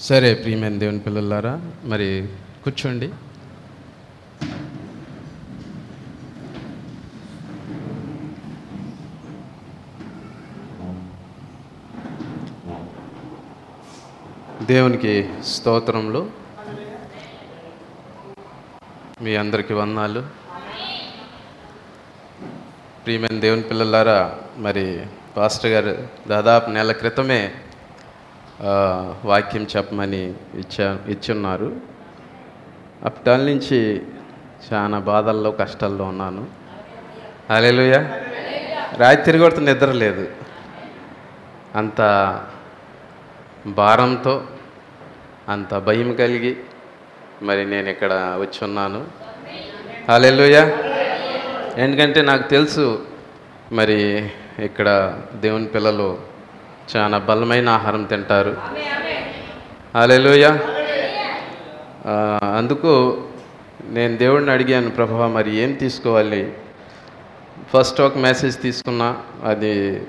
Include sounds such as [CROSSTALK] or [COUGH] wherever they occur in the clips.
సరే ప్రియమైన దేవుని పిల్లలారా మరి కూర్చోండి. దేవునికి స్తోత్రంలో మీ అందరికీ వందాలు ప్రియమైన దేవుని పిల్లలారా మరి పాస్టర్ గారు దాదాపు నెల క్రితమే వాక్యం చెప్పమని ఇచ్చా ఇచ్చున్నారు. అప్పటి నుంచి చాలా బాధల్లో కష్టాల్లో ఉన్నాను. అలెలుయ రాత్రి కూడా నిద్ర లేదు. అంత భారంతో అంత భయం కలిగి మరి నేను ఇక్కడ వచ్చి ఉన్నాను హాలెలుయ ఎందుకంటే నాకు తెలుసు మరి ఇక్కడ దేవుని పిల్లలు చాలా బలమైన ఆహారం తింటారు. అలెలుయ అందుకు నేను దేవుడిని అడిగాను ప్రభా మరి ఏం తీసుకోవాలి? ఫస్ట్ ఒక మెసేజ్ తీసుకున్నా అది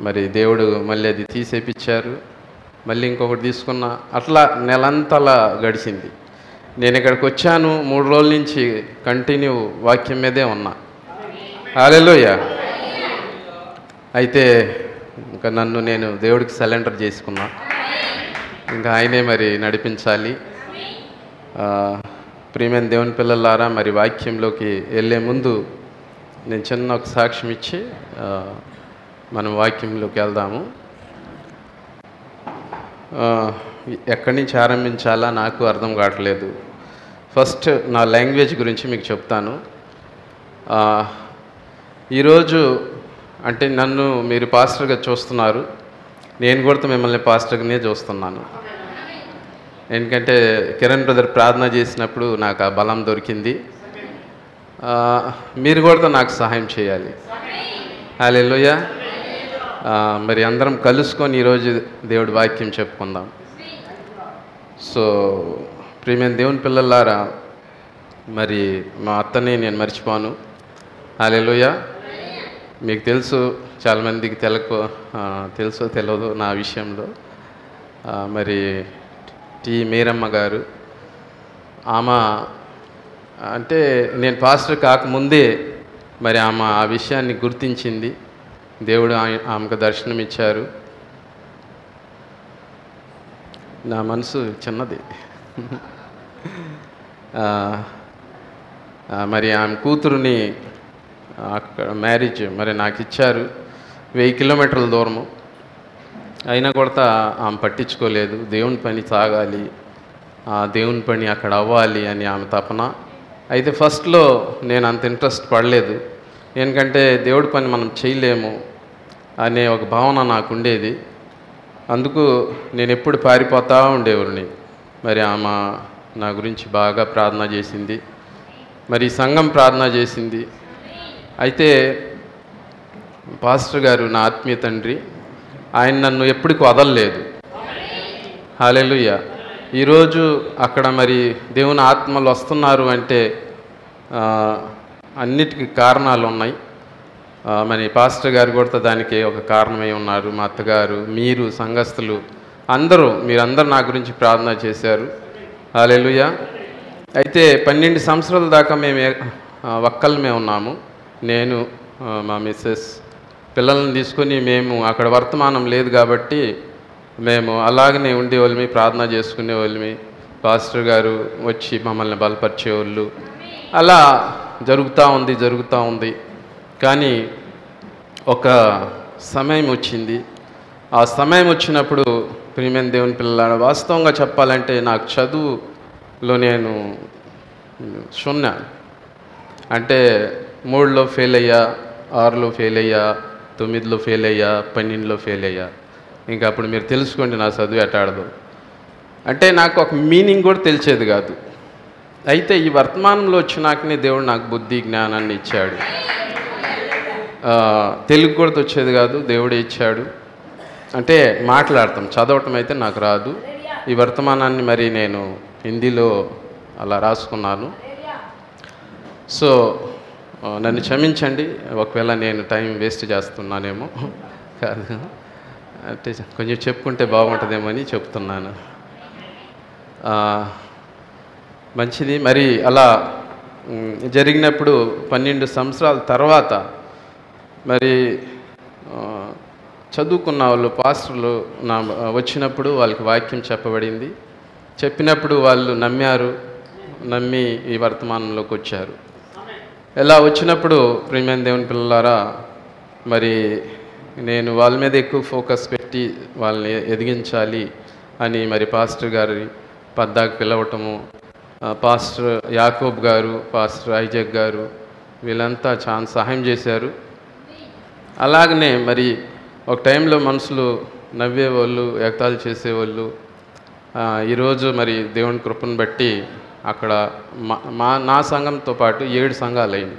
మరి దేవుడు మళ్ళీ అది తీసేపిచ్చారు. మళ్ళీ ఇంకొకటి తీసుకున్నా అట్లా నెలంతలా గడిచింది. నేను ఇక్కడికి వచ్చాను మూడు రోజుల నుంచి కంటిన్యూ వాక్యం మీదే ఉన్నా. అలెలుయ అయితే ఇంకా నన్ను నేను దేవుడికి సరెండర్ చేసుకున్నా. ఇంకా ఆయనే మరి నడిపించాలి. ప్రియమైన దేవుని పిల్లలారా మరి వాక్యంలోకి వెళ్ళే ముందు నేను చిన్న ఒక సాక్ష్యం ఇచ్చి మనం వాక్యంలోకి వెళ్దాము. ఎక్కడి నుంచి ఆరంభించాలా నాకు అర్థం కావట్లేదు. ఫస్ట్ నా లాంగ్వేజ్ గురించి మీకు చెప్తాను. ఈరోజు అంటే నన్ను మీరు పాస్టర్గా చూస్తున్నారు. నేను కూడా మిమ్మల్ని పాస్టర్గానే చూస్తున్నాను. ఎందుకంటే కిరణ్ బ్రదర్ ప్రార్థన చేసినప్పుడు నాకు ఆ బలం దొరికింది. మీరు కూడా నాకు సహాయం చేయాలి. హాలెలుయ మరి అందరం కలుసుకొని ఈరోజు దేవుడి వాక్యం చెప్పుకుందాం. సో ప్రియమైన దేవుని పిల్లలారా మరి మా అత్తని నేను మర్చిపోను. హాలెలుయ మీకు తెలుసు చాలామందికి తెలకు తెలుసో తెలియదు నా విషయంలో. మరి టి మీరమ్మ గారు ఆమె అంటే నేను పాస్టర్ కాకముందే మరి ఆమె ఆ విషయాన్ని గుర్తించింది. దేవుడు ఆమెకు దర్శనం ఇచ్చారు నా మనసు చిన్నది. మరి ఆమె కూతురుని మ్యారేజ్ మరి నాకు ఇచ్చారు వెయ్యి కిలోమీటర్ల దూరము. అయినా కూడా ఆమె పట్టించుకోలేదు. దేవుని పని సాగాలి ఆ దేవుని పని అక్కడ అవ్వాలి అని ఆమె తపన. అయితే ఫస్ట్లో నేను అంత ఇంట్రెస్ట్ పడలేదు. ఎందుకంటే దేవుడి పని మనం చేయలేము అనే ఒక భావన నాకు ఉండేది. అందుకు నేను ఎప్పుడు పారిపోతూ ఉండేవాడిని. మరి ఆమె నా గురించి బాగా ప్రార్థన చేసింది. మరి సంఘం ప్రార్థన చేసింది. అయితే పాస్టర్ గారు నా ఆత్మీయ తండ్రి ఆయన నన్ను ఎప్పటికి వదలలేదు. హాలెలుయ్య ఈరోజు అక్కడ మరి దేవుని ఆత్మలు వస్తున్నారు అంటే అన్నిటికీ కారణాలు ఉన్నాయి. మరి పాస్టర్ గారు కూడా దానికి ఒక కారణమై ఉన్నారు. మా అత్తగారు మీరు సంఘస్థులు అందరూ మీరందరూ నా గురించి ప్రార్థన చేశారు. హాలెలుయ్య అయితే పన్నెండు సంవత్సరాల దాకా మేము ఏ- ఒక్కళ్ళమే ఉన్నాము. నేను మా మిస్సెస్ పిల్లల్ని తీసుకొని మేము అక్కడ వర్తమానం లేదు కాబట్టి మేము అలాగనే ఉండేవాళ్ళమి ప్రార్థన చేసుకునేవాళ్ళమి. పాస్టర్ గారు వచ్చి మమ్మల్ని బలపరిచేవాళ్ళు. అలా జరుగుతూ ఉంది జరుగుతూ ఉంది. కానీ ఒక సమయం వచ్చింది. ఆ సమయం వచ్చినప్పుడు ప్రియమైన దేవుని పిల్లల వాస్తవంగా చెప్పాలంటే నాకు చదువులో నేను సున్నా. అంటే మూడులో ఫెయిల్ అయ్యా ఆరులో ఫెయిల్ అయ్యా తొమ్మిదిలో ఫెయిల్ అయ్యా పన్నెండులో ఫెయిల్ అయ్యా. ఇంకా అప్పుడు మీరు తెలుసుకోండి నా చదువు ఎటాడదు అంటే నాకు ఒక మీనింగ్ కూడా తెలిసేది కాదు. అయితే ఈ వర్తమానంలో వచ్చినాకనే దేవుడు నాకు బుద్ధి జ్ఞానాన్ని ఇచ్చాడు. తెలుగు కూడా వచ్చేది కాదు దేవుడే ఇచ్చాడు. అంటే మాట్లాడతాం చదవటం అయితే నాకు రాదు. ఈ వర్తమానాన్ని మరి నేను హిందీలో అలా రాసుకున్నాను. సో నన్ను క్షమించండి ఒకవేళ నేను టైం వేస్ట్ చేస్తున్నానేమో. కాదు. అంటే కొంచెం చెప్పుకుంటే బాగుంటుందేమో అని చెప్తున్నాను. మంచిది. మరి అలా జరిగినప్పుడు పన్నెండు సంవత్సరాల తర్వాత మరి చదువుకున్న వాళ్ళు పాస్టర్లు నా వచ్చినప్పుడు వాళ్ళకి వాక్యం చెప్పబడింది. చెప్పినప్పుడు వాళ్ళు నమ్మారు నమ్మి ఈ వర్తమానంలోకి వచ్చారు. ఇలా వచ్చినప్పుడు ప్రియమైన దేవుని పిల్లలారా మరి నేను వాళ్ళ మీద ఎక్కువ ఫోకస్ పెట్టి వాళ్ళని ఎదిగించాలి అని మరి పాస్టర్ గారి పద్దాకు పిలవటము పాస్టర్ యాకోబ్ గారు పాస్టర్ ఐజక్ గారు వీళ్ళంతా చాలా సహాయం చేశారు. అలాగనే మరి ఒక టైంలో మనుషులు నవ్వేవాళ్ళు ఎగతాళి చేసేవాళ్ళు ఈరోజు మరి దేవుని కృపను బట్టి అక్కడ మా మా నా సంఘంతో పాటు ఏడు సంఘాలు అయింది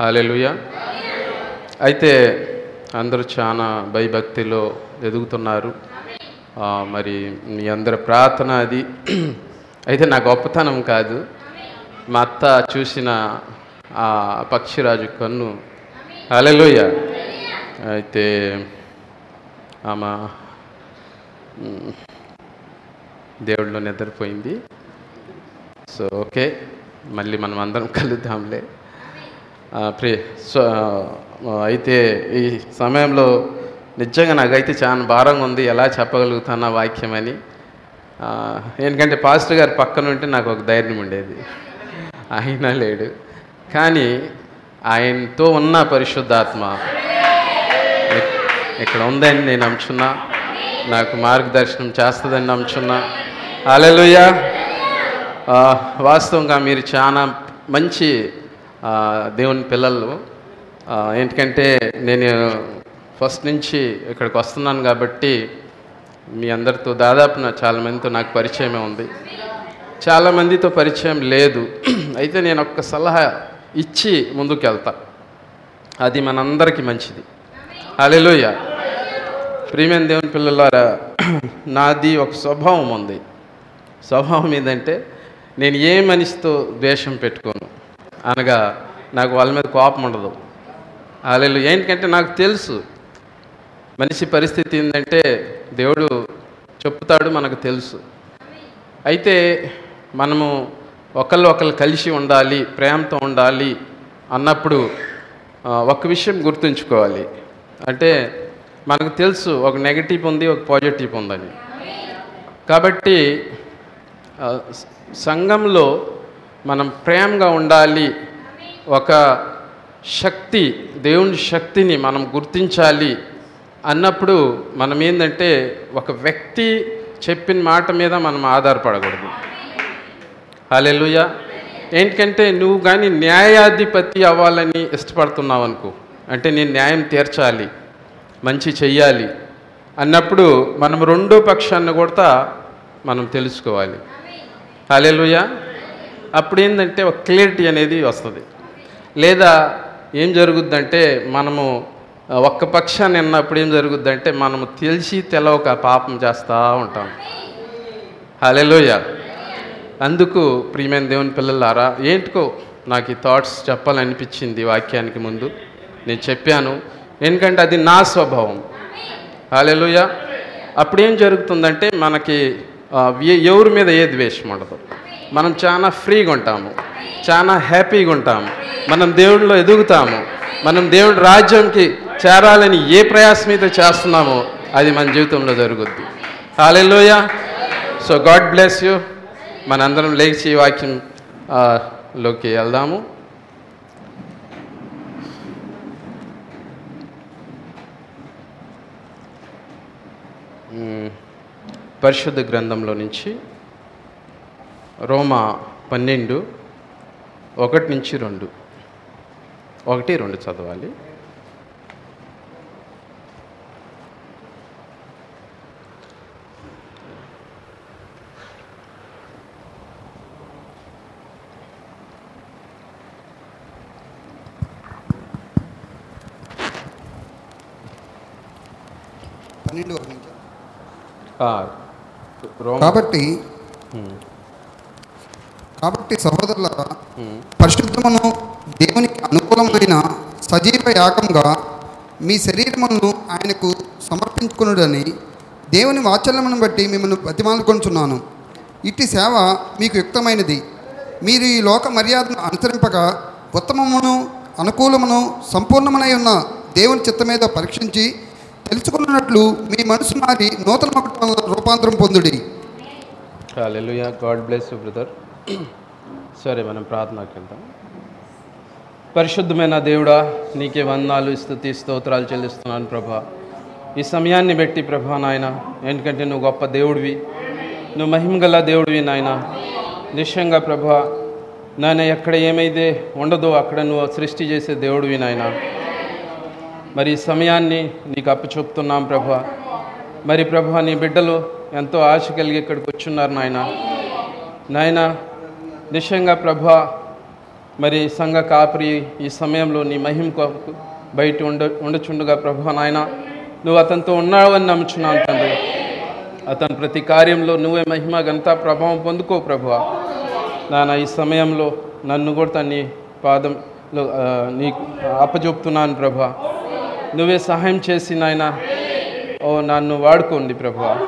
హాలెలుయా. అయితే అందరూ చాలా భయభక్తిలో ఎదుగుతున్నారు. మరి మీ అందరి ప్రార్థన అది. అయితే నా గొప్పతనం కాదు. మా అత్త చూసిన ఆ పక్షిరాజు కన్ను. అలెలుయ అయితే ఆమె దేవుళ్ళు నిద్రపోయింది. So okay. మళ్ళీ మనం అందరం [LAUGHS] కలుద్దాంలే. ప్రి సో అయితే ఈ సమయంలో నిజంగా నాకైతే చాలా భారంగా ఉంది. ఎలా చెప్పగలుగుతాను వాక్యం అని. ఎందుకంటే పాస్టర్ గారు పక్కన ఉంటే నాకు ఒక ధైర్యం ఉండేది. ఆయన లేడు. కానీ ఆయనతో ఉన్న పరిశుద్ధాత్మ ఇక్కడ ఉందని నేను నమ్ముచున్నా. నాకు మార్గదర్శనం చేస్తుందని నమ్ముచున్నా. అలెలుయ్యా వాస్తవంగా మీరు చాలా మంచి దేవుని పిల్లలు. ఏంటికంటే నేను ఫస్ట్ నుంచి ఇక్కడికి వస్తున్నాను కాబట్టి మీ అందరితో దాదాపు నా చాలా మందితో నాకు పరిచయమే ఉంది. చాలా మందితో పరిచయం లేదు. అయితే నేను ఒక్క సలహా ఇచ్చి ముందుకు వెళ్తా. అది మనందరికీ మంచిది. అలెలుయ్య ప్రియమైన దేవుని పిల్లలారా నాది ఒక స్వభావం ఉంది. స్వభావం ఏంటంటే నేను ఏ మనిషితో ద్వేషం పెట్టుకోను? అనగా నాకు వాళ్ళ మీద కోపం ఉండదు. వాళ్ళు ఏంటంటే నాకు తెలుసు మనిషి పరిస్థితి ఏంటంటే దేవుడు చెప్తాడు మనకు తెలుసు. అయితే మనము ఒకళ్ళు ఒకళ్ళు కలిసి ఉండాలి ప్రేమతో ఉండాలి అన్నప్పుడు ఒక విషయం గుర్తుంచుకోవాలి. అంటే మనకు తెలుసు ఒక నెగటివ్ ఉంది ఒక పాజిటివ్ ఉందని. కాబట్టి సంఘంలో మనం ప్రేమగా ఉండాలి. ఒక శక్తి దేవుని శక్తిని మనం గుర్తించాలి అన్నప్పుడు మనం ఏంటంటే ఒక వ్యక్తి చెప్పిన మాట మీద మనం ఆధారపడకూడదు. హాలెలుయ ఏంటంటే నువ్వు కానీ న్యాయాధిపతి అవ్వాలని ఇష్టపడుతున్నావు అనుకో. అంటే నేను న్యాయం తీర్చాలి మంచి చెయ్యాలి అన్నప్పుడు మనం రెండో పక్షాన్ని కూడా మనం తెలుసుకోవాలి. హాలేలుయా అప్పుడు ఏంటంటే ఒక క్లియరిటీ అనేది వస్తుంది. లేదా ఏం జరుగుద్దంటే మనము ఒక్క పక్షాన్ని విన్నప్పుడు ఏం జరుగుద్దంటే మనము తెలిసి తెలవక పాపం చేస్తూ ఉంటాం. హలెలోయ అందుకు ప్రియమైన దేవుని పిల్లలారా ఏంటికో నాకు ఈ థాట్స్ చెప్పాలనిపించింది వాక్యానికి ముందు. నేను చెప్పాను ఎందుకంటే అది నా స్వభావం. హాలెలుయ అప్పుడేం జరుగుతుందంటే మనకి ఎవరి మీద ఏ ద్వేషం ఉండదు. మనం చాలా ఫ్రీగా ఉంటాము. చాలా హ్యాపీగా ఉంటాము. మనం దేవుడిలో ఎదుగుతాము. మనం దేవుడి రాజ్యంకి చేరాలని ఏ ప్రయాసం అయితే చేస్తున్నామో అది మన జీవితంలో జరుగుద్ది. Hallelujah so God bless you మనందరం లేచి వాక్యం లోకి వెళ్దాము. పరిశుద్ధ గ్రంథంలో నుంచి రోమా పన్నెండు ఒకటి నుంచి రెండు. ఒకటి రెండు చదవాలి. పన్నెండు ఒకటి కాబట్టి కాబట్టి సహోదరుల పరిశుద్ధమును దేవునికి అనుకూలమైన సజీవ యాగంగా మీ శరీరములను ఆయనకు సమర్పించుకునుడని దేవుని వాత్సల్యమును బట్టి మిమ్మల్ని బతిమాలుకొంచున్నాను. ఇట్టి సేవ మీకు యుక్తమైనది. మీరు ఈ లోక మర్యాదను అనుసరింపక ఉత్తమమును అనుకూలమును సంపూర్ణమునై ఉన్న దేవుని చిత్తమేదో పరీక్షించి తెలుసుకున్నట్లు మీ మనసు మారి నూతన రూపాంతరం పొందుడి. హాలెలుయా గాడ్ బ్లెస్ బ్రదర్ సరే మనం ప్రార్థనకి వెళ్దాం పరిశుద్ధమైన దేవుడా నీకే వందనాలు స్థుతి స్తోత్రాలు చెల్లిస్తున్నాను ప్రభా. ఈ సమయాన్ని బట్టి ప్రభా నాయన ఎందుకంటే నువ్వు గొప్ప దేవుడివి. నువ్వు మహిమగల దేవుడివి నాయన. నిశ్చయంగా ప్రభా నాయన ఎక్కడ ఏమైతే ఉండదో అక్కడ నువ్వు సృష్టి చేసే దేవుడివి నాయన. మరి ఈ సమయాన్ని నీకు అప్పచెప్తున్నాం ప్రభా. మరి ప్రభా నీ బిడ్డలు ఎంతో ఆశ కలిగి ఇక్కడికి వచ్చున్నారు నాయన. నాయన నిశ్చయంగా ప్రభా మరి సంఘ కాపరి ఈ సమయంలో నీ మహిమ కొరకు బయట ఉండ ఉండచుండగా ప్రభా నాయన. నువ్వు అతనితో ఉన్నావని నమ్ముచున్నాను తండ్రి. అతని ప్రతి కార్యంలో నువ్వే మహిమ గంతా ప్రభావం పొందుకో ప్రభా. నాన్న ఈ సమయంలో నన్ను కూడా తన్ని పాదంలో నీకు అప్పచెప్తున్నాను ప్రభా. నువ్వే సహాయం చేసి నాయన. ఓ నన్ను వాడుకోండి ప్రభా.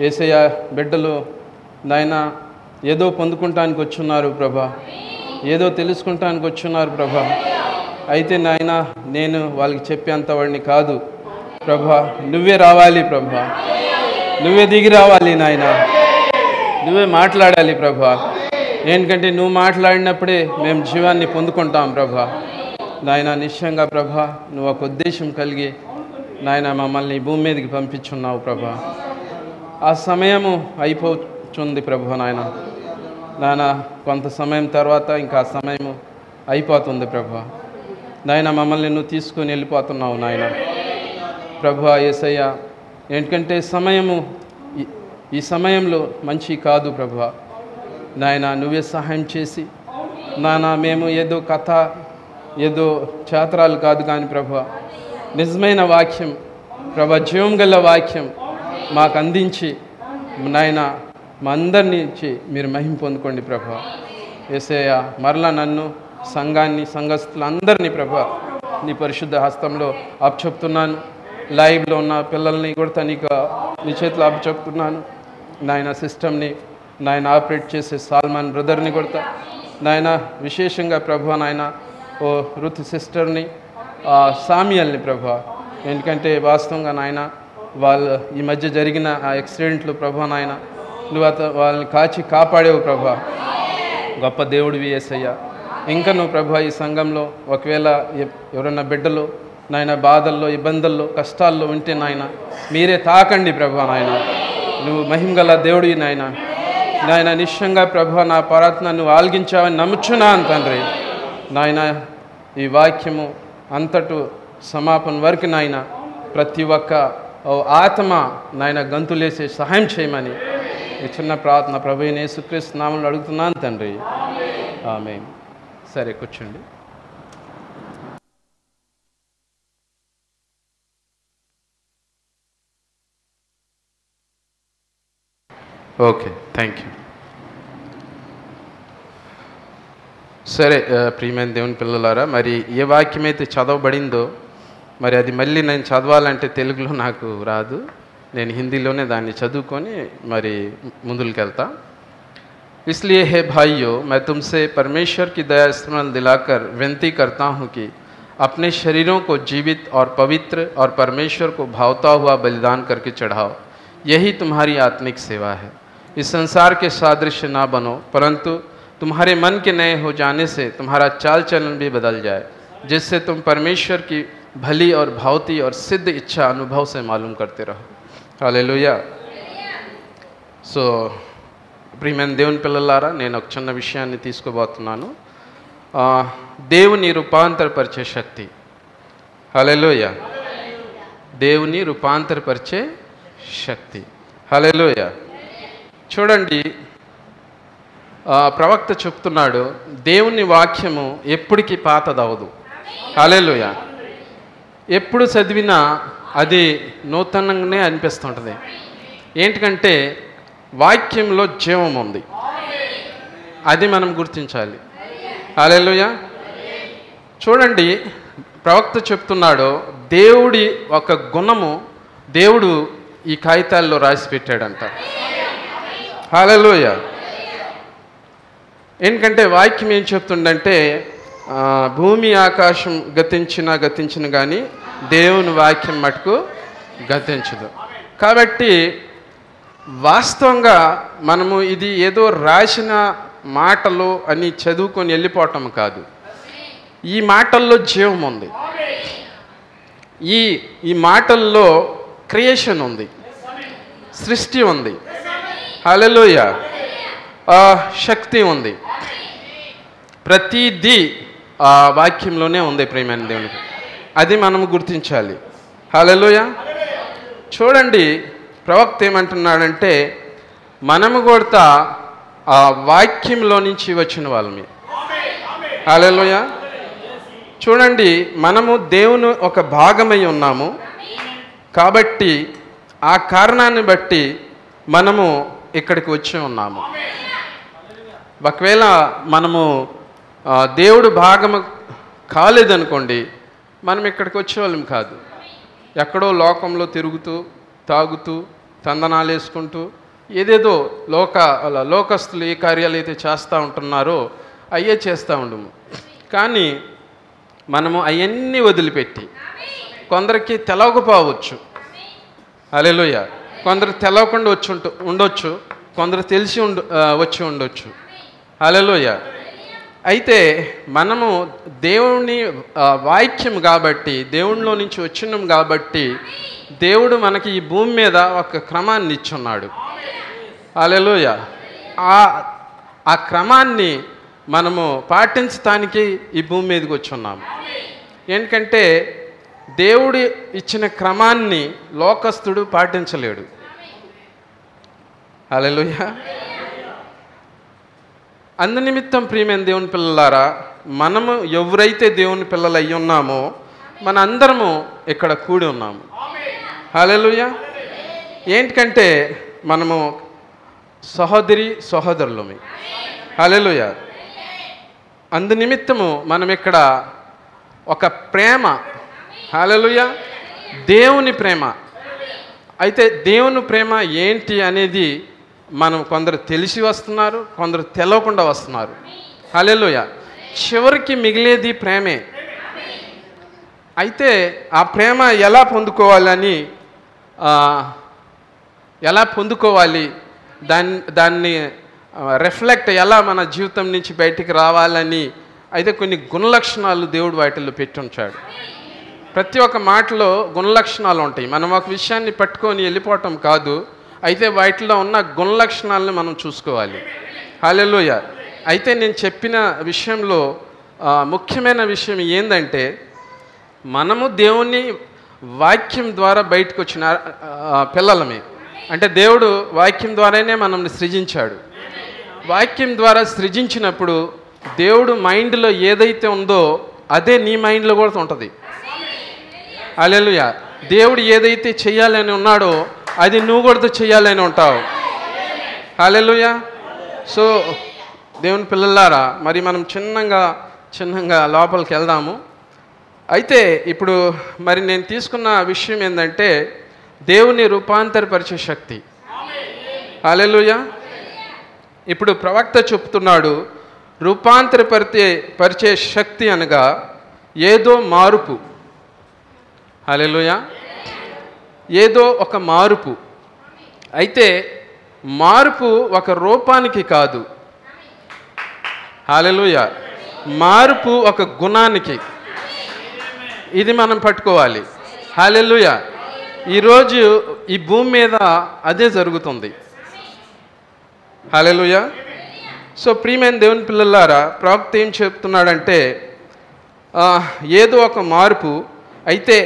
ఏసయ్య బిడ్డలు నాయన ఏదో పొందుకుంటానికి వచ్చున్నారు ప్రభా. ఏదో తెలుసుకుంటానికి వచ్చున్నారు ప్రభా. అయితే నాయన నేను వాళ్ళకి చెప్పేంత వాడిని కాదు. ప్రభా నువ్వే రావాలి ప్రభా. నువ్వే దిగి రావాలి నాయన. నువ్వే మాట్లాడాలి ప్రభా. ఏంటంటే నువ్వు మాట్లాడినప్పుడే మేము జీవాన్ని పొందుకుంటాం ప్రభా. నాయన నిశ్చయంగా ప్రభా నువ్వు ఒక ఉద్దేశం కలిగి నాయన మమ్మల్ని భూమి మీదకి పంపించున్నావు ప్రభా. ఆ సమయము అయిపోతుంది ప్రభు నాయన. నాయన కొంత సమయం తర్వాత ఇంకా ఆ సమయము అయిపోతుంది ప్రభా. నాయన మమ్మల్ని నువ్వు తీసుకొని వెళ్ళిపోతున్నావు నాయన. ప్రభు ఏసయ్య ఎందుకంటే సమయము ఈ- ఈ సమయంలో మంచి కాదు ప్రభు. నాయన నువ్వే సహాయం చేసి నాన్న మేము ఏదో కథ ఏదో ఛాత్రాలు కాదు కానీ ప్రభు నిజమైన వాక్యం ప్రభ జీవం గల వాక్యం మాకు అందించి నాయన మా అందరినీ ఇచ్చి మీరు మహిం పొందుకోండి ప్రభ. ఏసయ్య మరలా నన్ను సంఘాన్ని సంఘస్థులందరినీ ప్రభ నీ పరిశుద్ధ హస్తంలో అప్పచెప్తున్నాను లైవ్లో ఉన్న పిల్లల్ని కూడా తనీక నీ చేతిలో అప్పచెప్తున్నాను నాయన సిస్టమ్ని నాయన ఆపరేట్ చేసే సాల్మాన్ బ్రదర్ని కొడతా. నాయన విశేషంగా ప్రభు నాయన ఓ రుత్ సిస్టర్ని ఆ సామియల్ని ప్రభు. ఎందుకంటే వాస్తవంగా నాయన వాళ్ళు ఈ మధ్య జరిగిన ఆ యాక్సిడెంట్లు ప్రభు నాయన నువ్వు అత వాళ్ళని కాచి కాపాడేవు ప్రభా. గొప్ప దేవుడివి ఏసయ్య. ఇంకా నువ్వు ప్రభా ఈ సంఘంలో ఒకవేళ ఎవరన్నా ఎవరైనా బిడ్డలు నాయన బాధల్లో ఇబ్బందుల్లో కష్టాల్లో ఉంటే నాయన మీరే తాకండి ప్రభా నాయన. నువ్వు మహిమగల దేవుడివి నాయన. నాయన నిశ్చయంగా ప్రభా నా ప్రార్థన నువ్వు ఆల్గించావని నమ్ముచున్నాను తండ్రి. నాయన ఈ వాక్యము అంతటు సమాపన వరకు నాయన ప్రతి ఒక్క ఓ ఆత్మ నాయన గంతులేసే సహాయం చేయమని ఈ చిన్న ప్రార్థన ప్రభు యేసుక్రీస్తు నామంలో అడుగుతున్నాను తండ్రి. ఆమె సరే కూర్చోండి. ఓకే థ్యాంక్ యూ సరే ఆ, ప్రియమైన దేవుని పిల్లలారా మరి ఏ వాక్యం అయితే చదవబడిందో మరి అది మళ్ళీ నేను చదవాలంటే తెలుగులో నాకు రాదు నేను హిందీలోనే దాన్ని చదువుకొని మరి ముందుకు వెళ్తా इसलिए हे भाइयों मैं तुमसे परमेश्वर की दया स्मरण दिलाकर विनती करता हूँ कि अपने शरीरों को जीवित और पवित्र और परमेश्वर को भावता हुआ बलिदान करके चढ़ाओ यही तुम्हारी आत्मिक सेवा है इस संसार के सादृश्य ना बनो परंतु तुम्हारे मन के नए हो जाने से तुम्हारा चाल चलन भी बदल जाए जिससे तुम परमेश्वर की भली और भावती और सिद्ध इच्छा अनुभव से मालूम करते रहो हालेलुया సో ప్రియమైన దేవుని పిల్లలారా నేను ఒక చిన్న విషయాన్ని తీసుకోబోతున్నాను ఆ, దేవుని రూపాంతరపరిచే శక్తి హలెలోయ దేవుని రూపాంతరపరిచే శక్తి హలెలోయ చూడండి ఆ, ప్రవక్త చెప్తున్నాడు దేవుని వాక్యము ఎప్పటికీ పాతదవదు అలెలుయ ఎప్పుడు చదివినా అది నూతనంగానే అనిపిస్తుంటుంది. ఏంటికంటే వాక్యంలో జీవం ఉంది. అది మనం గుర్తించాలి. అలెలుయ చూడండి ప్రవక్త చెప్తున్నాడో దేవుడి ఒక గుణము దేవుడు ఈ కాగితాల్లో రాసి పెట్టాడంట హాలలోయ ఎందుకంటే వాక్యం ఏం చెప్తుండంటే భూమి ఆకాశం గతించిన గతించిన కానీ దేవుని వాక్యం మటుకు గతించదు. కాబట్టి వాస్తవంగా మనము ఇది ఏదో రాసిన మాటలు అని చదువుకొని వెళ్ళిపోవటం కాదు. ఈ మాటల్లో జీవం ఉంది. ఈ ఈ మాటల్లో క్రియేషన్ ఉంది. సృష్టి ఉంది. హలలోయ శక్తి ఉంది. ప్రతిదీ ఆ వాక్యంలోనే ఉంది ప్రేమైన దేవునికి. అది మనం గుర్తించాలి. హలోయ చూడండి ప్రవక్త ఏమంటున్నాడంటే మనము కూడా ఆ వాక్యంలో నుంచి వచ్చిన వాళ్ళమే. హలోయ చూడండి మనము దేవుని ఒక భాగమై ఉన్నాము. కాబట్టి ఆ కారణాన్ని బట్టి మనము ఇక్కడికి వచ్చి ఉన్నాము. ఒకవేళ మనము దేవుడు భాగము కాలేదనుకోండి మనం ఇక్కడికి వచ్చేవాళ్ళం కాదు. ఎక్కడో లోకంలో తిరుగుతూ తాగుతూ తందనాలు వేసుకుంటూ ఏదేదో లోక అలా లోకస్తులు ఏ కార్యాలు అయితే చేస్తూ ఉంటున్నారో అయ్యే చేస్తూ ఉండము. కానీ మనము అవన్నీ వదిలిపెట్టి కొందరికి తెలవకపోవచ్చు. అలెలుయ్య కొందరు తెలవకుండా వచ్చి ఉండొచ్చు. కొందరు తెలిసి ఉండు వచ్చి ఉండొచ్చు. అలెలుయ అయితే మనము దేవుని వాక్యం కాబట్టి దేవునిలో నుంచి వచ్చినాం కాబట్టి దేవుడు మనకి ఈ భూమి మీద ఒక క్రమాన్ని ఇచ్చున్నాడు. అలెలుయ ఆ ఆ క్రమాన్ని మనము పాటించటానికి ఈ భూమి మీదకి వచ్చున్నాము ఎందుకంటే దేవుడు ఇచ్చిన క్రమాన్ని లోకస్తుడు పాటించలేడు. అలెలుయ అందునిమిత్తం ప్రియమైన దేవుని పిల్లలారా మనము ఎవరైతే దేవుని పిల్లలు అయి ఉన్నామో మన అందరము ఇక్కడ కూడి ఉన్నాము. హలెలుయ ఏంటికంటే మనము సహోదరి సహోదరులమి. హలెలుయ అందునిమిత్తము మనం ఇక్కడ ఒక ప్రేమ. హలెలుయ దేవుని ప్రేమ. అయితే దేవుని ప్రేమ ఏంటి అనేది మనం కొందరు తెలిసి వస్తున్నారు కొందరు తెలవకుండా వస్తున్నారు. హలెలుయ చివరికి మిగిలేది ప్రేమే. అయితే ఆ ప్రేమ ఎలా పొందుకోవాలని ఎలా పొందుకోవాలి దాన్ని దాన్ని రిఫ్లెక్ట్ ఎలా మన జీవితం నుంచి బయటికి రావాలని అయితే కొన్ని గుణలక్షణాలు దేవుడు వాటిల్లో పెట్టుంచాడు ప్రతి ఒక్క మాటలో గుణలక్షణాలు ఉంటాయి. మనం ఒక విషయాన్ని పట్టుకొని వెళ్ళిపోవటం కాదు. అయితే వాటిలో ఉన్న గుణలక్షణాలని మనం చూసుకోవాలి. హాలెలోయ అయితే నేను చెప్పిన విషయంలో ముఖ్యమైన విషయం ఏంటంటే మనము దేవుని వాక్యం ద్వారా బయటకు వచ్చిన పిల్లలమే. అంటే దేవుడు వాక్యం ద్వారానే మనల్ని సృజించాడు. వాక్యం ద్వారా సృజించినప్పుడు దేవుడు మైండ్లో ఏదైతే ఉందో అదే నీ మైండ్లో కూడా ఉంటుంది. అలెలుయా దేవుడు ఏదైతే చేయాలని ఉన్నాడో అది నువ్వు కూడా చేయాలని ఉంటావు. అలెలుయ సో దేవుని పిల్లలారా మరి మనం చిన్నగా చిన్నగా లోపలికి వెళ్దాము. అయితే ఇప్పుడు మరి నేను తీసుకున్న విషయం ఏంటంటే దేవుని రూపాంతరపరిచే శక్తి. అలెలుయ ఇప్పుడు ప్రవక్త చెప్తున్నాడు రూపాంతరపరిచే పరిచే శక్తి అనగా ఏదో మార్పు. హాలెలుయా ఏదో ఒక మార్పు. అయితే మార్పు ఒక రూపానికి కాదు. హలెలుయ మార్పు ఒక గుణానికి. ఇది మనం పట్టుకోవాలి. హాలెలుయ ఈరోజు ఈ భూమి మీద అదే జరుగుతుంది. హాలెలుయ సో ప్రియమైన దేవుని పిల్లలారా ప్రవక్త ఏం చెప్తున్నాడంటే ఏదో ఒక మార్పు. అయితే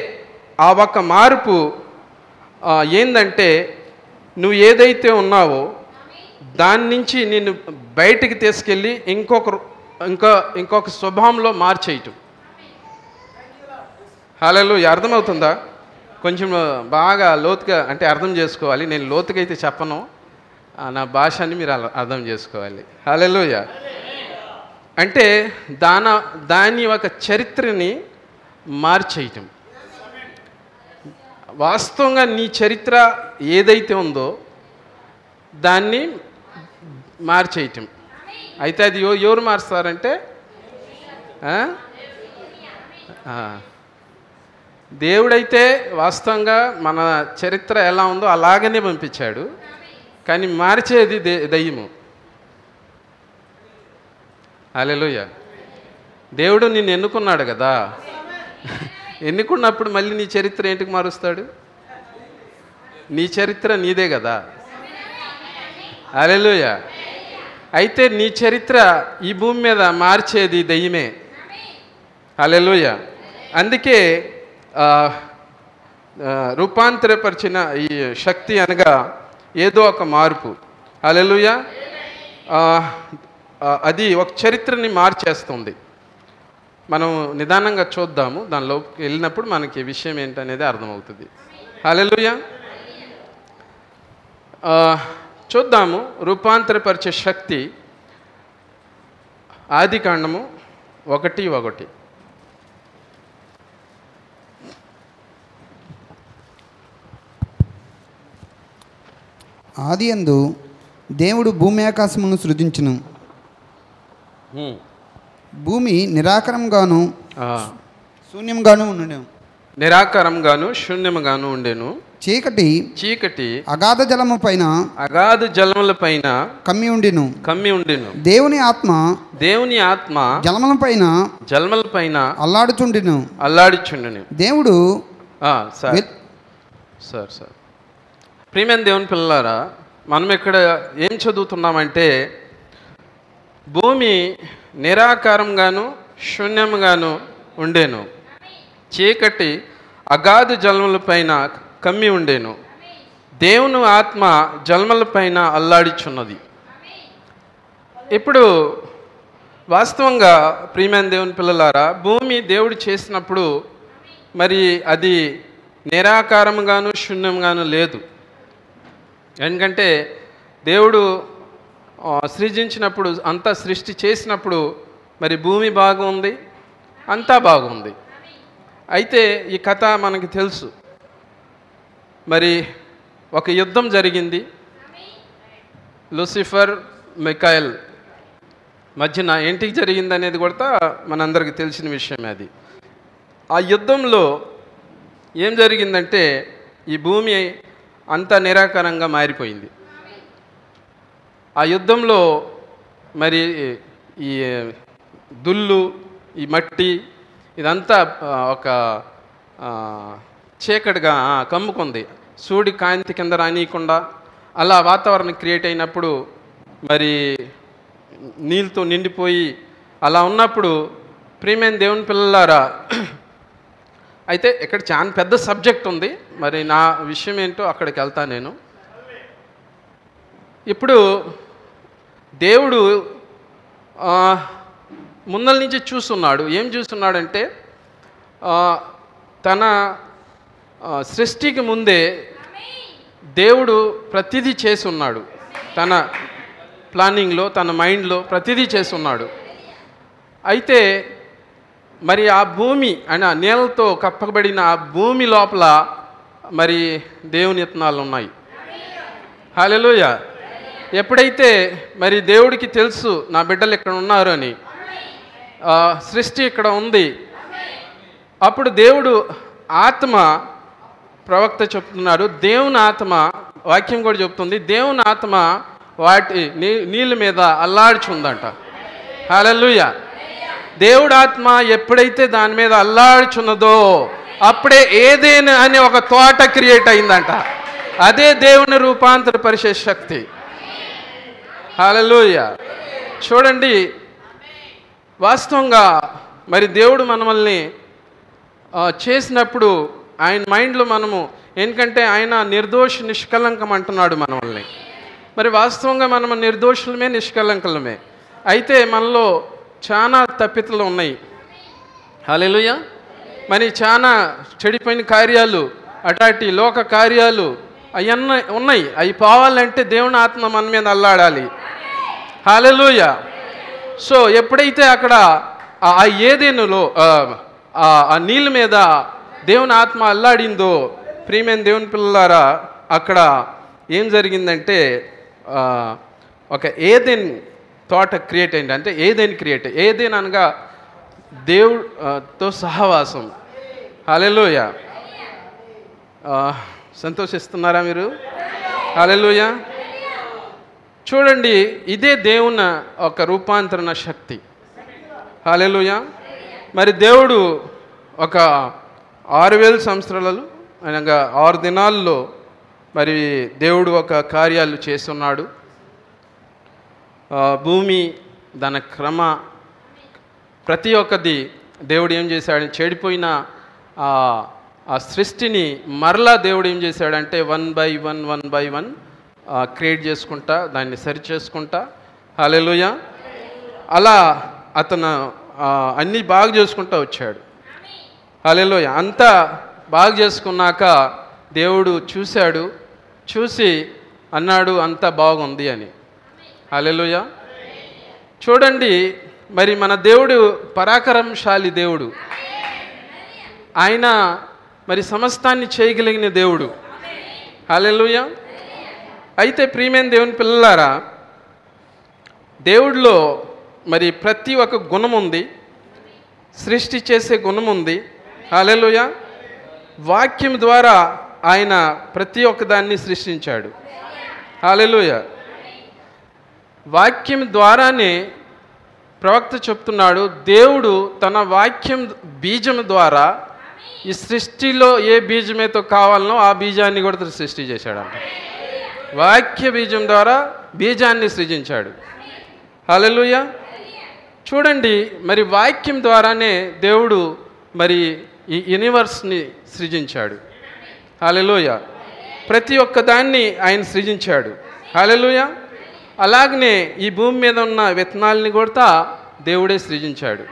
ఆ ఒక మార్పు ఏంటంటే ఏందంటే నువ్వు ఏదైతే ఉన్నావో దాని నుంచి నేను బయటికి తీసుకెళ్ళి ఇంకొక ఇంకా ఇంకొక స్వభావంలో మార్చేయటం. హలో అర్థమవుతుందా? కొంచెం బాగా లోతుగా అంటే అర్థం చేసుకోవాలి. నేను లోతుగా అయితే చెప్పను. ఆ, నా భాషని మీరు అలా అర్థం చేసుకోవాలి. హలోయ అంటే దాన దాని ఒక చరిత్రని మార్చేయటం. వాస్తవంగా నీ చరిత్ర ఏదైతే ఉందో దాన్ని మార్చేయటం. అయితే అది ఎవరు మారుస్తారంటే? దేవుడైతే వాస్తవంగా మన చరిత్ర ఎలా ఉందో అలాగనే పంపించాడు. కానీ మార్చేది దే దయ్యము. అలెలుయ్య దేవుడు నిన్ను ఎన్నుకున్నాడు కదా? ఎన్నుకున్నప్పుడు మళ్ళీ నీ చరిత్ర ఏంటికి మారుస్తాడు? నీ చరిత్ర నీదే కదా? అలెలుయ అయితే నీ చరిత్ర ఈ భూమి మీద మార్చేది దయ్యమే. అలెలుయ అందుకే రూపాంతరపరిచిన ఈ శక్తి అనగా ఏదో ఒక మార్పు. అలెలుయ అది ఒక చరిత్రని మార్చేస్తుంది. మనం నిదానంగా చూద్దాము. దానిలోకి వెళ్ళినప్పుడు మనకి విషయం ఏంటనేది అర్థమవుతుంది. హలెలుయ చూద్దాము. రూపాంతరపరిచే శక్తి ఆది కాండము ఒకటి ఒకటి. ఆది అందు దేవుడు భూమి ఆకాశమును సృజించును. భూమి నిరాకరంగాను శూన్యంగాను ఉండను. నిరాకారంగాను శూన్యముగాను ఉండెను. చీకటి చీకటి అగాధ జలము పైన అగాధ జలముల పైన కమ్మి ఉండిను. కమ్మి ఉండెను. దేవుని ఆత్మ దేవుని ఆత్మ జలముల పైన జలముల పైన అల్లాడుచుండిను. అల్లాడిచుండెను. దేవుడు సార్. Sir sir. ప్రియమైన దేవుని పిల్లలారా మనం ఇక్కడ ఏం చదువుతున్నామంటే భూమి నిరాకారంగాను శూన్యంగాను ఉండేను. చీకటి అగాధ జన్మలపైన కమ్మి ఉండేను. దేవుని ఆత్మ జన్మలపైన అల్లాడిచున్నది. ఇప్పుడు వాస్తవంగా ప్రియమైన దేవుని పిల్లలారా భూమి దేవుడు చేసినప్పుడు మరి అది నిరాకారంగాను శూన్యంగాను లేదు. ఎందుకంటే దేవుడు సృజించినప్పుడు అంతా సృష్టి చేసినప్పుడు మరి భూమి బాగుంది? అంతా బాగుంది. అయితే ఈ కథ మనకి తెలుసు. మరి ఒక యుద్ధం జరిగింది. లూసిఫర్ మికాయల్ మధ్యన ఏంటికి జరిగింది అనేది కూడా మనందరికీ తెలిసిన విషయం అది. ఆ యుద్ధంలో ఏం జరిగిందంటే ఈ భూమి అంతా నిరాకారంగా మారిపోయింది. ఆ యుద్ధంలో మరి ఈ దుల్లు ఈ మట్టి ఇదంతా ఒక చీకటిగా కమ్ముకుంది. సూడి కాంతి కింద రానియకుండా అలా వాతావరణం క్రియేట్ అయినప్పుడు మరి నీళ్ళతో నిండిపోయి అలా ఉన్నప్పుడు ప్రియమైన దేవుని పిల్లలారా అయితే ఇక్కడ చాలా పెద్ద సబ్జెక్ట్ ఉంది. మరి నా విషయం ఏంటో అక్కడికి వెళ్తా నేను. ఇప్పుడు దేవుడు ముందల నుంచి చూస్తున్నాడు. ఏం చూస్తున్నాడంటే తన సృష్టికి ముందే దేవుడు ప్రతిదీ చేసి ఉన్నాడు తన ప్లానింగ్లో తన మైండ్లో ప్రతిదీ చేసి ఉన్నాడు అయితే మరి ఆ భూమి అని ఆ నీళ్ళతో కప్పబడిన ఆ భూమి లోపల మరి దేవుని యత్నాలు ఉన్నాయి హాలెలుయ ఎప్పుడైతే మరి దేవుడికి తెలుసు నా బిడ్డలు ఇక్కడ ఉన్నారు అని సృష్టి ఇక్కడ ఉంది అప్పుడు దేవుడు ఆత్మ ప్రవక్త చెప్తున్నారు దేవుని ఆత్మ వాక్యం కూడా చెప్తుంది దేవుని ఆత్మ వాటి నీ నీళ్ళ మీద అల్లాడుచుందంట. హలలుయ దేవుడు ఆత్మ ఎప్పుడైతే దాని మీద అల్లాడుచున్నదో అప్పుడే ఏదేని అనే ఒక తోట క్రియేట్ అయిందంట. అదే దేవుని రూపాంతరపరిచే శక్తి. హాలెలూయ. చూడండి వాస్తవంగా మరి దేవుడు మనమల్ని చేసినప్పుడు ఆయన మైండ్లో మనము ఎందుకంటే ఆయన నిర్దోష నిష్కలంకం అంటున్నాడు మనల్ని మరి వాస్తవంగా మనము నిర్దోషులమే నిష్కలంకలమే. అయితే మనలో చాలా తప్పితలు ఉన్నాయి. హాలెలుయ. మరి చాలా చెడిపోయిన కార్యాలు అటాటి లోక కార్యాలు అవన్నీ ఉన్నాయి. అవి పోవాలంటే దేవుని ఆత్మ మన మీద అల్లాడాలి. హాలెలూయ సో ఎప్పుడైతే అక్కడ ఆ- ఏదేనులో ఆ, నీళ్ళ మీద దేవుని ఆత్మ అల్లాడిందో ప్రియమైన దేవుని పిల్లలారా అక్కడ ఏం జరిగిందంటే ఒక ఏదెన్ తోట క్రియేట్ అయింది. అంటే ఏదైనా క్రియేట్ ఏదైనా అనగా దేవుడు సహవాసం. హల్లెలూయ సంతోషిస్తున్నారా మీరు? హల్లెలూయ చూడండి ఇదే దేవున ఒక రూపాంతరణ శక్తి. హాలెలుయ మరి దేవుడు ఒక ఆరు వేల సంవత్సరాలు అనగా ఆరు దినాల్లో మరి దేవుడు ఒక కార్యాలు చేస్తున్నాడు. భూమి దాని క్రమ ప్రతి ఒక్కది దేవుడు ఏం చేశాడు? చెడిపోయిన ఆ ఆ సృష్టిని మరలా దేవుడు ఏం చేశాడంటే one by one one by one create చేసుకుంటా దాన్ని సరి చేసుకుంటా. హల్లెలూయా. అలా అతను అన్నీ బాగా చేసుకుంటూ వచ్చాడు. హల్లెలూయా. అంతా బాగా చేసుకున్నాక దేవుడు చూశాడు చూసి అన్నాడు అంతా బాగుంది అని. హల్లెలూయా. చూడండి మరి మన దేవుడు పరాకరంశాలి దేవుడు. ఆయన మరి సమస్తాన్ని చేయగలిగిన దేవుడు. హల్లెలూయా. అయితే ప్రియమైన దేవుని పిల్లలారా దేవుడిలో మరి ప్రతి ఒక్క గుణం ఉంది సృష్టి చేసే గుణం ఉంది. అలెలుయ వాక్యం ద్వారా ఆయన ప్రతి ఒక్కదాన్ని సృష్టించాడు. అలెలుయ వాక్యం ద్వారానే ప్రవక్త చెప్తున్నాడు దేవుడు తన వాక్యం బీజం ద్వారా ఈ సృష్టిలో ఏ బీజమేతో కావాలనో ఆ బీజాన్ని కూడా సృష్టి చేశాడంట. వాక్య బీజం ద్వారా బీజాన్ని సృజించాడు. హలలుయ చూడండి మరి వాక్యం ద్వారానే దేవుడు మరి ఈ యూనివర్స్ని సృజించాడు. హలలుయ ప్రతి ఒక్క దాన్ని ఆయన సృజించాడు. హలలుయ అలాగనే ఈ భూమి మీద ఉన్న విత్తనాలని కూడా దేవుడే సృజించాడు.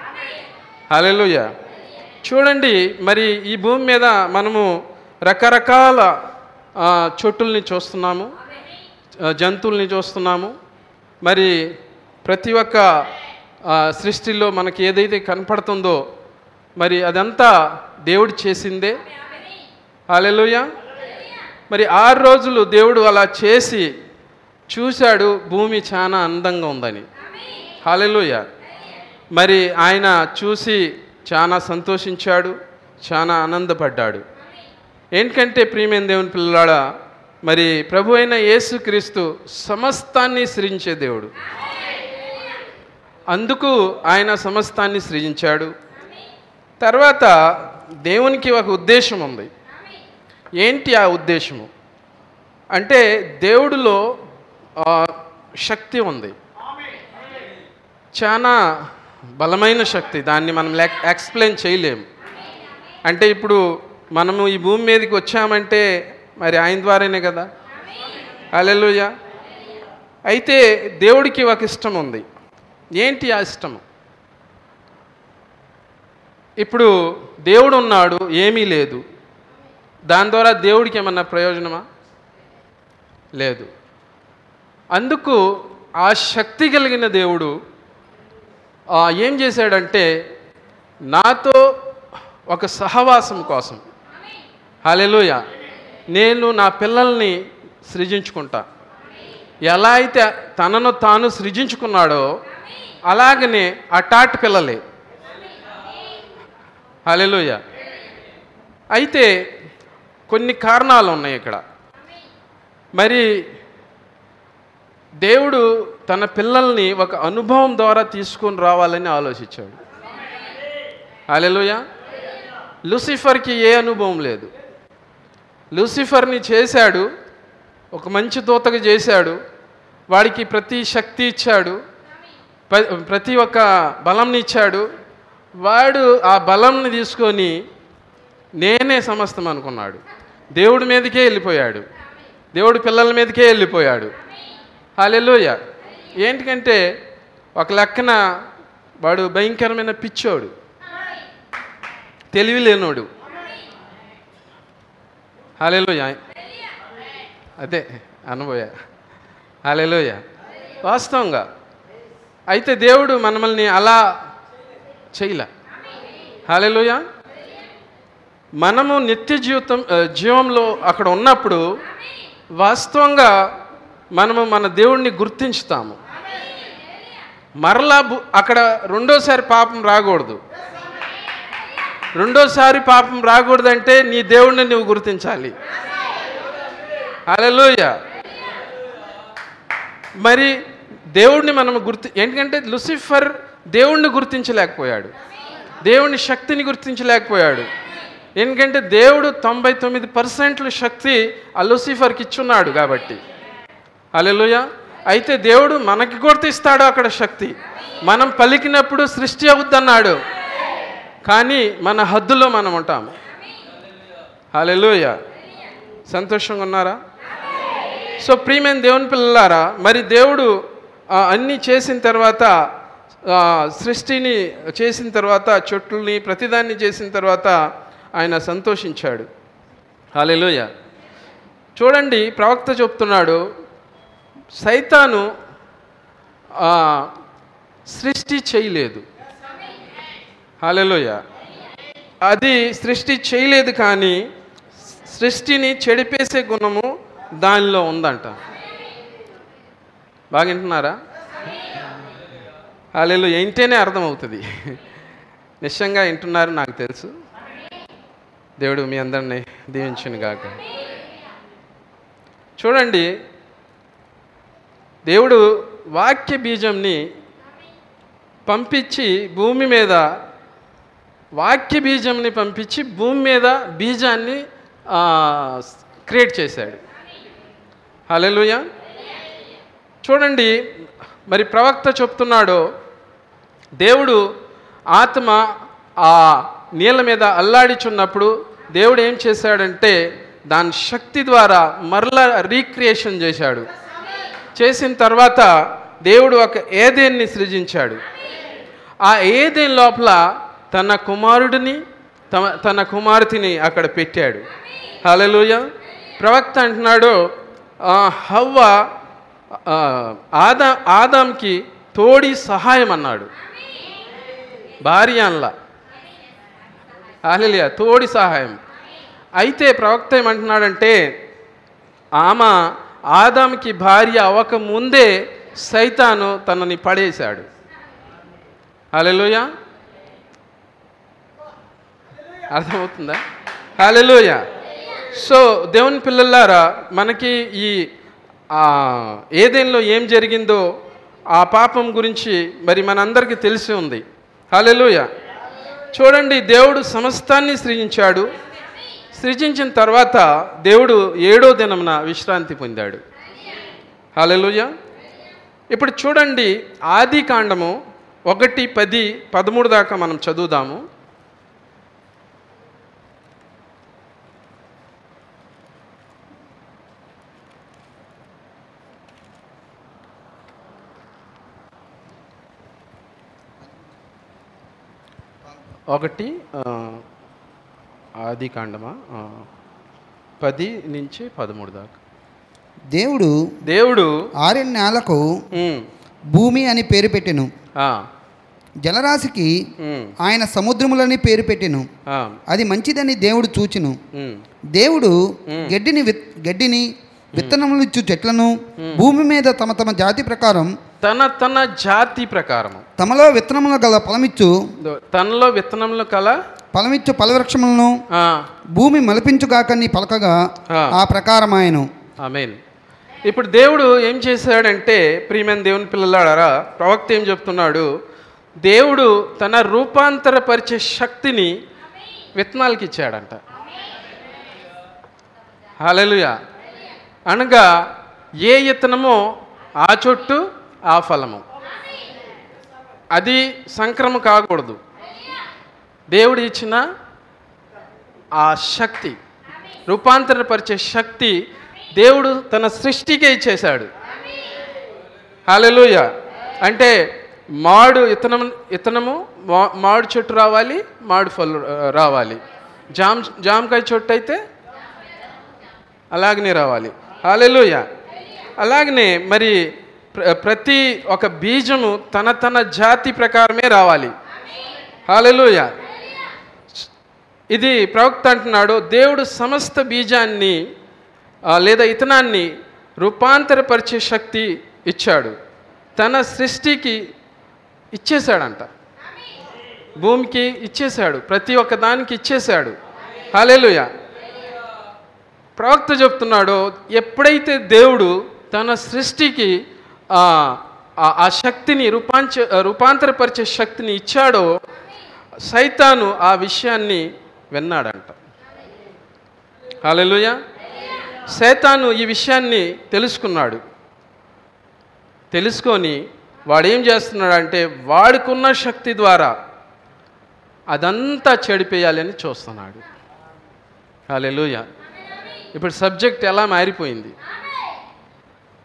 హలలుయ చూడండి మరి ఈ భూమి మీద మనము రకరకాల చెట్టుల్ని చోటుల్ని చూస్తున్నాము. జంతువుల్ని చూస్తున్నాము. మరి ప్రతి ఒక్క సృష్టిలో మనకి ఏదైతే కనపడుతుందో మరి అదంతా దేవుడు చేసిందే. అలెలుయ మరి ఆరు రోజులు దేవుడు అలా చేసి చూశాడు భూమి చాలా అందంగా ఉందని. హాలెలుయ మరి ఆయన చూసి చాలా సంతోషించాడు చాలా ఆనందపడ్డాడు. ఏంటంటే ప్రియమైన దేవుని పిల్లలాడ మరి ప్రభు అయిన యేసుక్రీస్తు సమస్తాన్ని సృజించే దేవుడు. అందుకు ఆయన సమస్తాన్ని సృజించాడు. తర్వాత దేవునికి ఒక ఉద్దేశం ఉంది. ఏంటి ఆ ఉద్దేశము? అంటే దేవుడిలో శక్తి ఉంది. చాలా బలమైన శక్తి దాన్ని మనం ఎక్స్ప్లెయిన్ చేయలేము అంటే ఇప్పుడు మనము ఈ భూమి మీదకి వచ్చామంటే మరి ఆయన ద్వారానే కదా? అలెలుయ అయితే దేవుడికి ఒక ఇష్టం ఉంది. ఏంటి ఆ ఇష్టము ఇప్పుడు దేవుడు ఉన్నాడు ఏమీ లేదు. దాని ద్వారా దేవుడికి ఏమన్నా ప్రయోజనమా? లేదు. అందుకు ఆ శక్తి కలిగిన దేవుడు ఏం చేశాడంటే నాతో ఒక సహవాసం కోసం. హలెలుయా నేను నా పిల్లల్ని సృజించుకుంటా. ఎలా అయితే తనను తాను సృజించుకున్నాడో అలాగనే అటాట్ పిల్లలే. హలెలుయ అయితే కొన్ని కారణాలు ఉన్నాయి ఇక్కడ. మరి దేవుడు తన పిల్లల్ని ఒక అనుభవం ద్వారా తీసుకొని రావాలని ఆలోచించాడు. హల్లెలూయ. లూసిఫర్కి ఏ అనుభవం లేదు. లూసిఫర్ని చేశాడు ఒక మంచి దూతగా చేశాడు వాడికి ప్రతి శక్తి ఇచ్చాడు ప్రతి ఒక్క బలంని ఇచ్చాడు. వాడు ఆ బలంని తీసుకొని నేనే సమస్తం అనుకున్నాడు. దేవుడి మీదకే వెళ్ళిపోయాడు. దేవుడు పిల్లల మీదకే వెళ్ళిపోయాడు. హాలెలుయ ఏంటికంటే ఒక లెక్కన వాడు భయంకరమైన పిచ్చోడు. తెలివి లేనోడు. హాలేలోయ. అదే అనబోయా. హాలేలోయ. వాస్తవంగా అయితే దేవుడు మనల్ని అలా చేయలే. హాలేలోయ. మనము నిత్య జీవితం జీవంలో అక్కడ ఉన్నప్పుడు వాస్తవంగా మనము మన దేవుణ్ణి గుర్తించుతాము. మరలా అక్కడ రెండోసారి పాపం రాకూడదు. రెండోసారి పాపం రాకూడదంటే నీ దేవుణ్ణి నువ్వు గుర్తించాలి. హల్లెలూయా. మరి దేవుడిని మనం గుర్తి ఎందుకంటే లూసిఫర్ దేవుణ్ణి గుర్తించలేకపోయాడు. దేవుని శక్తిని గుర్తించలేకపోయాడు. ఎందుకంటే దేవుడు తొంభై తొమ్మిది పర్సెంట్ల శక్తి ఆ లూసిఫర్కి ఇచ్చున్నాడు కాబట్టి. అలెలుయ అయితే దేవుడు మనకి గుర్తిస్తాడు అక్కడ శక్తి. మనం పలికినప్పుడు సృష్టి అవుద్దన్నాడు. కానీ మన హద్దులో మనం ఉంటాము. హాలెలుయ సంతోషంగా ఉన్నారా? సో ప్రియమైన దేవుని పిల్లలారా మరి దేవుడు అన్నీ చేసిన తర్వాత సృష్టిని చేసిన తర్వాత చెట్లని ప్రతిదాన్ని చేసిన తర్వాత ఆయన సంతోషించాడు. హాలెలుయ చూడండి ప్రవక్త చెప్తున్నాడు సైతాను సృష్టి చేయలేదు. హాలలోయ. అది సృష్టి చేయలేదు కానీ సృష్టిని చెడిపేసే గుణము దానిలో ఉందంట. బాగా వింటున్నారా? హాలేలు ఏంటేనే అర్థమవుతుంది. నిశ్చయంగా వింటున్నారు నాకు తెలుసు. దేవుడు మీ అందరిని దీవించను గాక. చూడండి దేవుడు వాక్య బీజంని పంపించి భూమి మీద వాక్య బీజంని పంపించి భూమి మీద బీజాన్ని క్రియేట్ చేశాడు. హల్లెలూయా. చూడండి మరి ప్రవక్త చెప్తున్నాడు దేవుడు ఆత్మ ఆ నీళ్ళ మీద అల్లాడిచున్నప్పుడు దేవుడు ఏం చేశాడంటే దాని శక్తి ద్వారా మరలా రీక్రియేషన్ చేశాడు. చేసిన తర్వాత దేవుడు ఒక ఏదేన్ని సృజించాడు. ఆ ఏదేన్ లోపల తన కుమారుడిని తమ తన కుమార్తెని అక్కడ పెట్టాడు. హల్లెలూయా. ప్రవక్త అంటున్నాడు హవ్వ ఆదా ఆదాంకి తోడి సహాయం అన్నాడు. భార్య అనలా హాలెలుయా తోడి సహాయం. అయితే ప్రవక్త ఏమంటున్నాడంటే ఆమె ఆదాంకి భార్య అవ్వక ముందే సైతాను తనని పడేశాడు. హల్లెలూయ. అర్థమవుతుందా? హాలెలుయ సో దేవుని పిల్లలారా మనకి ఈ ఆ, ఏం జరిగిందో ఆ పాపం గురించి మరి మనందరికీ తెలిసి ఉంది. హాలెలుయ చూడండి దేవుడు సమస్తాన్ని సృజించాడు. సృజించిన తర్వాత దేవుడు ఏడో దినమున విశ్రాంతి పొందాడు. హాలెలుయ ఇప్పుడు చూడండి ఆది కాండము ఒకటి పది పదమూడు దాకా మనం చదువుదాము. ఒకటి ఆది కాండమా? పది నుంచి పదమూడు దాకా. దేవుడు దేవుడు నేలకు భూమి అని పేరు పెట్టెను. జలరాశికి ఆయన సముద్రములని పేరు పెట్టెను. అది మంచిదని దేవుడు చూచెను. దేవుడు గడ్డిని విత్ గడ్డిని విత్తనములిచ్చు చెట్లను. భూమి మీద తమ తమ జాతి ప్రకారం తన తన జాతి ప్రకారము. తమలో విత్తనములు గల ఫలమిచ్చు దో- తనలో విత్తనములు కల? ఫలమిచ్చు ఫలవృక్షములను ఆ, భూమి మలిపించుగాకని పలకగా ఆ. ప్రకారం ఆయను ఆమేన్. ఇప్పుడు దేవుడు ఏం చేశాడంటే ప్రియమైన దేవుని పిల్లలాడారా ప్రవక్త ఏం చెప్తున్నాడు దేవుడు తన రూపాంతరపరిచే శక్తిని విత్తనాలకి ఇచ్చాడంట. హల్లెలూయా. అనగా ఏ ఇత్తనమో ఆ చొట్టు ఆ ఫలము. అది సంక్రమ కాకూడదు. దేవుడు ఇచ్చిన ఆ శక్తి రూపాంతరపరిచే శక్తి దేవుడు తన సృష్టికే ఇచ్చేశాడు. హాలెలూయ అంటే మాడు ఇతనం ఇతనము మా- మాడు చెట్టు రావాలి మాడు ఫలు రావాలి. జామ్ జామకాయ చెట్టు అయితే అలాగనే రావాలి. హాలెలూయ అలాగనే మరి ప్రతి ఒక బీజము తన తన జాతి ప్రకారమే రావాలి. హాలెలుయ ఇది ప్రవక్త అంటున్నాడు దేవుడు సమస్త బీజాన్ని లేదా ఇతనాన్ని రూపాంతరపరిచే శక్తి ఇచ్చాడు. తన సృష్టికి ఇచ్చేశాడంట. భూమికి ఇచ్చేశాడు. ప్రతి ఒక్క దానికి ఇచ్చేశాడు. హాలేలుయ ప్రవక్త చెప్తున్నాడో ఎప్పుడైతే దేవుడు తన సృష్టికి ఆ, శక్తిని రూపాంచ రూపాంతరపరిచే శక్తిని ఇచ్చాడో సైతాను ఆ విషయాన్ని విన్నాడంట. హాలెలుయ సైతాను ఈ విషయాన్ని తెలుసుకున్నాడు. తెలుసుకొని వాడేం చేస్తున్నాడంటే వాడుకున్న శక్తి ద్వారా అదంతా చెడిపేయాలని చూస్తున్నాడు. హాలెలుయ ఇప్పుడు సబ్జెక్ట్ ఎలా మారిపోయింది?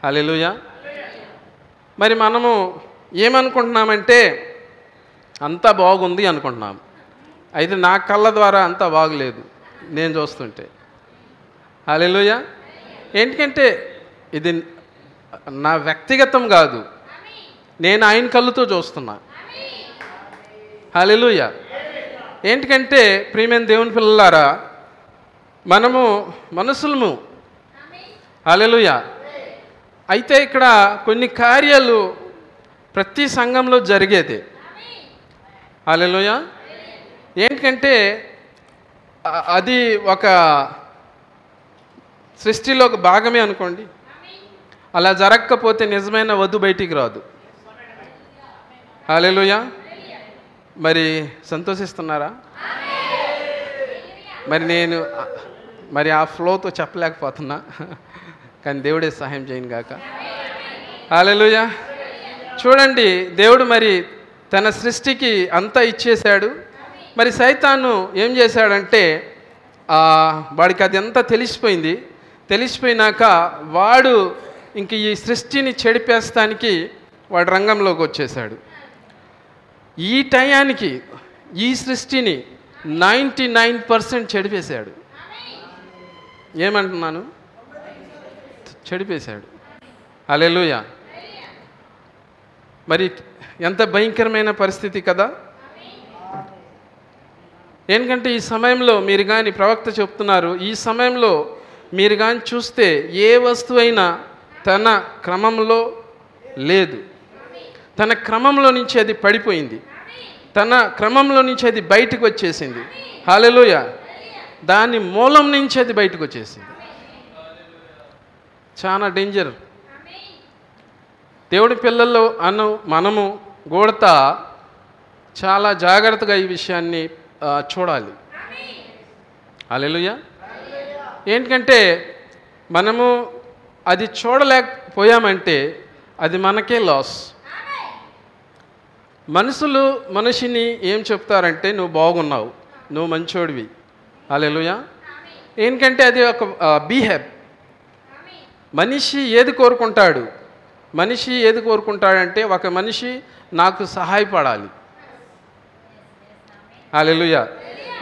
హాలెలుయ మరి మనము ఏమనుకుంటున్నామంటే అంతా బాగుంది అనుకుంటున్నాం. అయితే నా కళ్ళ ద్వారా అంతా బాగలేదు నేను చూస్తుంటే. అలెలుయ ఏంటికంటే ఇది నా వ్యక్తిగతం కాదు. నేను ఆయన కళ్ళుతో చూస్తున్నా. హాలెలుయ ఏంటికంటే ప్రియమైన దేవుని పిల్లలారా మనము మనసులము హాలెలుయ అయితే ఇక్కడ కొన్ని కార్యాలు ప్రతి సంఘంలో జరిగేది. హాలెలుయ ఏంటంటే అది ఒక సృష్టిలో ఒక భాగమే అనుకోండి. అలా జరగకపోతే నిజమైన వధు బయటికి రాదు. అలెలుయ మరి సంతోషిస్తున్నారా? మరి నేను మరి ఆ ఫ్లోతో చెప్పలేకపోతున్నా. కానీ దేవుడే సహాయం చేయను గాక. హాలెలుయ చూడండి దేవుడు మరి తన సృష్టికి అంతా ఇచ్చేశాడు. మరి సైతాను ఏం చేశాడంటే వాడికి అది అంతా తెలిసిపోయింది. తెలిసిపోయినాక వాడు ఇంక ఈ సృష్టిని చెడిపేస్తానికి వాడు రంగంలోకి వచ్చేసాడు ఈ టయానికి ఈ సృష్టిని నైంటీ నైన్ పర్సెంట్ చెడిపేశాడు. ఏమంటున్నాను? చెడిపేశాడు. అలెలుయ మరి ఎంత భయంకరమైన పరిస్థితి కదా? ఎందుకంటే ఈ సమయంలో మీరు కానీ ప్రవక్త చెప్తున్నారు ఈ సమయంలో మీరు కానీ చూస్తే ఏ వస్తువైనా తన క్రమంలో లేదు. తన క్రమంలో నుంచి అది పడిపోయింది. తన క్రమంలో నుంచి అది బయటకు వచ్చేసింది. హాలెలుయ దాని మూలం నుంచి అది బయటకు వచ్చేసింది. చాలా డేంజర్ దేవుడి పిల్లల్లో అను మనము గోడత చాలా జాగ్రత్తగా ఈ విషయాన్ని చూడాలి. అలెలుయ ఏంటంటే మనము అది చూడలేకపోయామంటే అది మనకే లాస్ మనుషులు మనిషిని ఏం చెప్తారంటే నువ్వు బాగున్నావు నువ్వు మంచోడివి. అలెలుయ ఏంటంటే అది ఒక బిహేవ్ మనిషి ఏది కోరుకుంటాడు? మనిషి ఏది కోరుకుంటాడంటే ఒక మనిషి నాకు సహాయపడాలి. అలెలుయ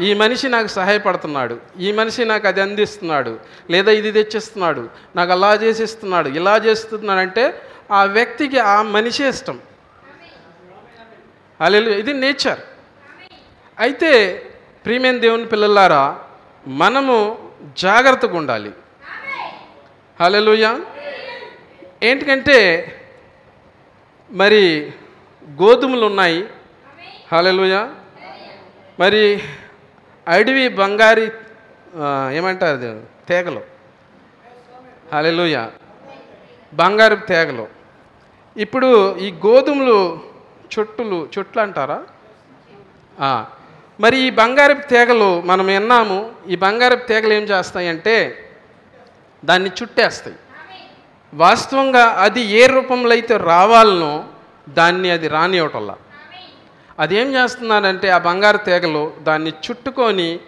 ఈ మనిషి నాకు సహాయపడుతున్నాడు. ఈ మనిషి నాకు అది అందిస్తున్నాడు. లేదా ఇది తెచ్చిస్తున్నాడు. నాకు అలా చేసిస్తున్నాడు. ఇలా చేస్తున్నాడంటే ఆ వ్యక్తికి ఆ మనిషే ఇష్టం. అలెలు ఇది నేచర్. అయితే ప్రియమైన దేవుని పిల్లలారా మనము జాగ్రత్తగా ఉండాలి. హలెలుయ ఏంటికంటే మరి గోధుమలు ఉన్నాయి హలెలుయ మరి అడవి బంగారి ఏమంటారు అది? తేగలు. హలెలుయ బంగారు తేగలు. ఇప్పుడు ఈ గోధుమలు చుట్టులు చుట్లు అంటారా? మరి ఈ బంగారపు తీగలు మనం విన్నాము. ఈ బంగారపు తీగలు ఏం చేస్తాయంటే దాన్ని చుట్టేస్తాయి. వాస్తవంగా అది ఏ రూపంలో అయితే రావాలనో దాన్ని అది రానివ్వటంలా. అది ఏం చేస్తున్నారంటే ఆ బంగారు తీగలు దాన్ని చుట్టుకొని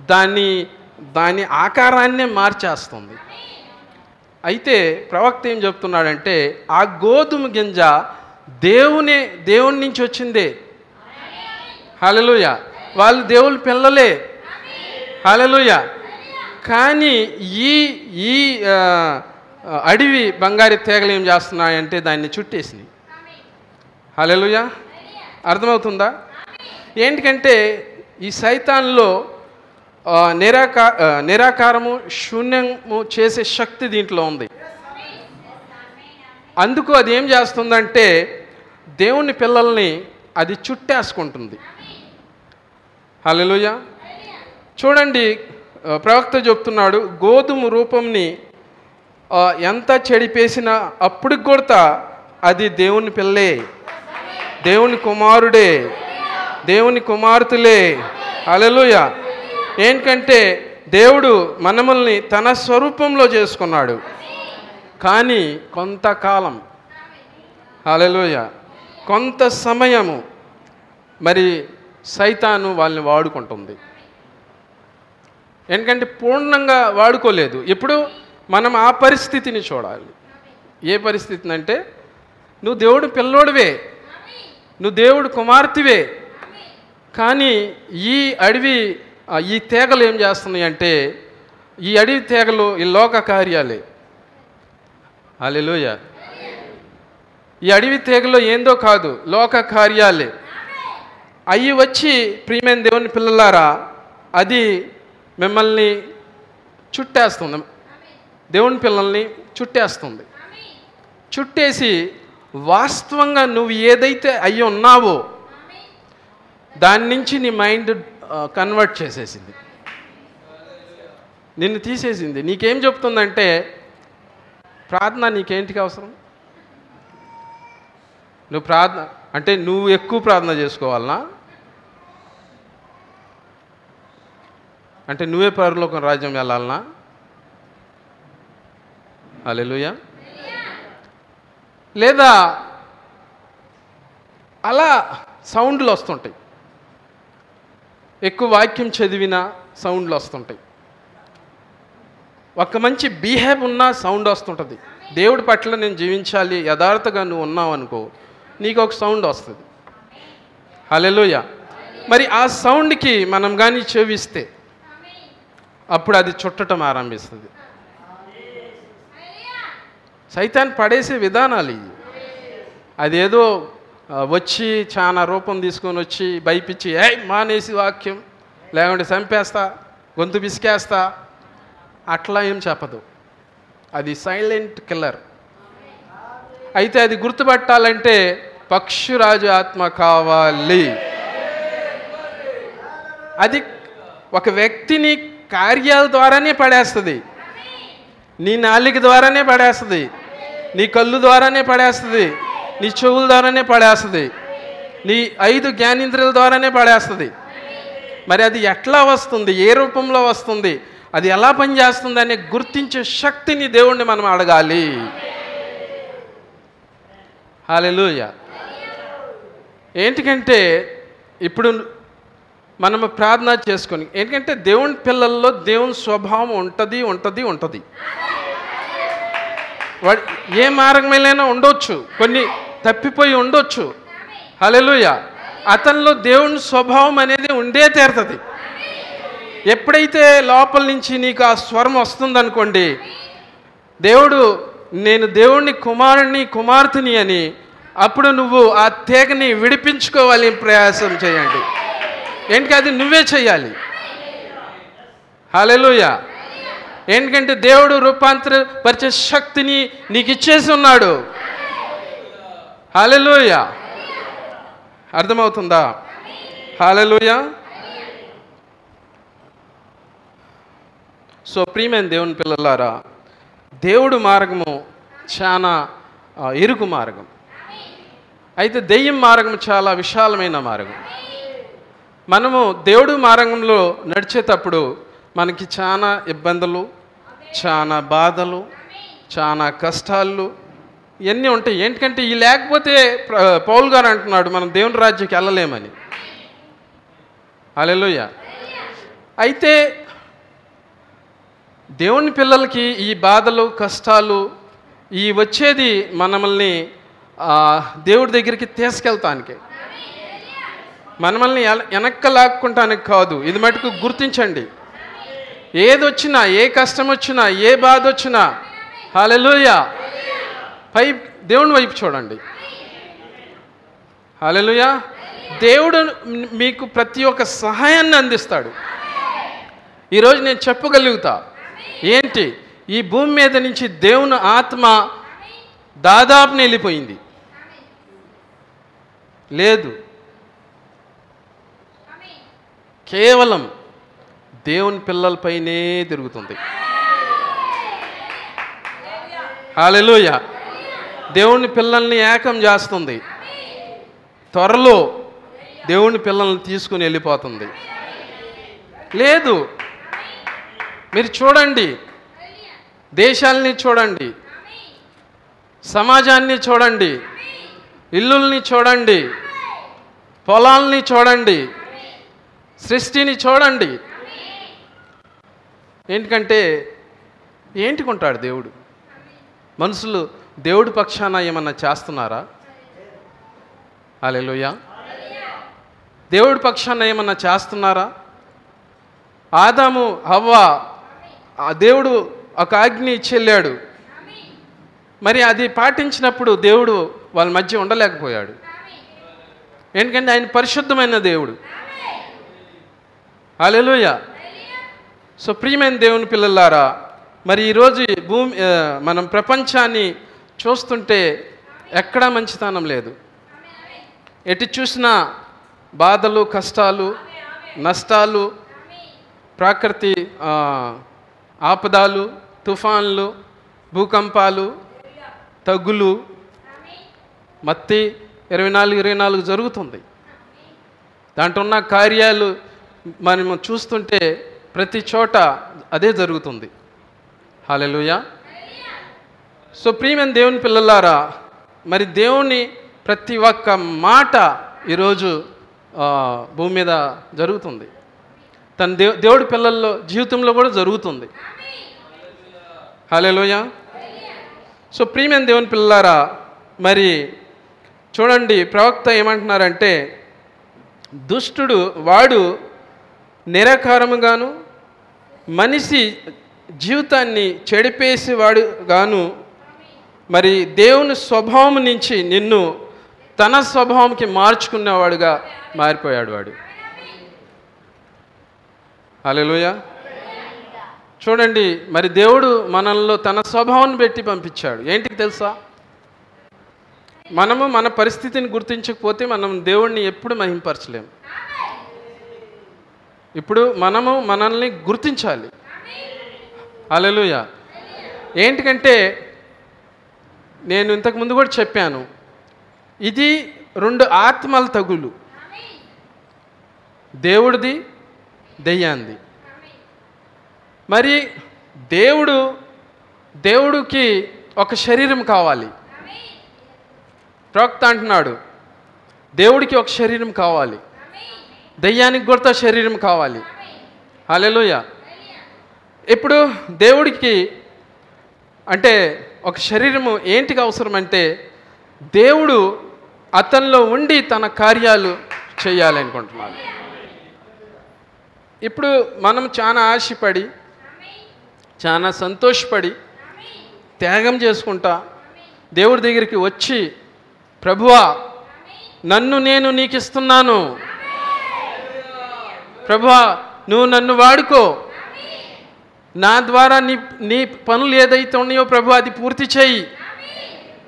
దాన్ని దాని ఆకారాన్నే మార్చేస్తుంది. అయితే ప్రవక్త ఏం చెప్తున్నాడంటే ఆ గోధుమ గింజ దేవుని దేవుని నుంచి వచ్చిందే. హలలుయ వాళ్ళు దేవుని పిల్లలే. హలలుయ కానీ ఈ ఈ అడవి బంగారు తీగలు ఏం చేస్తున్నాయంటే దాన్ని చుట్టేసినాయి. హలలుయ అర్థమవుతుందా? ఏంటికంటే ఈ సైతాన్లో నిరాకా నిరాకారము శూన్యము చేసే శక్తి దీంట్లో ఉంది. అందుకు అది ఏం చేస్తుందంటే దేవుని పిల్లల్ని అది చుట్టేసుకుంటుంది. హలోయ చూడండి ప్రవక్త చెప్తున్నాడు గోధుమ రూపంని ఎంత చెడిపేసినా అప్పుడు కూడా అది దేవుని పిల్లే దేవుని కుమారుడే దేవుని కుమార్తెలే. అలలుయ ఏంటంటే దేవుడు మనమల్ని తన స్వరూపంలో చేసుకున్నాడు. కానీ కొంతకాలం అలలుయ కొంత సమయము మరి సైతాను వాళ్ళని వాడుకుంటుంది. ఎందుకంటే పూర్ణంగా వాడుకోలేదు. ఇప్పుడు మనం ఆ పరిస్థితిని చూడాలి. ఏ పరిస్థితిని అంటే నువ్వు దేవుడు పిల్లోడివే. నువ్వు దేవుడు కుమార్తెవే. కానీ ఈ అడవి ఈ తీగలు ఏం చేస్తున్నాయి అంటే ఈ అడవి తీగలు ఈ లోక కార్యాలే. అలెలుయ ఈ అడవి తీగలో ఏందో కాదు లోక కార్యాలే. అవి వచ్చి ప్రియమైన దేవుని పిల్లలారా అది మిమ్మల్ని చుట్టేస్తుంది. దేవుని పిల్లల్ని చుట్టేస్తుంది. చుట్టేసి వాస్తవంగా నువ్వు ఏదైతే అయ్యి ఉన్నావో దాని నుంచి నీ మైండ్ కన్వర్ట్ చేసేసింది. నిన్ను తీసేసింది. నీకేం చెప్తుందంటే ప్రార్థన నీకేంటికి అవసరం? నువ్వు ప్రార్థన అంటే నువ్వు ఎక్కువ ప్రార్థన చేసుకోవాలనా? అంటే నువ్వే పరలోకం రాజ్యం వెళ్ళాలనా? అలెలుయ లేదా అలా సౌండ్లు వస్తుంటాయి. ఎక్కువ వాక్యం చదివిన సౌండ్లు వస్తుంటాయి. ఒక మంచి బిహేవ్ ఉన్నా సౌండ్ వస్తుంటుంది. దేవుడి పట్ల నేను జీవించాలి యథార్థగా నువ్వు ఉన్నావు అనుకో నీకు ఒక సౌండ్ వస్తుంది. హలెలుయ మరి ఆ సౌండ్కి మనం కానీ చెవిస్తే అప్పుడు అది చుట్టటం ఆరంభిస్తుంది. సైతాన్ పడేసే విధానాలు ఇవి. అదేదో వచ్చి చాలా రూపం తీసుకొని వచ్చి భయపించి ఏ మానేసి వాక్యం లేకుంటే చంపేస్తా గొంతు పిసికేస్తా. అట్లా ఏం చెప్పదు. అది సైలెంట్ కిల్లర్. అయితే అది గుర్తుపట్టాలంటే పక్షురాజు ఆత్మ కావాలి. అది ఒక వ్యక్తిని కార్యాల ద్వారానే పడేస్తుంది. నీ నాలిక ద్వారానే పడేస్తుంది. నీ కళ్ళు ద్వారానే పడేస్తుంది. నీ చెవుల ద్వారానే పడేస్తుంది. నీ ఐదు జ్ఞానేంద్రియాల ద్వారానే పడేస్తుంది. మరి అది ఎట్లా వస్తుంది? ఏ రూపంలో వస్తుంది? అది ఎలా పనిచేస్తుంది అనే గుర్తించే శక్తిని దేవుణ్ణి మనం అడగాలి. హాలెలుయ. ఏంటికంటే ఇప్పుడు మనము ప్రార్థన చేసుకొని ఎందుకంటే దేవుని పిల్లల్లో దేవుని స్వభావం ఉంటుంది ఉంటుంది ఉంటుంది. ఏ మార్గమైనా ఉండొచ్చు కొన్ని తప్పిపోయి ఉండొచ్చు. హలెలుయ అతనిలో దేవుని స్వభావం అనేది ఉండే తీరుతుంది. ఎప్పుడైతే లోపల నుంచి నీకు ఆ స్వరం వస్తుందనుకోండి దేవుడు నేను దేవుణ్ణి కుమారుణ్ణి కుమార్తెని అని అప్పుడు నువ్వు ఆ తీగని విడిపించుకోవాలి ప్రయాసం చేయండి. ఏంటి అది నువ్వే చేయాలి హలెలుయ ఏంటంటే దేవుడు రూపాంతరపరిచే శక్తిని నీకు ఇచ్చేసి ఉన్నాడు. హాలెలుయ అర్థమవుతుందా? హాలెలుయ సో ప్రియమైన దేవుని పిల్లలారా దేవుడు మార్గము చాలా ఇరుకు మార్గం. అయితే దెయ్యం మార్గం చాలా విశాలమైన మార్గం. మనము దేవుడు మార్గంలో నడిచేటప్పుడు మనకి చాలా ఇబ్బందులు చాలా బాధలు చాలా కష్టాలు ఇవన్నీ ఉంటాయి. ఏంటంటే ఈ లేకపోతే పౌల్ గారు అంటున్నాడు మనం దేవుని రాజ్యకి వెళ్ళలేమని. అలెలుయ్య అయితే దేవుని పిల్లలకి ఈ బాధలు కష్టాలు ఈ వచ్చేది మనల్ని దేవుడి దగ్గరికి తీసుకెళ్తానికి. మనమల్ని వెనక్క లాక్కుంటానికి కాదు. ఇది మటుకు గుర్తించండి. ఏది వచ్చినా ఏ కష్టం వచ్చినా ఏ బాధ వచ్చినా హాలెలుయ. పై దేవుని వైపు చూడండి. హాలెలుయ. దేవుడు మీకు ప్రతి ఒక్క సహాయాన్ని అందిస్తాడు. ఈరోజు నేను చెప్పగలుగుతా. ఏంటి? ఈ భూమి మీద నుంచి దేవుని ఆత్మ దాదాపుని వెళ్ళిపోయింది లేదు. కేవలం దేవుని పిల్లలపైనే తిరుగుతుంది. హాలెలుయ దేవుని పిల్లల్ని ఏకం చేస్తుంది. త్వరలో దేవుని పిల్లల్ని తీసుకుని వెళ్ళిపోతుంది. లేదు. మీరు చూడండి. దేశాల్ని చూడండి. సమాజాన్ని చూడండి. ఇల్లుల్ని చూడండి. పొలాల్ని చూడండి. సృష్టిని చూడండి. ఎందుకంటే ఏంటి కొంటాడు దేవుడు? మనుషులు దేవుడి పక్షాన ఏమన్నా చేస్తున్నారా? అలెలుయ దేవుడి పక్షాన ఏమన్నా చేస్తున్నారా? ఆదాము హవ్వ ఆ దేవుడు ఒక ఆజ్ఞ ఇచ్చి వెళ్ళాడు మరి అది పాటించినప్పుడు దేవుడు వాళ్ళ మధ్య ఉండలేకపోయాడు. ఎందుకంటే ఆయన పరిశుద్ధమైన దేవుడు. అలెలుయ సో ప్రియమైన దేవుని పిల్లలారా మరి ఈరోజు భూమి మనం ప్రపంచాన్ని చూస్తుంటే ఎక్కడా మంచితనం లేదు. ఎటు చూసినా బాధలు కష్టాలు నష్టాలు ప్రాకృతి ఆపదాలు తుఫాన్లు భూకంపాలు తగులు మత్తి ఇరవై నాలుగు ఇరవై నాలుగు జరుగుతుంది. దాంట్లో ఉన్న కార్యాలు మనం చూస్తుంటే ప్రతి చోట అదే జరుగుతుంది. హాలెలుయా సో ప్రియమైన దేవుని పిల్లలారా మరి దేవుని ప్రతి ఒక్క మాట ఈరోజు భూమి మీద జరుగుతుంది. తన దేవు దేవుడి పిల్లల్లో జీవితంలో కూడా జరుగుతుంది. హాలెలుయా సో ప్రియమైన దేవుని పిల్లలారా మరి చూడండి ప్రవక్త ఏమంటున్నారంటే దుష్టుడు వాడు నిరాకారముగాను మనిషి జీవితాన్ని చెడిపేసేవాడు గాను మరి దేవుని స్వభావం నుంచి నిన్ను తన స్వభావంకి మార్చుకున్నవాడుగా మారిపోయాడు వాడు. అలెలుయ చూడండి మరి దేవుడు మనల్లో తన స్వభావాన్ని పెట్టి పంపించాడు. ఏంటికి తెలుసా? మనము మన పరిస్థితిని గుర్తించకపోతే మనం దేవుణ్ణి ఎప్పుడు మహింపరచలేము ఇప్పుడు మనము మనల్ని గుర్తించాలి. అలెలుయ ఏంటికంటే నేను ఇంతకు ముందు కూడా చెప్పాను. ఇది రెండు ఆత్మల తగులు. దేవుడిది దెయ్యాంది మరి దేవుడు దేవుడికి ఒక శరీరం కావాలి. ప్రవక్త అంటున్నాడు దేవుడికి ఒక శరీరం కావాలి. దయ్యానికి కూడా శరీరం కావాలి. హల్లెలూయా. ఇప్పుడు దేవుడికి అంటే ఒక శరీరము ఏంటికి అవసరం అంటే దేవుడు అతనిలో ఉండి తన కార్యాలు చేయాలనుకుంటున్నాను ఇప్పుడు మనం చాలా ఆశపడి చాలా సంతోషపడి త్యాగం చేసుకుంటా దేవుడి దగ్గరికి వచ్చి ప్రభువా నన్ను నేను నీకు ఇస్తున్నాను ప్రభువా నువ్వు నన్ను వాడుకో. నా ద్వారా నీ నీ పనులు ఏదైతే ఉన్నాయో ప్రభు అది పూర్తి చేయి.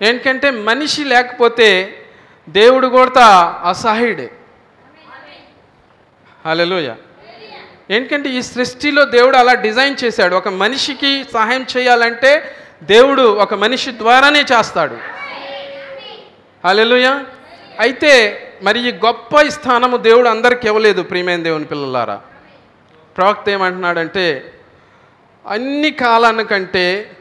ఎందుకంటే మనిషి లేకపోతే దేవుడు కూడా అసహాయుడే. హలోయ ఎందుకంటే ఈ సృష్టిలో దేవుడు అలా డిజైన్ చేశాడు. ఒక మనిషికి సహాయం చేయాలంటే దేవుడు ఒక మనిషి ద్వారానే చేస్తాడు. హలోయ అయితే మరి ఈ గొప్ప స్థానము దేవుడు అందరికి ఇవ్వలేదు ప్రియమైన దేవుని పిల్లలారా. ప్రవక్త ఏమంటున్నాడంటే అన్ని కాలానికంటే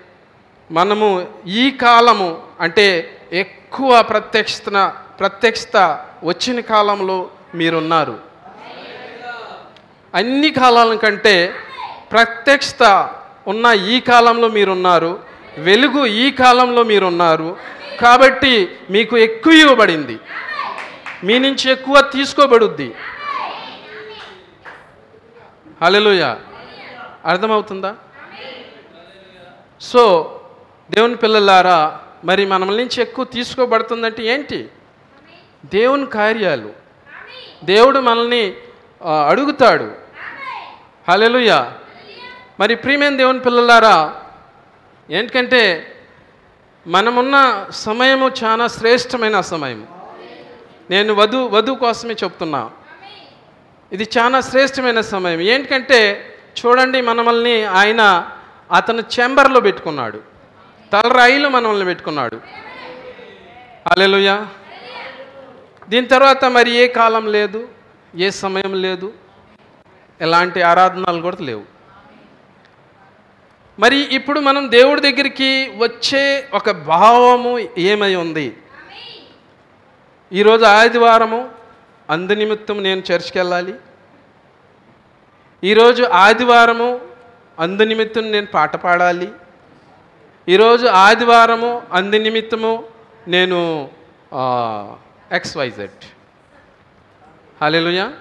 మనము ఈ కాలము అంటే ఎక్కువ ప్రత్యక్షత ప్రత్యక్షత వచ్చిన కాలంలో మీరున్నారు. అన్ని కాలాల కంటే ప్రత్యక్షత ఉన్న ఈ కాలంలో మీరున్నారు వెలుగు ఈ కాలంలో మీరున్నారు కాబట్టి మీకు ఎక్కువ ఇవ్వబడింది. మీ నుంచి ఎక్కువ తీసుకోబడుద్ది. హల్లెలూయా. అర్థమవుతుందా? సో దేవుని పిల్లలారా మరి మనల నుంచి ఎక్కువ తీసుకోబడుతుందంటే ఏంటి? దేవుని కార్యాలు. దేవుడు మనల్ని అడుగుతాడు. హల్లెలూయా. మరి ప్రియమైన దేవుని పిల్లలారా ఏంటంటే మనమున్న సమయము చాలా శ్రేష్టమైన సమయం నేను వధు వధువు కోసమే చెప్తున్నా. ఇది చాలా శ్రేష్టమైన సమయం. ఏంటంటే చూడండి మనమల్ని ఆయన అతను చెంబర్లో పెట్టుకున్నాడు. తలరాయిలో మనల్ని పెట్టుకున్నాడు. అలెలుయా దీని తర్వాత మరి ఏ కాలం లేదు ఏ సమయం లేదు ఎలాంటి ఆరాధనలు కూడా లేవు. మరి ఇప్పుడు మనం దేవుడి దగ్గరికి వచ్చే ఒక భావము ఏమై ఉంది? ఈరోజు ఆదివారము అందు నిమిత్తం నేను చర్చికి వెళ్ళాలి ఈరోజు ఆదివారము అందు నిమిత్తం నేను పాట పాడాలి. ఈరోజు ఆదివారము అందు నిమిత్తము నేను ఎక్స్వైజెడ్. హాలేలుయా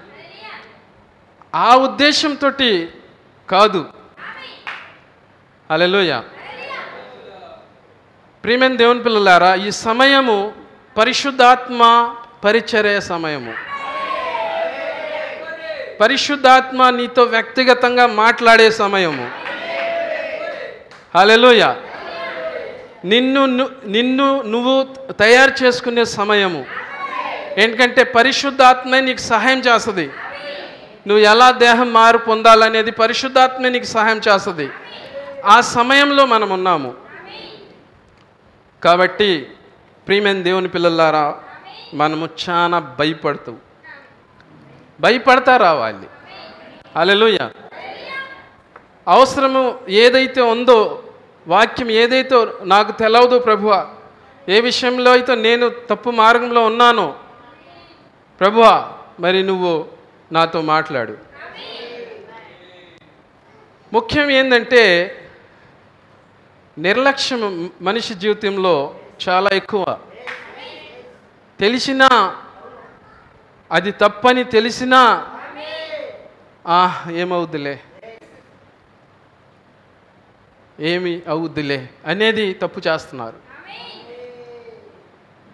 ఆ ఉద్దేశంతో కాదు. హల్లెలూయా. ప్రియమైన దేవుని పిల్లలారా ఈ సమయము పరిశుద్ధాత్మ పరిచర్య సమయము. పరిశుద్ధాత్మ నీతో వ్యక్తిగతంగా మాట్లాడే సమయము. హల్లెలూయా. నిన్ను ను- నిన్ను నువ్వు తయారు చేసుకునే సమయము. ఎందుకంటే పరిశుద్ధాత్మే నీకు సహాయం చేస్తుంది. నువ్వు ఎలా దేహం మారు పొందాలనేది పరిశుద్ధాత్మే నీకు సహాయం చేస్తుంది. ఆ సమయంలో మనం ఉన్నాము కాబట్టి ప్రియమైన దేవుని పిల్లలారా మనము చాలా భయపడుతూ. భయపడతా రావాలి అలెలుయ అవసరము ఏదైతే ఉందో వాక్యం ఏదైతే నాకు తెలవదు ప్రభువ ఏ విషయంలో అయితే నేను తప్పు మార్గంలో ఉన్నానో ప్రభువ మరి నువ్వు నాతో మాట్లాడు. ముఖ్యం ఏంటంటే నిర్లక్ష్యం మనిషి జీవితంలో చాలా ఎక్కువ. తెలిసినా అది తప్పని తెలిసినా "ఆ, ఏమవుద్దిలే. ఏమి అవుద్దిలే అనేది తప్పు చేస్తున్నారు.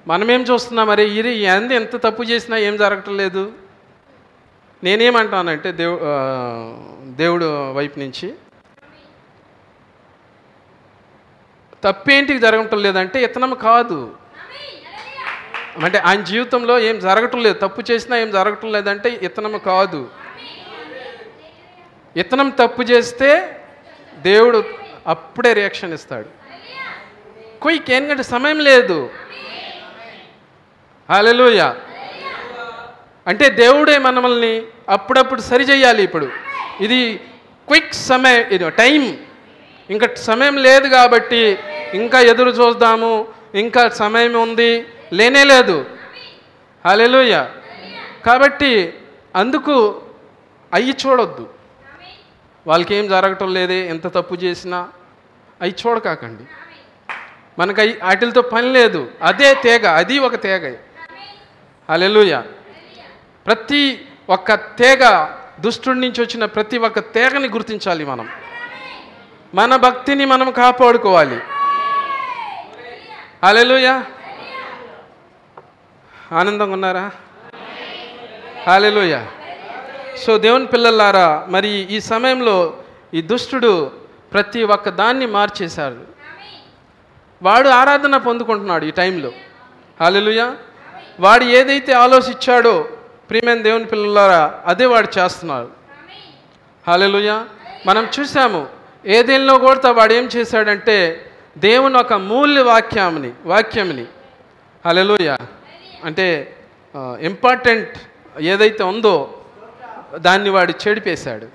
మనమేం చూస్తున్నాం మరి ఇది ఎంత ఎంత తప్పు చేసినా ఏం జరగటం లేదు. నేనేమంటానంటే దేవు దేవుడు వైపు నుంచి తప్పేంటికి జరగటం లేదంటే ఇతనం కాదు. అంటే ఆయన జీవితంలో ఏం జరగటం లేదు. తప్పు చేసినా ఏం జరగటం లేదంటే ఇతనం కాదు. ఇతనం తప్పు చేస్తే దేవుడు అప్పుడే రియాక్షన్ ఇస్తాడు. క్విక్ ఎందుకంటే సమయం లేదు. హల్లెలూయ. అంటే దేవుడే మనల్ని అప్పుడప్పుడు సరి చేయాలి ఇప్పుడు. ఇది క్విక్ సమయం ఇది టైం ఇంకా సమయం లేదు కాబట్టి ఇంకా ఎదురు చూద్దాము. ఇంకా సమయం ఉంది. లేనే లేదు. హల్లెలూయ. కాబట్టి అందుకు అయ్యి చూడొద్దు. వాళ్ళకి ఏం జరగటం లేదే. ఎంత తప్పు చేసినా అవి చూడకాకండి. మనకు అవి వాటితో పని లేదు. అదే తేగ. అది ఒక తేగ. హల్లెలూయ. ప్రతి ఒక్క తేగ దుష్టుడి నుంచి వచ్చిన ప్రతి ఒక్క తేగని గుర్తించాలి మనం. మన భక్తిని మనం కాపాడుకోవాలి. హల్లెలూయ. ఆనందంగా ఉన్నారా? హల్లెలూయ. సో దేవుని పిల్లలారా మరి ఈ సమయంలో ఈ దుష్టుడు ప్రతి ఒక్క దాన్ని మార్చేశాడు. వాడు ఆరాధన పొందుకుంటున్నాడు ఈ టైంలో. హల్లెలూయ. వాడు ఏదైతే ఆలోచించాడో ప్రియమైన దేవుని పిల్లలారా అదే వాడు చేస్తున్నాడు. హల్లెలూయ. మనం చూసాము ఏదేళ్ళలో కూడా వాడు ఏం చేశాడంటే దేవుని ఒక మూల్య వాక్యాన్ని వాక్యంని హల్లెలూయ. అంటే ఇంపార్టెంట్ ఏదైతే ఉందో దాన్ని వాడు చెడిపేశాడు.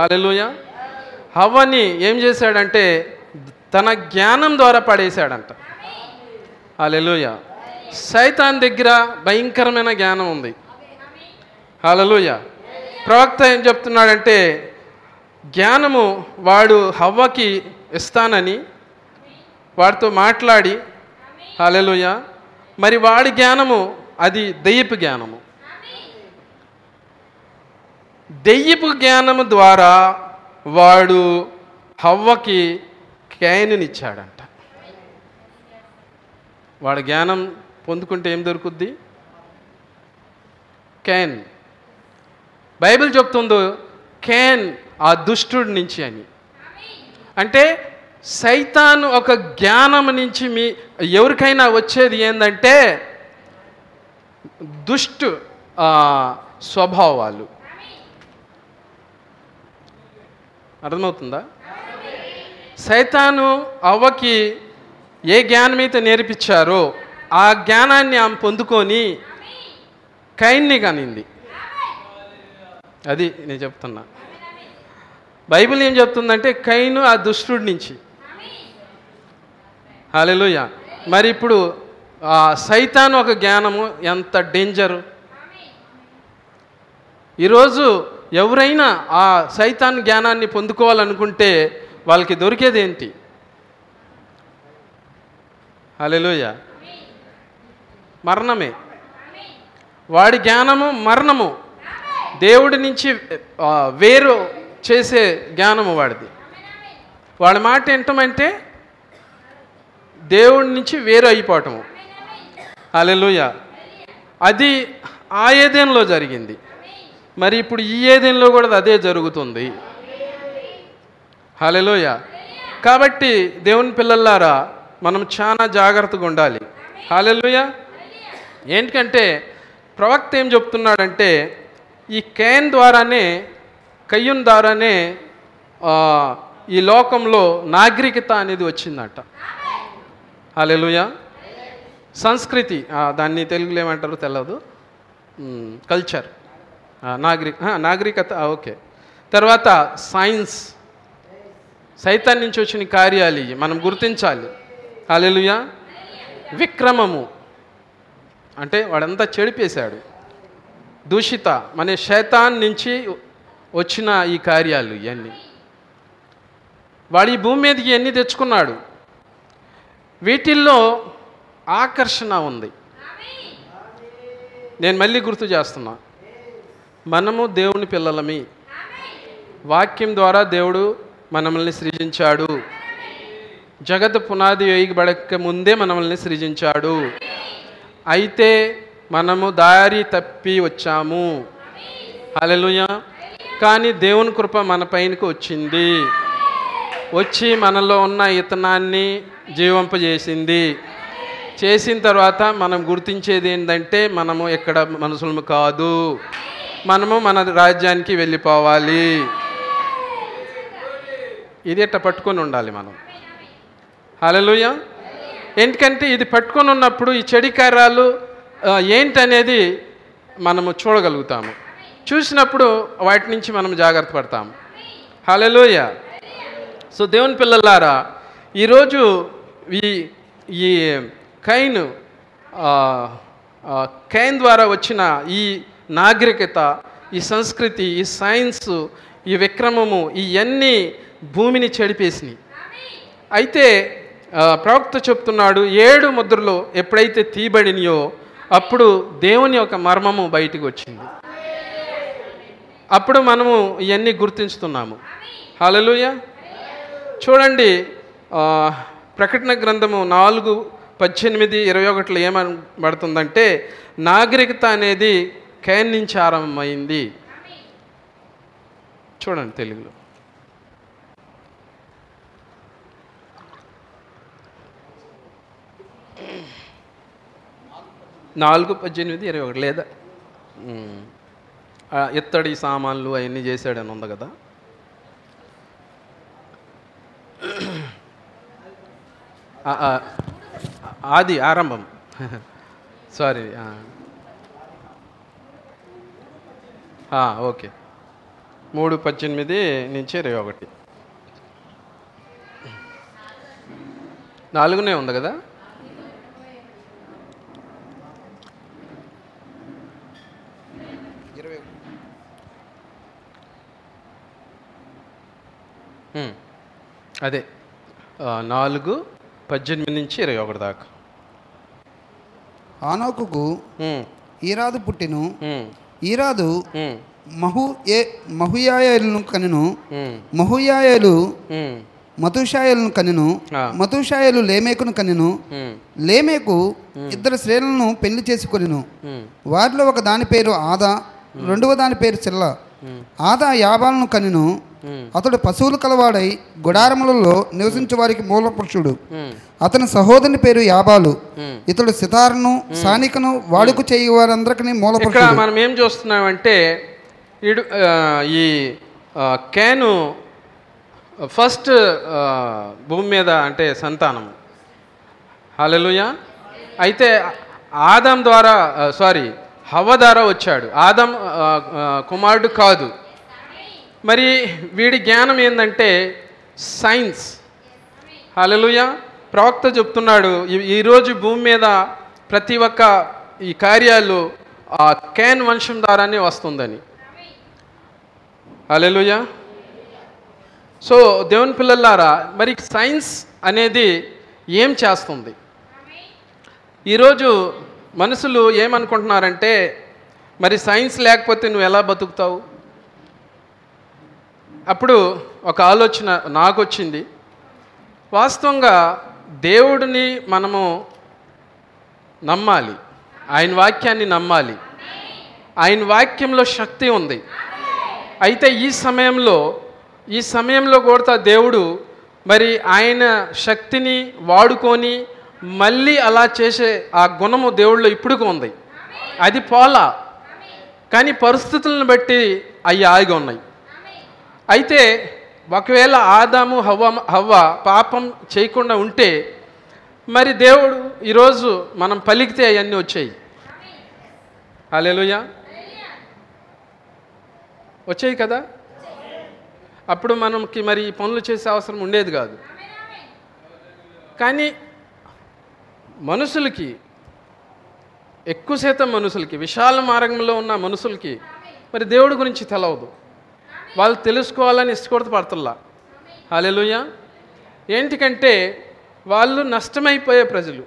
హల్లెలూయ. హవ్వని ఏం చేశాడంటే తన జ్ఞానం ద్వారా పడేశాడంట. హల్లెలూయ. సైతాన్ దగ్గర భయంకరమైన జ్ఞానం ఉంది. హల్లెలూయ. ప్రవక్త ఏం చెప్తున్నాడంటే జ్ఞానము వాడు హవ్వకి ఇస్తానని వాడితో మాట్లాడి హాలెలుయ. మరి వాడి జ్ఞానము అది దెయ్యపు జ్ఞానము. దెయ్యపు జ్ఞానము ద్వారా వాడు హవ్వకి కేనునిచ్చాడంట. వాడు జ్ఞానం పొందుకుంటే ఏం దొరుకుద్ది? కేన్. బైబిల్ చెప్తుందో కేన్ ఆ దుష్టుడి నుంచి అని. అంటే సైతాను ఒక జ్ఞానం నుంచి మీ ఎవరికైనా వచ్చేది ఏంటంటే దుష్టు స్వభావాలు. అర్థమవుతుందా? సైతాను అవ్వకి ఏ జ్ఞానం అయితే నేర్పించారో ఆ జ్ఞానాన్ని ఆమె పొందుకొని కైన్ని కనింది అది నేను చెప్తున్నా. బైబిల్ ఏం చెప్తుందంటే కైను ఆ దుష్టుడి నుంచి. హాలెలుయ మరి ఇప్పుడు ఆ సైతాన్ ఒక జ్ఞానము ఎంత డేంజరు. ఈరోజు ఎవరైనా ఆ సైతాన్ జ్ఞానాన్ని పొందుకోవాలనుకుంటే వాళ్ళకి దొరికేది ఏంటి? హల్లెలూయా. మరణమే. వాడి జ్ఞానము మరణము. దేవుడి నుంచి వేరు చేసే జ్ఞానము వాడిది. వాడి మాట ఏంటమంటే దేవుడి నుంచి వేరు అయిపోవటము. అలెలుయ అది ఆ ఏదేంలో జరిగింది. మరి ఇప్పుడు ఈ ఏదేంలో కూడా అదే జరుగుతుంది. హలెలోయ కాబట్టి దేవుని పిల్లలారా మనం చాలా జాగ్రత్తగా ఉండాలి. హాలెలుయ ఏంటంటే ప్రవక్త ఏం చెప్తున్నాడంటే ఈ కేన్ ద్వారానే కయ్యూన్ ద్వారానే ఈ లోకంలో నాగరికత అనేది వచ్చిందట. హల్లెలూయా. సంస్కృతి దాన్ని తెలుగులో ఏమంటారో తెలియదు కల్చర్ ఆ, నాగరిక నాగరికత ఓకే. తర్వాత సైన్స్ సైతాన్ నుంచి వచ్చిన కార్యాలు మనం గుర్తించాలి. హల్లెలూయా. విక్రమము. అంటే వాడంతా చెడిపేశాడు. దూషిత మన శైతాన్ నుంచి వచ్చిన ఈ కార్యాలు ఇవన్నీ. వాడు ఈ భూమి మీదకి ఎన్ని తెచ్చుకున్నాడు? వీటిల్లో ఆకర్షణ ఉంది. నేను మళ్ళీ గుర్తు చేస్తున్నా. మనము దేవుని పిల్లలమి. వాక్యం ద్వారా దేవుడు మనల్ని సృజించాడు. జగత్ పునాది వేయబడక ముందే మనల్ని సృజించాడు. అయితే మనము దారి తప్పి వచ్చాము. హల్లెలూయ. కానీ దేవుని కృప మన పైనకి వచ్చింది. వచ్చి మనలో ఉన్న ఇతనాన్ని జీవింపజేసింది. చేసిన తర్వాత మనం గుర్తించేది ఏంటంటే మనము ఎక్కడ మనుషులము కాదు. మనము మన రాజ్యానికి వెళ్ళిపోవాలి. ఇది ఎట్ట పట్టుకొని ఉండాలి మనం? హలలుయ ఎందుకంటే ఇది పట్టుకొని ఉన్నప్పుడు ఈ చెడికారాలు ఏంటనేది మనము చూడగలుగుతాము. చూసినప్పుడు వాటి నుంచి మనం జాగ్రత్త పడతాం. హల్లెలూయ. సో దేవుని పిల్లలారా ఈరోజు ఈ ఈ కైన్ కైన్ ద్వారా వచ్చిన ఈ నాగరికత ఈ సంస్కృతి ఈ సైన్స్ ఈ విక్రమము ఇవన్నీ భూమిని చెడిపేసినాయి. అయితే ప్రవక్త చెప్తున్నాడు ఏడు ముద్రలు ఎప్పుడైతే తీయబడినయో అప్పుడు దేవుని యొక్క మర్మము బయటికి వచ్చింది. అప్పుడు మనము ఇవన్నీ గుర్తించుతున్నాము. హలలుయ చూడండి ప్రకటన గ్రంథము నాలుగు పద్దెనిమిది ఇరవై ఒకటిలో ఏమనబడుతుందంటే నాగరికత అనేది కేన్ నుంచి ఆరంభమైంది చూడండి తెలుగులో. నాలుగు పద్దెనిమిది ఇరవై ఒకటి లేదా? ఇత్తడి సామాన్లు అవన్నీ చేశాడని ఉంది కదా. ఆది ఆరంభం. Sorry okay. మూడు పద్దెనిమిది నుంచి ఇరవై ఒకటి. నాలుగునే ఉంది కదా ఇరవై ఉమ్. అదే ఆ, నాలుగు పద్దెనిమిది నుంచి ఇరవై ఒకటి దాకా. ఆనోకుకు ఉమ్, ఈరాదు పుట్టెను. ఉమ్, ఈరాదు మహు ఏ మహుయాయలను కనెను. మహుయాయలు ఉమ్, మధుషాయలను కనెను. ఆ. మధుషాయలు లేమేకును కనెను. లేమేకు ఇద్దరు స్త్రీలను పెళ్ళి చేసుకొనెను. వారిలో ఒక దాని పేరు ఆదా రెండవ దాని పేరు చిల్ల ఆదా యాబాలను కనెను. అతడు పశువులు కలవాడై గుడారములలో నివసించే వారికి మూల పురుషుడు అతని సహోదరుని పేరు యాబాలు. ఇతడు సితారును సానికను వాడుకు చేయి వారందరికీ మూల పురుషుడు మనం ఏం చూస్తున్నామంటే ఇడు ఈ కేను ఫస్ట్ భూమి మీద అంటే సంతానం హల్లెలూయ. అయితే ఆదం ద్వారా సారీ హవ్వ ద్వారా వచ్చాడు. ఆదం కుమారుడు కాదు. మరి వీడి జ్ఞానం ఏంటంటే సైన్స్. హల్లెలూయ. ప్రవక్త చెప్తున్నాడు ఈరోజు భూమి మీద ప్రతి ఒక్క ఈ కార్యాలు ఆ కేన్ వంశం ద్వారానే వస్తుందని. అలెలుయ సో దేవుని పిల్లలారా మరి సైన్స్ అనేది ఏం చేస్తుంది? ఈరోజు మనుషులు ఏమనుకుంటున్నారంటే మరి సైన్స్ లేకపోతే నువ్వు ఎలా బతుకుతావు? అప్పుడు ఒక ఆలోచన నాకు వచ్చింది వాస్తవంగా దేవుడిని మనము నమ్మాలి. ఆయన వాక్యాన్ని నమ్మాలి. ఆయన వాక్యంలో శక్తి ఉంది. అయితే ఈ సమయంలో ఈ సమయంలో కూడా దేవుడు మరి ఆయన శక్తిని వాడుకొని మళ్ళీ అలా చేసే ఆ గుణము దేవుళ్ళు ఇప్పుడుకు ఉంది. అది పోలా. కానీ పరిస్థితులను బట్టి అవి ఆగి ఉన్నాయి. అయితే ఒకవేళ ఆదాము హవ్వ హవ్వ పాపం చేయకుండా ఉంటే మరి దేవుడు ఈరోజు మనం పలికితే అవన్నీ వచ్చాయి. అలెలుయా వచ్చాయి కదా? అప్పుడు మనకి మరి ఈ పనులు చేసే అవసరం ఉండేది కాదు. కానీ మనుషులకి ఎక్కువ శాతం మనుషులకి విశాల మార్గంలో ఉన్న మనుషులకి మరి దేవుడి గురించి తెలవదు. వాళ్ళు తెలుసుకోవాలని ఇష్టకూడదు పడుతుల్లా. హాలెలుయ ఏంటికంటే వాళ్ళు నష్టమైపోయే ప్రజలు.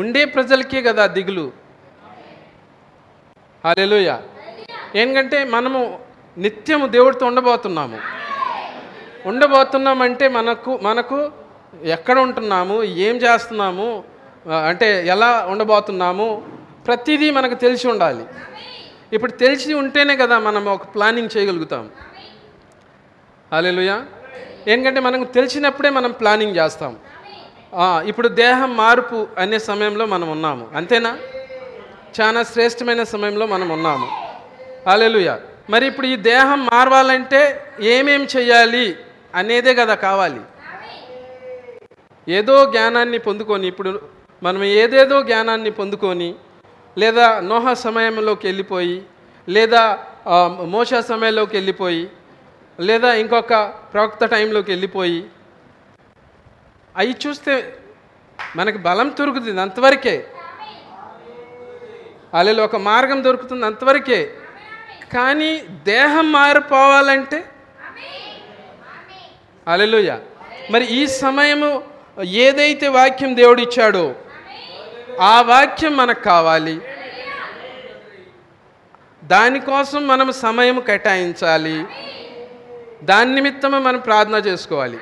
ఉండే ప్రజలకే కదా దిగులు. హాలెలుయ ఏంటంటే మనము నిత్యము దేవుడితో ఉండబోతున్నాము. ఉండబోతున్నామంటే మనకు మనకు ఎక్కడ ఉంటున్నాము ఏం చేస్తున్నాము అంటే ఎలా ఉండబోతున్నాము ప్రతిదీ మనకు తెలిసి ఉండాలి. ఇప్పుడు తెలిసి ఉంటేనే కదా మనం ఒక ప్లానింగ్ చేయగలుగుతాం. హాలేలుయా ఏంటంటే మనకు తెలిసినప్పుడే మనం ప్లానింగ్ చేస్తాం. ఇప్పుడు దేహం మార్పు అనే సమయంలో మనం ఉన్నాము. అంతేనా? చాలా శ్రేష్టమైన సమయంలో మనం ఉన్నాము. హాలేలుయ మరి ఇప్పుడు ఈ దేహం మారవాలంటే ఏమేం చేయాలి అనేదే కదా కావాలి. ఏదో జ్ఞానాన్ని పొందుకొని ఇప్పుడు మనం ఏదేదో జ్ఞానాన్ని పొందుకొని లేదా నోహ సమయంలోకి వెళ్ళిపోయి లేదా మోషా మోష సమయంలోకి వెళ్ళిపోయి లేదా ఇంకొక ప్రవక్త టైంలోకి వెళ్ళిపోయి అవి చూస్తే మనకి బలం దొరుకుతుంది అంతవరకే. అలా ఒక మార్గం దొరుకుతుంది అంతవరకే. కానీ దేహం మారిపోవాలంటే అలెలుయ మరి ఈ సమయము ఏదైతే వాక్యం దేవుడు ఇచ్చాడో ఆ వాక్యం మనకు కావాలి. దానికోసం మనం సమయం కేటాయించాలి. దాని నిమిత్తమే మనం ప్రార్థన చేసుకోవాలి.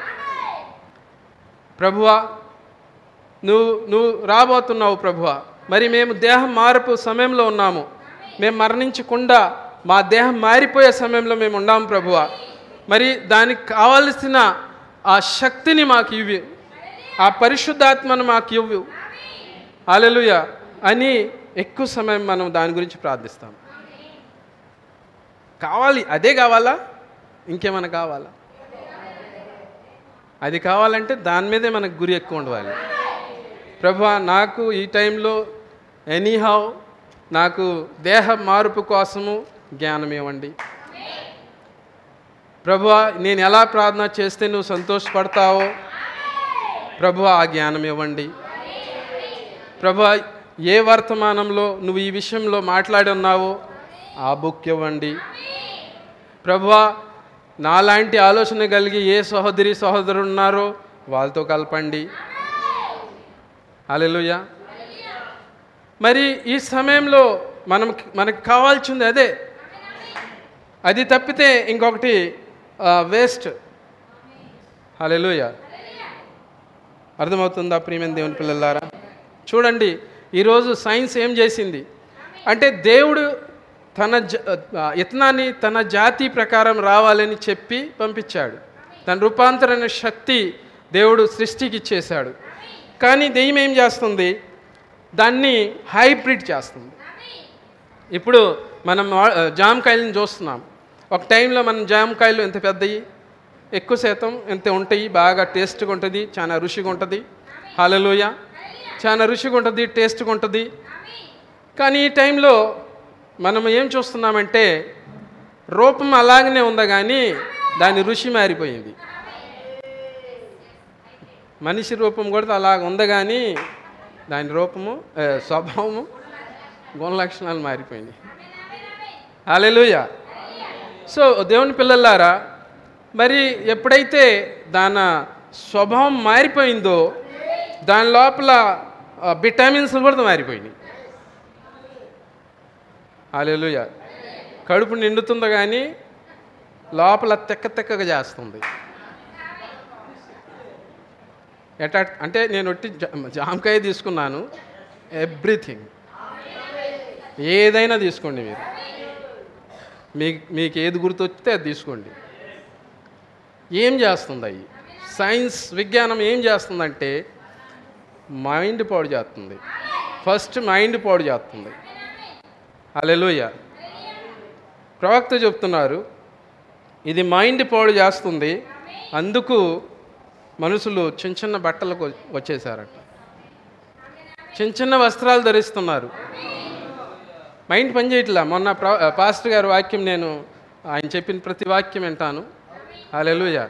ప్రభువా నువ్వు నువ్వు రాబోతున్నావు ప్రభువా. మరి మేము దేహం మార్పు సమయంలో ఉన్నాము. మేము మరణించకుండా మా దేహం మారిపోయే సమయంలో మేము ఉన్నాము ప్రభువా. మరి దానికి కావలసిన ఆ శక్తిని మాకు ఇవ్వు. ఆ పరిశుద్ధాత్మను మాకు ఇవ్వు. అలెలుయ అని ఎక్కువ సమయం మనం దాని గురించి ప్రార్థిస్తాం. కావాలి అదే కావాలా? ఇంకేమైనా కావాలా? అది కావాలంటే దాని మీదే మనకు గురి ఎక్కువ ఉండాలి. ప్రభా నాకు ఈ టైంలో ఎనీహౌ నాకు దేహ మార్పు కోసము జ్ఞానం ఇవ్వండి. ప్రభువా నేను ఎలా ప్రార్థన చేస్తే నువ్వు సంతోషపడతావో? ప్రభు ఆ జ్ఞానం ఇవ్వండి. ప్రభా ఏ వర్తమానంలో నువ్వు ఈ విషయంలో మాట్లాడి ఉన్నావో ఆ బుక్ ఇవ్వండి. ప్రభా నాలాంటి ఆలోచన కలిగి ఏ సహోదరి సహోదరు ఉన్నారో వాళ్ళతో కలపండి. అలెలుయ మరి ఈ సమయంలో మనం మనకు కావాల్సింది అదే. అది తప్పితే ఇంకొకటి వేస్ట్. అలెలుయ అర్థమవుతుందా ప్రియమైన దేవుని పిల్లలారా? చూడండి ఈరోజు సైన్స్ ఏం చేసింది? అంటే దేవుడు తన జ తన జాతి ప్రకారం రావాలని చెప్పి పంపించాడు. తన రూపాంతరణ శక్తి దేవుడు సృష్టికి ఇచ్చేశాడు. కానీ దెయ్యం ఏం చేస్తుంది? దాన్ని హైబ్రిడ్ చేస్తుంది. ఇప్పుడు మనం జామకాయలను చూస్తున్నాం. ఒక టైంలో మనం జామకాయలు ఎంత పెద్దవి ఎక్కువ శాతం ఎంత ఉంటాయి? బాగా టేస్ట్గా ఉంటుంది చాలా రుచిగా ఉంటుంది. హలలోయ. చాలా రుచిగా ఉంటుంది టేస్ట్గా ఉంటుంది. కానీ ఈ టైంలో మనం ఏం చూస్తున్నామంటే రూపం అలాగనే ఉందా కానీ దాని రుచి మారిపోయింది. మనిషి రూపం కూడా అలాగ ఉంది కానీ దాని రూపము స్వభావము గుణ లక్షణాలు మారిపోయినాయి. అలెలుయ సో దేవుని పిల్లలారా మరి ఎప్పుడైతే దాని స్వభావం మారిపోయిందో దాని లోపల విటమిన్స్ కూడా మారిపోయినాయి. అలెలుయ కడుపు నిండుతుందో కానీ లోపల తెక్క తెక్కగా చేస్తుంది. ఎట అంటే నేను ఒట్టి జా- జామకాయ తీసుకున్నాను. ఎవ్రీథింగ్. ఏదైనా తీసుకోండి మీరు. మీకు మీకు ఏది గుర్తొస్తే అది తీసుకోండి. ఏం చేస్తుంది అవి సైన్స్ విజ్ఞానం ఏం చేస్తుందంటే మైండ్ పాడు చేస్తుంది. ఫస్ట్ మైండ్ పాడు చేస్తుంది. అలెలుయ ప్రవక్త చెప్తున్నారు ఇది మైండ్ పాడు చేస్తుంది అందుకు మనుషులు చిన్న చిన్న బట్టలకు వచ్చేసారట. చిన్న చిన్న వస్త్రాలు ధరిస్తున్నారు. మైండ్ పనిచేయట్లా మొన్న ప్ర పాస్టర్ గారి వాక్యం నేను ఆయన చెప్పిన ప్రతి వాక్యం వింటాను. అలెలుయ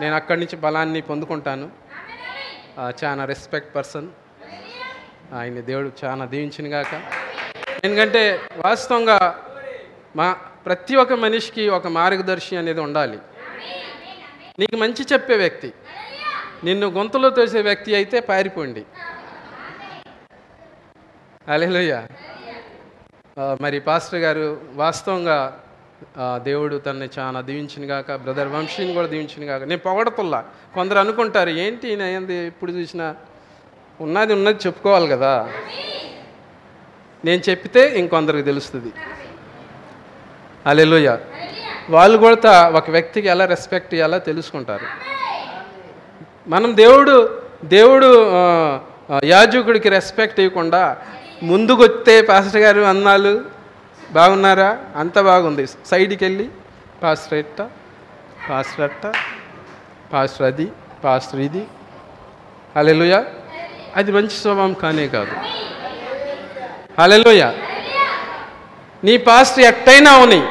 నేను అక్కడి నుంచి బలాన్ని పొందుకుంటాను. చాలా రెస్పెక్ట్ పర్సన్ ఆయన్ని దేవుడు చాలా దీవించిన గాక. ఎందుకంటే వాస్తవంగా మా ప్రతి ఒక్క మనిషికి ఒక మార్గదర్శి అనేది ఉండాలి. నీకు మంచి చెప్పే వ్యక్తి. నిన్ను గొంతులో తోసే వ్యక్తి అయితే పారిపోండి. అలెలుయ్య మరి పాస్టర్ గారు వాస్తవంగా దేవుడు తనని చాలా దీవించిన కాక బ్రదర్ వంశీని కూడా దీవించిన కాక నేను పొగడతుల్లా. కొందరు అనుకుంటారు ఏంటి ఈయన ఏంది ఎప్పుడు చూసినా? ఉన్నది ఉన్నది చెప్పుకోవాలి కదా. నేను చెప్తే ఇంకొందరికి తెలుస్తుంది. అలెలుయ్య వాళ్ళు కూడా ఒక వ్యక్తికి ఎలా రెస్పెక్ట్ ఇవ్వాలో తెలుసుకుంటారు. మనం దేవుడు దేవుడు యాజకుడికి రెస్పెక్ట్ ఇవ్వకుండా ముందుకొస్తే పాస్టర్ గారు అన్నాలు బాగున్నారా? అంత బాగుంది. సైడ్కి వెళ్ళి పాస్టర్ ఎట్ట పాస్టర్ అట్ట పాస్టర్ అది పాస్టర్ ఇది అలెలుయ అది మంచి స్వభావం కానే కాదు. అలెలుయ నీ పాస్టర్ ఎట్టయినా అవని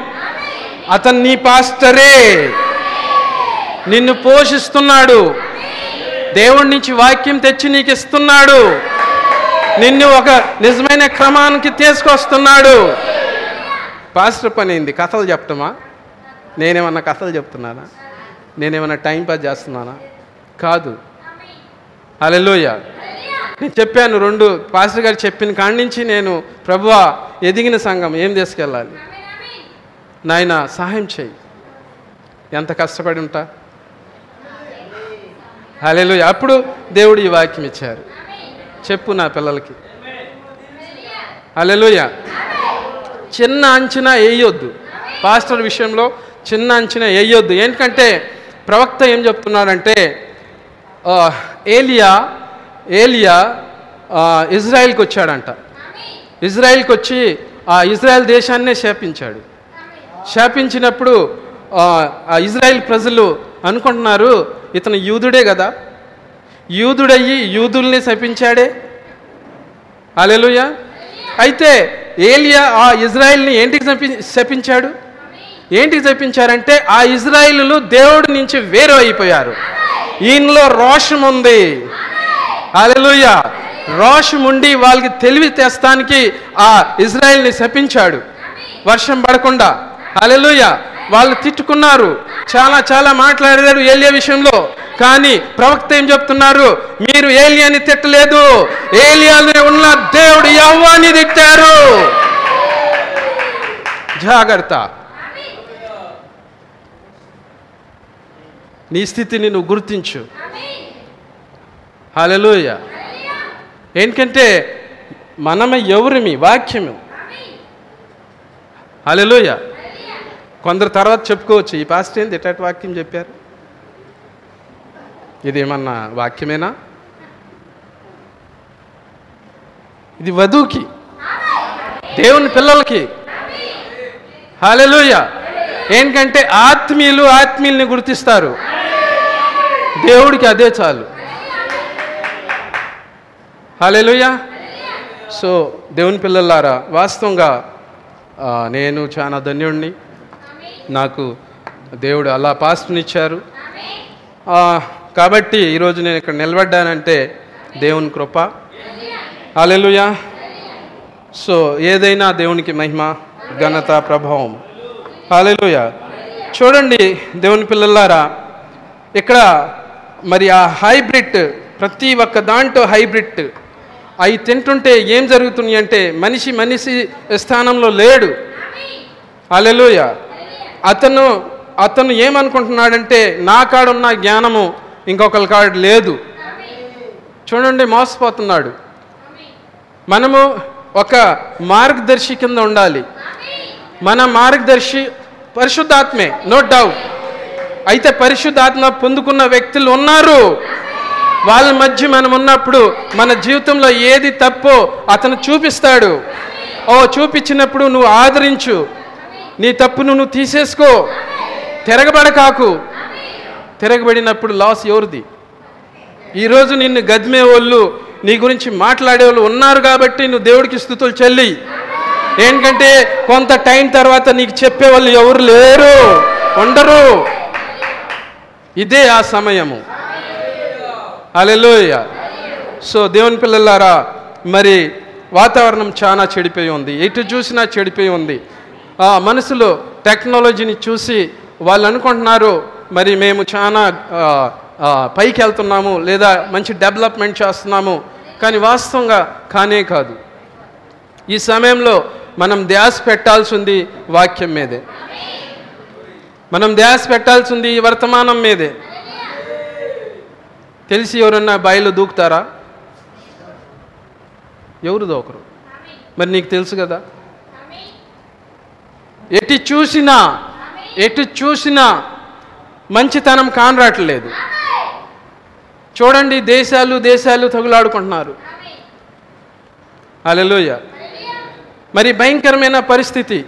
అతను నీ పాస్టరే. నిన్ను పోషిస్తున్నాడు. దేవుడి నుంచి వాక్యం తెచ్చి నీకు ఇస్తున్నాడు. నిన్ను ఒక నిజమైన క్రమానికి తీసుకొస్తున్నాడు. పాస్టర్ పని ఏంది కథలు చెప్పటమా? నేనేమన్నా కథలు చెప్తున్నానా? నేనేమన్నా టైం పాస్ చేస్తున్నానా? కాదు. అలెలోయ నేను చెప్పాను రెండు. పాస్టర్ గారు చెప్పిన కాడి నుంచి నేను ప్రభువా ఎదిగిన సంఘం ఏం తీసుకెళ్ళాలి? నాయన సహాయం చేయి. ఎంత కష్టపడి ఉంటా? అలెలు అప్పుడు దేవుడు ఈ వాక్యం ఇచ్చారు. చెప్పు నా పిల్లలకి. హల్లెలూయా. చిన్న అంచనా వేయొద్దు. పాస్టర్ విషయంలో చిన్న అంచనా వేయొద్దు. ఎందుకంటే ప్రవక్త ఏం చెప్తున్నాడంటే ఏలియా ఏలియా ఆ, ఇజ్రాయెల్కి వచ్చాడంట. ఇజ్రాయెల్కి వచ్చి ఆ ఇజ్రాయెల్ దేశాన్నే శాపించాడు. శాపించినప్పుడు ఆ, ఇజ్రాయెల్ ప్రజలు అనుకుంటున్నారు ఇతను యూదుడే కదా. యూదుడయ్యి యూదుల్ని శపించాడే. అలెలుయా అయితే ఏలియా ఆ ఇజ్రాయిల్ని ఏంటికి శపి శపించాడు? ఏంటికి శపించారంటే ఆ ఇజ్రాయిలు దేవుడి నుంచి వేరు అయిపోయారు. ఈయనలో రోషం ఉంది. అలెలుయ రోషం ఉండి వాళ్ళకి తెలివి తెస్తానికి ఆ ఇజ్రాయిల్ని శపించాడు. వర్షం పడకుండా. అలెలుయ వాళ్ళు తిట్టుకున్నారు. చాలా చాలా మాట్లాడారు ఏలియా విషయంలో. కానీ ప్రవక్త ఏం చెప్తున్నారు? మీరు ఏలియాని తిట్టలేదు. ఏలియాని ఉన్న దేవుడు యవ్వాని తిట్టారు. జాగ్రత్త. నీ స్థితిని నువ్వు గుర్తించు. హల్లెలూయ. ఎందుకంటే మనమే ఎవరిమి వాక్యము. హల్లెలూయా. కొందరు తర్వాత చెప్పుకోవచ్చు. ఈ పాస్ట్ ఏంది? ఎటాటి వాక్యం చెప్పారు? ఇది ఏమన్నా వాక్యమేనా? ఇది వధువుకి దేవుని పిల్లలకి. హాలెలుయ ఏంటంటే ఆత్మీయులు ఆత్మీయుల్ని గుర్తిస్తారు. దేవుడికి అదే చాలు. హాలెలుయ సో దేవుని పిల్లలారా వాస్తవంగా నేను చాలా ధన్యుడిని నాకు దేవుడు అలా పాస్టునిచ్చారు కాబట్టి ఈరోజు నేను ఇక్కడ నిలబడ్డానంటే దేవుని కృప. అలెలుయా సో ఏదైనా దేవునికి మహిమ ఘనత ప్రభావం. అలెలుయా చూడండి దేవుని పిల్లలారా ఇక్కడ మరి ఆ హైబ్రిడ్ ప్రతి ఒక్క దాంట్లో హైబ్రిడ్ అవి తింటుంటే ఏం జరుగుతుంది అంటే మనిషి మనిషి స్థానంలో లేడు. అలెలుయా అతను అతను ఏమనుకుంటున్నాడంటే నా కాడున్న జ్ఞానము ఇంకొకరి కాడు లేదు. చూడండి మోసపోతున్నాడు. మనము ఒక మార్గదర్శి కింద ఉండాలి. మన మార్గదర్శి పరిశుద్ధాత్మే నో డౌట్ అయితే పరిశుద్ధాత్మ పొందుకున్న వ్యక్తులు ఉన్నారు. వాళ్ళ మధ్య మనం ఉన్నప్పుడు మన జీవితంలో ఏది తప్పో అతను చూపిస్తాడు. ఓ చూపించినప్పుడు నువ్వు ఆదరించు. నీ తప్పును నువ్వు తీసేసుకో. తిరగబడకాకు. తిరగబడినప్పుడు లాస్ ఎవరిది? ఈరోజు నిన్ను గదిమే వాళ్ళు నీ గురించి మాట్లాడే వాళ్ళు ఉన్నారు కాబట్టి నువ్వు దేవుడికి స్థుతులు చెల్లి. ఏంటంటే కొంత టైం తర్వాత నీకు చెప్పే వాళ్ళు ఎవరు లేరు. ఉండరు. ఇదే ఆ సమయము. అలెలోయ సో దేవుని పిల్లలారా మరి వాతావరణం చాలా చెడిపోయి ఉంది. ఎటు చూసినా చెడిపోయి ఉంది. ఆ మనసులో టెక్నాలజీని చూసి వాళ్ళు అనుకుంటున్నారు మరి మేము చాలా పైకి వెళ్తున్నాము లేదా మంచి డెవలప్మెంట్ చేస్తున్నాము. కానీ వాస్తవంగా కానే కాదు. ఈ సమయంలో మనం ధ్యాస పెట్టాల్సింది వాక్యం మీదే. మనం ధ్యాస పెట్టాల్సింది ఈ వర్తమానం మీదే. తెలిసి ఎవరన్నా బాయిలో దూకుతారా? ఎవరు దూకరు? మరి నీకు తెలుసు కదా? ఎటు చూసినా ఎటు చూసినా మంచితనం కానరాట్లేదు. చూడండి దేశాలు దేశాలు తగులాడుకుంటున్నారు. అలెలుయ మరి భయంకరమైన పరిస్థితి.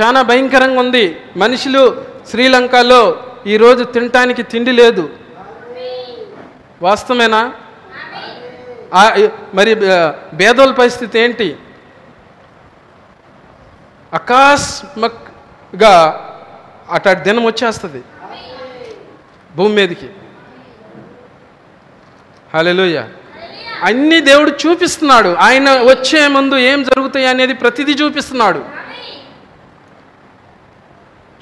చాలా భయంకరంగా ఉంది. మనుషులు శ్రీలంకలో ఈరోజు తినటానికి తిండి లేదు. వాస్తవేనా మరి భేదోల పరిస్థితి ఏంటి? అకస్మాత్గా అటు దినం వచ్చేస్తుంది. భూమి మీదకి. హలోయ అన్ని దేవుడు చూపిస్తున్నాడు. ఆయన వచ్చే ముందు ఏం జరుగుతాయి అనేది ప్రతిదీ చూపిస్తున్నాడు.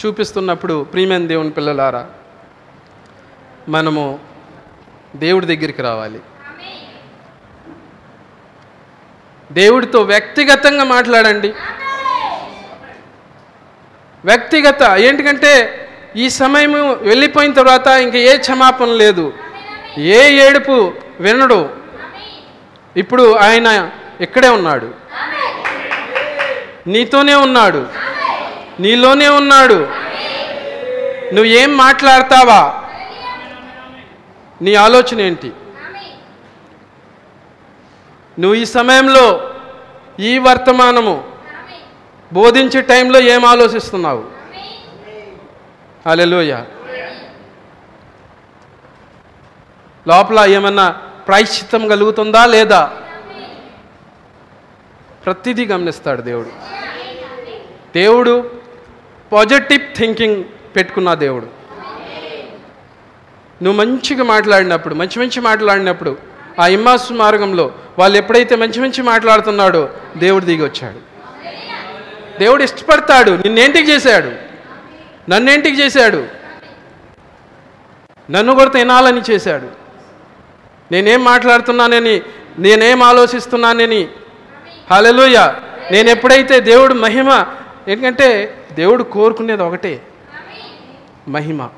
చూపిస్తున్నప్పుడు ప్రియమైన దేవుని పిల్లలారా మనము దేవుడి దగ్గరికి రావాలి. దేవుడితో వ్యక్తిగతంగా మాట్లాడండి. వ్యక్తిగత ఏంటికంటే ఈ సమయం వెళ్ళిపోయిన తర్వాత ఇంకా ఏ క్షమాపణ లేదు. ఏ ఏడుపు వినడు. ఇప్పుడు ఆయన ఇక్కడే ఉన్నాడు. నీతోనే ఉన్నాడు. నీలోనే ఉన్నాడు. నువ్వు ఏం మాట్లాడతావా? నీ ఆలోచన ఏంటి? నువ్వు ఈ సమయంలో ఈ వర్తమానము బోధించే టైంలో ఏం ఆలోచిస్తున్నావు? అలెలోయ లోపల ఏమన్నా ప్రాయశ్చిత్తం కలుగుతుందా లేదా? ప్రతిదీ గమనిస్తాడు దేవుడు. దేవుడు పాజిటివ్ థింకింగ్ పెట్టుకున్న దేవుడు. నువ్వు మంచిగా మాట్లాడినప్పుడు మంచి మంచి మాట్లాడినప్పుడు ఆ ఇమ్మాసు మార్గంలో వాళ్ళు ఎప్పుడైతే మంచి మంచి మాట్లాడుతున్నాడో దేవుడు దిగి వచ్చాడు. దేవుడు ఇష్టపడతాడు నిన్నేంటికి చేశాడు? నన్నేంటికి చేశాడు? నన్ను కూడా తినాలని చేశాడు. నేనేం మాట్లాడుతున్నానని నేనేం ఆలోచిస్తున్నానని. హలలుయ నేను ఎప్పుడైతే దేవుడు మహిమ ఎందుకంటే దేవుడు కోరుకునేది ఒకటే మహిమ.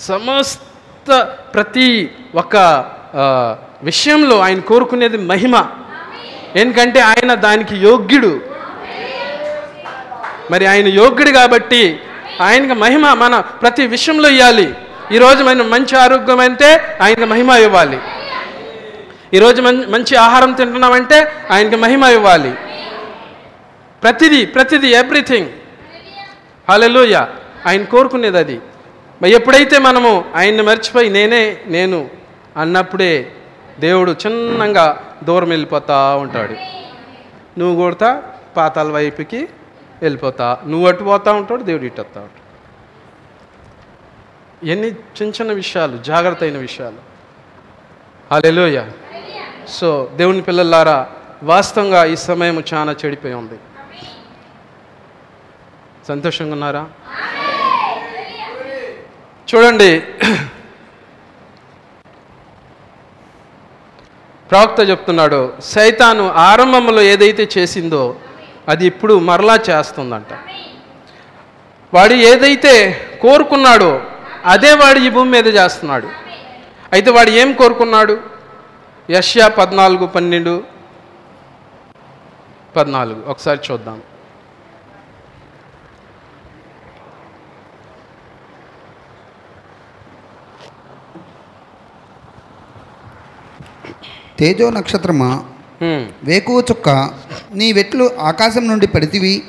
సమస్త ప్రతి ఒక్క విషయంలో ఆయన కోరుకునేది మహిమ. ఎందుకంటే ఆయన దానికి యోగ్యుడు. మరి ఆయన యోగ్యుడు కాబట్టి ఆయనకి మహిమ మన ప్రతి విషయంలో ఇవ్వాలి ఈరోజు మనం మంచి ఆరోగ్యం అంటే ఆయనకి మహిమ ఇవ్వాలి. ఈరోజు మంచి ఆహారం తింటున్నామంటే ఆయనకి మహిమ ఇవ్వాలి. ప్రతిదీ ప్రతిదీ ఎవ్రీథింగ్ హల్లెలూయ ఆయన కోరుకునేది అది. మరి ఎప్పుడైతే మనము ఆయన్ని మర్చిపోయి నేనే నేను అన్నప్పుడే దేవుడు చిన్నంగా దూరం వెళ్ళిపోతా ఉంటాడు. నువ్వు కొడతా పాతాల వైపుకి వెళ్ళిపోతా. నువ్వు అటు పోతా ఉంటాడు దేవుడు ఇటు వస్తా ఉంటాడు. ఎన్ని చిన్న చిన్న విషయాలు జాగ్రత్త అయిన విషయాలు. హల్లెలూయ. సో దేవుని పిల్లలారా వాస్తవంగా ఈ సమయం చాలా చెడిపోయి ఉంది. సంతోషంగా ఉన్నారా? చూడండి. ప్రవక్త చెప్తున్నాడు సైతాను ఆరంభంలో ఏదైతే చేసిందో అది ఇప్పుడు మరలా చేస్తుందంట. వాడు ఏదైతే కోరుకున్నాడో అదే వాడు ఈ భూమి మీద చేస్తున్నాడు. అయితే వాడు ఏం కోరుకున్నాడు? యష్యా పద్నాలుగు పన్నెండు పద్నాలుగు. ఒకసారి చూద్దాం. తేజో నక్షత్రమా. వేకువ చుక్క నీ వెట్లు ఆకాశం నుండి పడితివి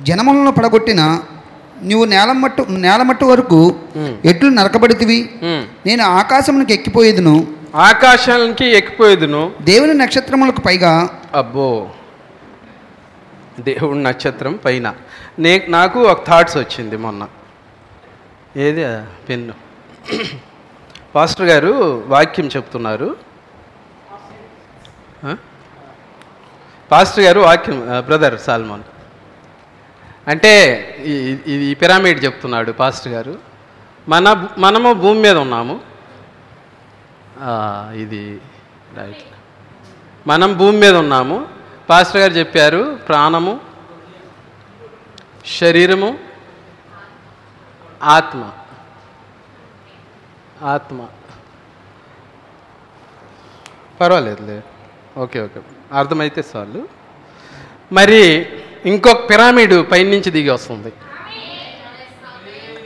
జనములను పడగొట్టిన నీవు నేలమట్టు నేలమట్టు వరకు. ఎట్లు నరకబడితివి. నేను ఆకాశమునికి ఎక్కిపోయేదును. ఆకాశానికి ఎక్కిపోయేదును. దేవుని నక్షత్రములకు పైగా అబ్బో. దేవుడి నక్షత్రం పైన. నే నాకు ఒక థాట్స్ వచ్చింది మొన్న. ఏది? పెన్ను. [CLEARS THROAT] పాస్టర్ గారు వాక్యం చెప్తున్నారు. పాస్టర్ గారు వాక్యం బ్రదర్ సాల్మాన్. అంటే ఈ- ఈ- పిరామిడ్ చెప్తున్నాడు పాస్టర్ గారు. మన మనము భూమి మీద ఉన్నాము. ఇది రైట్. మనం భూమి మీద ఉన్నాము. పాస్టర్ గారు చెప్పారు ప్రాణము శరీరము ఆత్మ. ఆత్మ. పర్వాలేదులే ఓకే ఓకే. అర్థమైతే చాలు. మరి ఇంకొక పిరామిడ్ పైనుంచి దిగి వస్తుంది.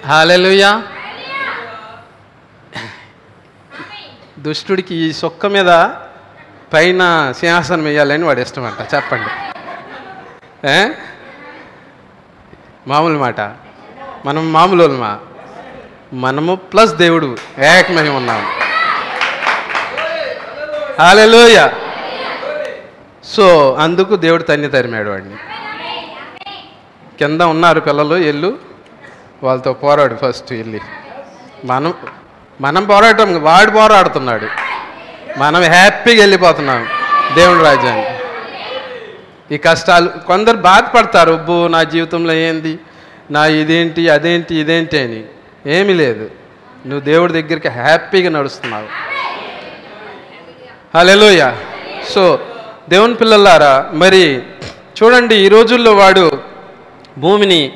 హాలెలుయా. దుష్టుడికి ఈ సొక్క మీద పైన సింహాసనం వేయాలని వాడు ఇష్టం అంట చెప్పండి మామూలు మాట. మనం మామూలు మనము ప్లస్ దేవుడు. ఏకమై ఉన్నాము హాలెలుయా. సో అందుకు దేవుడు తన్ని తరిమాడు వాడిని. కింద ఉన్నారు పిల్లలు ఇల్లు వాళ్ళతో పోరాడు ఫస్ట్ వెళ్ళి మనం మనం పోరాటం వాడు పోరాడుతున్నాడు. మనం హ్యాపీగా వెళ్ళిపోతున్నాం దేవుడి రాజ్యాన్ని ఈ కష్టాలు కొందరు బాధపడతారు ఒబ్బు నా జీవితంలో ఏంది? నా ఇదేంటి అదేంటి ఇదేంటి అని. ఏమీ లేదు. నువ్వు దేవుడి దగ్గరికి హ్యాపీగా నడుస్తున్నావు. హలో సో దేవుని పిల్లలారా మరి చూడండి ఈ రోజుల్లో వాడు భూమిని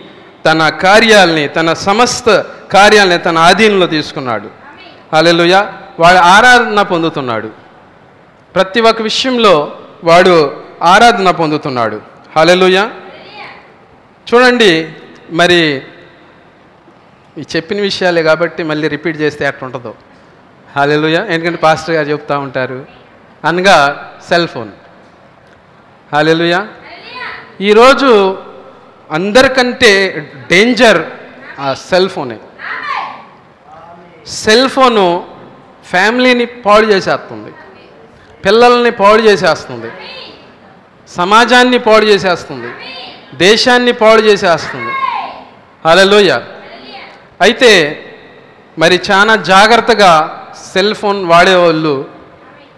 తన కార్యాలని తన సమస్త కార్యాలని తన ఆధీనంలో తీసుకున్నాడు. అలెలుయ వాడు ఆరాధన పొందుతున్నాడు. ప్రతి ఒక్క విషయంలో వాడు ఆరాధన పొందుతున్నాడు. హలెలుయ చూడండి మరి ఈ చెప్పిన విషయాలే కాబట్టి మళ్ళీ రిపీట్ చేస్తే ఎట్లుంటుందో హాలెలుయ ఎందుకంటే పాస్టర్ గారు చెప్తా ఉంటారు. అనగా సెల్ ఫోన్. హాలెలుయా. ఈరోజు అందరికంటే డేంజర్ ఆ సెల్ ఫోనే. సెల్ ఫోను ఫ్యామిలీని పాడు చేసేస్తుంది. పిల్లల్ని పాడు చేసేస్తుంది. సమాజాన్ని పాడు చేసేస్తుంది. దేశాన్ని పాడు చేసేస్తుంది. హలోయ అయితే మరి చాలా జాగ్రత్తగా సెల్ ఫోన్ వాడేవాళ్ళు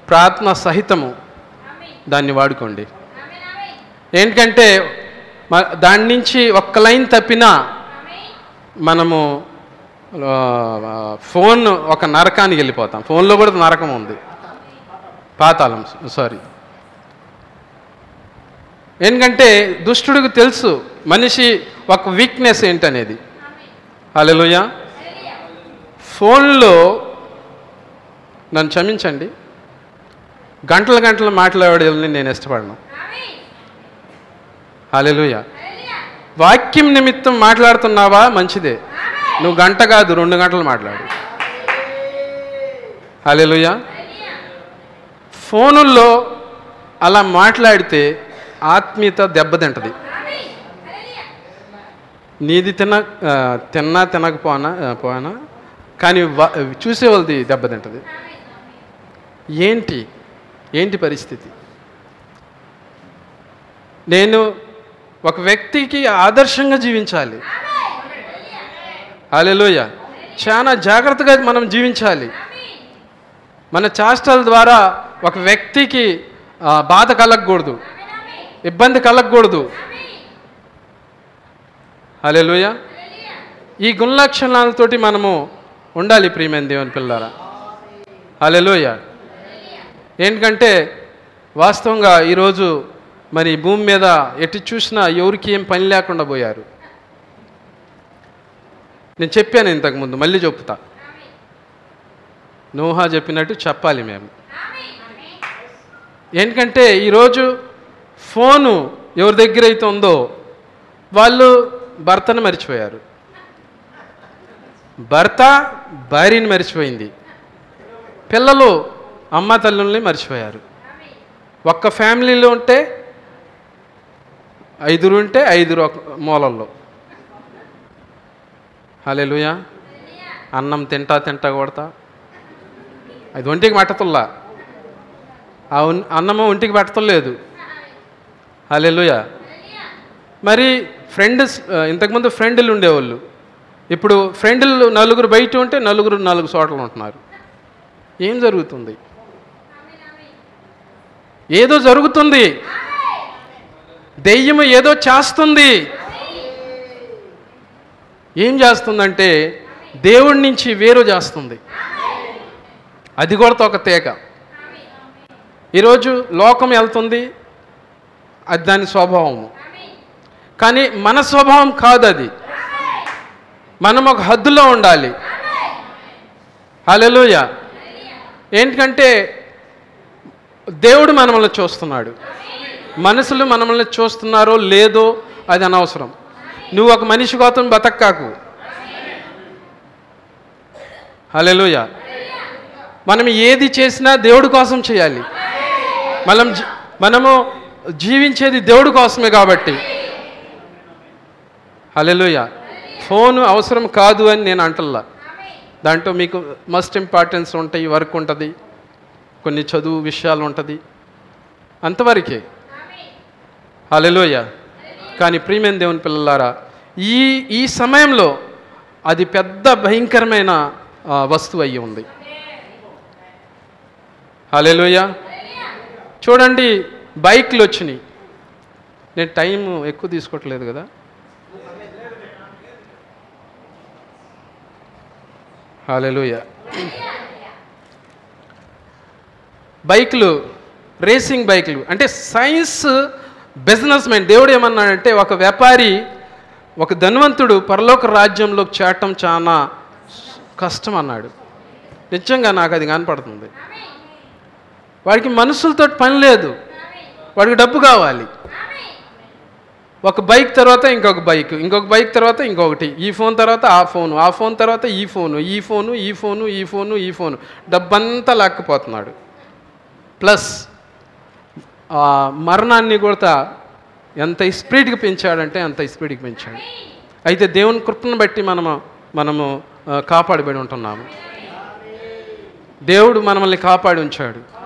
ప్రార్థన సహితము దాన్ని వాడుకోండి. ఏంటంటే దాని నుంచి ఒక్క లైన్ తప్పినా మనము ఫోన్ ఒక నరకానికి వెళ్ళిపోతాం. ఫోన్లో కూడా నరకం ఉంది. పాతాళం సారీ. ఎందుకంటే దుష్టుడికి తెలుసు మనిషి ఒక వీక్నెస్ ఏంటనేది. అలెలుయ ఫోన్లో నన్ను క్షమించండి గంటల గంటలు మాట్లాడేవాళ్ళని నేను ఇష్టపడను. హాలెలుయ వాక్యం నిమిత్తం మాట్లాడుతున్నావా? మంచిదే. నువ్వు గంట కాదు రెండు గంటలు మాట్లాడు. హాలెలుయ ఫోనుల్లో అలా మాట్లాడితే ఆత్మీయత దెబ్బతింటది నీది తిన తిన్నా తినకపోనా పోనా? కానీ చూసేవాళ్ళది చూసే వాళ్ళది దెబ్బతింటది ఏంటి? ఏంటి పరిస్థితి? నేను ఒక వ్యక్తికి ఆదర్శంగా జీవించాలి. అలెలోయ చాలా జాగ్రత్తగా మనం జీవించాలి. మన చేష్టల ద్వారా ఒక వ్యక్తికి బాధ కలగకూడదు. ఇబ్బంది కలగకూడదు. అలెలుయ ఈ గుణలక్షణాలతోటి మనము ఉండాలి ప్రియమైన దేవుని పిల్లారా అలెలుయ ఏంటంటే వాస్తవంగా ఈరోజు మరి భూమి మీద ఎటు చూసినా ఎవరికి ఏం పని లేకుండా పోయారు. నేను చెప్పాను ఇంతకుముందు మళ్ళీ చెప్తా. నోహా చెప్పినట్టు చెప్పాలి మేము. ఏంటంటే ఈరోజు ఫోను ఎవరి దగ్గర అయితే ఉందో వాళ్ళు భర్తను మర్చిపోయారు. భర్త భార్యని మర్చిపోయింది. పిల్లలు అమ్మ తల్లుల్ని మర్చిపోయారు. ఒక్క ఫ్యామిలీలో ఉంటే ఐదురు ఉంటే ఐదు ఒక మూలల్లో. హలెలుయా అన్నం తింటా తింటా కొడతా. అది ఒంటికి పెట్టతుల్లా. ఆ అన్నము ఒంటికి పట్టలేదు హలెలుయా మరి ఫ్రెండ్స్ ఇంతకుముందు ఫ్రెండ్లు ఉండేవాళ్ళు. ఇప్పుడు ఫ్రెండ్లు నలుగురు బయట ఉంటే నలుగురు నాలుగు చోట్ల ఉంటున్నారు. ఏం జరుగుతుంది? ఏదో జరుగుతుంది. దెయ్యము ఏదో చేస్తుంది. ఏం చేస్తుందంటే దేవుడి నుంచి వేరు చేస్తుంది. అది కూడా ఒక తీగ. ఈరోజు లోకం వెళ్తుంది. అది దాని స్వభావము. కానీ మన స్వభావం కాదు అది. మనం ఒక హద్దులో ఉండాలి. హల్లెలూయ. ఏంటంటే దేవుడు మనల్ని చూస్తున్నాడు. మనసులు మనల్ని చూస్తున్నారో లేదో అది అనవసరం. నువ్వు ఒక మనిషి కోసం బతక్కాకు. హల్లెలూయ. మనం ఏది చేసినా దేవుడి కోసం చేయాలి. మనం మనము జీవించేది దేవుడి కోసమే కాబట్టి. హల్లెలూయ. ఫోన్ అవసరం కాదు అని నేను అంటల్లా. దాంట్లో మీకు మస్ట్ ఇంపార్టెన్స్ ఉంటాయి వర్క్ ఉంటుంది కొన్ని చదువు విషయాలు ఉంటుంది. అంతవరకే. హల్లెలూయ. కానీ ప్రియమైన దేవుని పిల్లలారా ఈ ఈ సమయంలో అది పెద్ద భయంకరమైన వస్తువు అయ్యి ఉంది. హల్లెలూయ. చూడండి బైక్లు వచ్చినాయి. నేను టైం ఎక్కువ తీసుకోవట్లేదు కదా. హాలెలుయ బైక్లు రేసింగ్ బైక్లు అంటే సైన్స్ బిజినెస్ మ్యాన్. దేవుడు ఏమన్నాడంటే ఒక వ్యాపారి ఒక ధనవంతుడు పరలోక రాజ్యంలోకి చేరటం చాలా కష్టం అన్నాడు. నిజంగా నాకు అది కనపడుతుంది. వాడికి మనుషులతో పని లేదు. వాడికి డబ్బు కావాలి. ఒక బైక్ తర్వాత ఇంకొక బైక్ ఇంకొక బైక్ తర్వాత ఇంకొకటి ఈ ఫోన్ తర్వాత ఆ ఫోను ఆ ఫోన్ తర్వాత ఈ ఫోను ఈ ఫోను ఈ ఫోను ఈ ఫోను ఈ ఫోను. డబ్బంతా లాక్కపోతున్నాడు. ప్లస్ ఆ మరణాన్ని కూడా ఎంత స్పీడ్కి పెంచాడంటే అంత స్పీడ్కి పెంచాడు. అయితే దేవుని కృపను బట్టి మనము మనము కాపాడబడి ఉంటున్నాము. దేవుడు మనల్ని కాపాడి ఉంచాడు.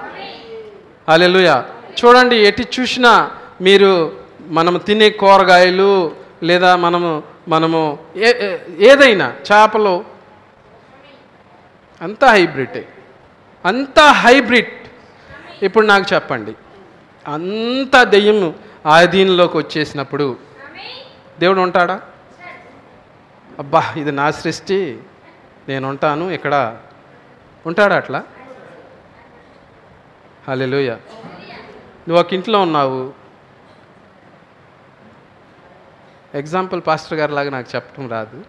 అలెలుయ చూడండి ఎటు చూసినా మీరు మనము తినే కూరగాయలు లేదా మనము మనము ఏ ఏ- ఏదైనా చేపలు అంతా హైబ్రిడ్. అంతా హైబ్రిడ్. ఇప్పుడు నాకు చెప్పండి. అంత దెయ్యం ఆధీనంలోకి వచ్చేసినప్పుడు దేవుడు ఉంటాడా? అబ్బా ఇది నా సృష్టి నేను ఉంటాను ఇక్కడ ఉంటాడా అట్లా? హలోయ నువ్వు ఒక ఇంట్లో ఉన్నావు. ఎగ్జాంపుల్ పాస్టర్ గారి లాగా నాకు చెప్పడం రాదు.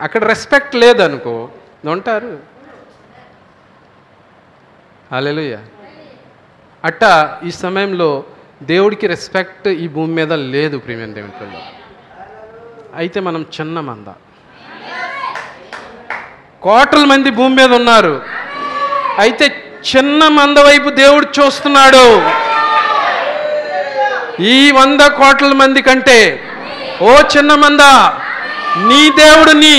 అక్కడ రెస్పెక్ట్ లేదనుకో ఉంటారు. హలోయ అట్టా ఈ సమయంలో దేవుడికి రెస్పెక్ట్ ఈ భూమి మీద లేదు ప్రియమైన దేవుని పిల్లలు. అయితే మనం చిన్న మంద. కోట్ల మంది భూమి మీద ఉన్నారు. అయితే చిన్న మంద వైపు దేవుడు చూస్తున్నాడు. ఈ వంద కోట్ల మంది కంటే ఓ చిన్న మంద నీ దేవుడిని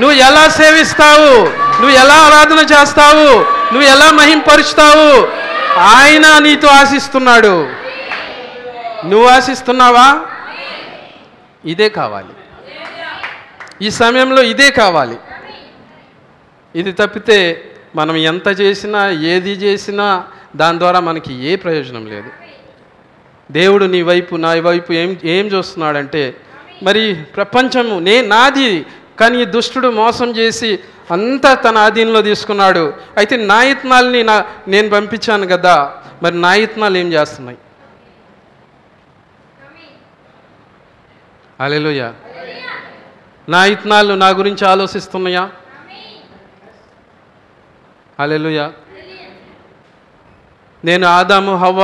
నువ్వు ఎలా సేవిస్తావు? నువ్వు ఎలా ఆరాధన చేస్తావు? నువ్వు ఎలా మహింపరుస్తావు? ఆయన నీతో ఆశిస్తున్నాడు. నువ్వు ఆశిస్తున్నావా? ఇదే కావాలి. ఈ సమయంలో ఇదే కావాలి. ఇది తప్పితే మనం ఎంత చేసినా ఏది చేసినా దాని ద్వారా మనకి ఏ ప్రయోజనం లేదు. దేవుడు నీ వైపు నా వైపు ఏం ఏం చూస్తున్నాడంటే మరి ప్రపంచము నే నాది కానీ ఈ దుష్టుడు మోసం చేసి అంతా తన ఆధీనంలో తీసుకున్నాడు. అయితే నా యత్నాల్ని నా నేను పంపించాను కదా మరి నాయత్నాలు ఏం చేస్తున్నాయి? అలెలుయ నా ఇత్నాలు నా గురించి ఆలోచిస్తున్నాయా? అలెలుయ నేను ఆదాము హవ్వ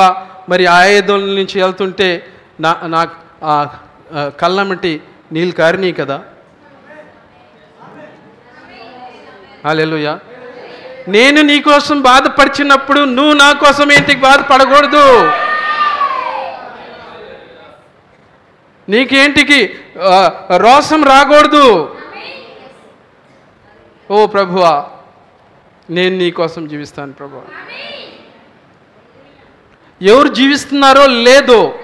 మరి ఆయుధం నుంచి వెళ్తుంటే నా నా ఆ, కళ్ళమటి నీళ్ళు కారినాయి కదా. అలెలుయ నేను నీ కోసం బాధపడిచినప్పుడు నువ్వు నా కోసం ఏంటి బాధపడకూడదు. నీకేంటికి రోసం రాకూడదు. ఓ ప్రభువా నేను నీ కోసం జీవిస్తాను ప్రభువా. ఎవరు జీవిస్తున్నారో లేదో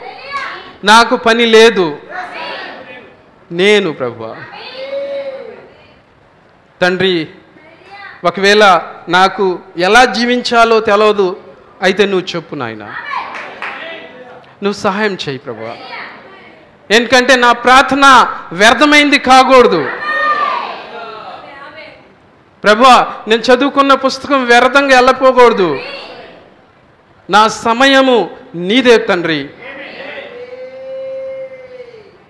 నాకు పని లేదు. నేను ప్రభువా. తండ్రి ఒకవేళ నాకు ఎలా జీవించాలో తెలవదు అయితే నువ్వు చెప్పు నాయన. నువ్వు సహాయం చేయి ప్రభు ఎందుకంటే నా ప్రార్థన వ్యర్థమైంది కాకూడదు. ప్రభా నేను చదువుకున్న పుస్తకం వ్యర్థంగా వెళ్ళపోకూడదు. నా సమయము నీదే తండ్రి.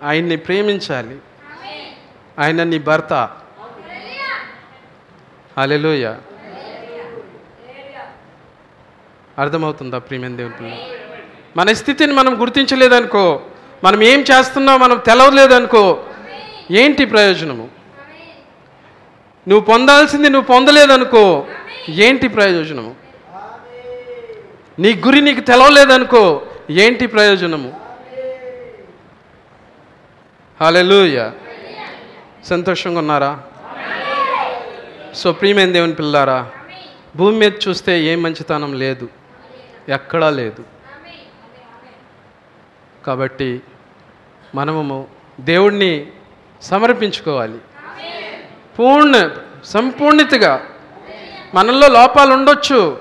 ఆయన్ని ప్రేమించాలి. ఆయన నీ భర్త. అలెలుయ అర్థమవుతుందా ప్రియమైన దేవుని మన స్థితిని మనం గుర్తించలేదనుకో మనం ఏం చేస్తున్నావు మనం తెలవలేదనుకో ఏంటి ప్రయోజనము? నువ్వు పొందాల్సింది నువ్వు పొందలేదనుకో ఏంటి ప్రయోజనము? నీ గురి నీకు తెలవలేదనుకో ఏంటి ప్రయోజనము? హాలెలూయ సంతోషంగా ఉన్నారా? సో ప్రియమైన దేవుని పిల్లారా భూమి మీద చూస్తే ఏ మంచితనం లేదు ఎక్కడా లేదు. కాబట్టి మనము దేవుణ్ణి సమర్పించుకోవాలి. పూర్ణ సంపూర్ణతగా మనలో లోపాలు ఉండొచ్చు.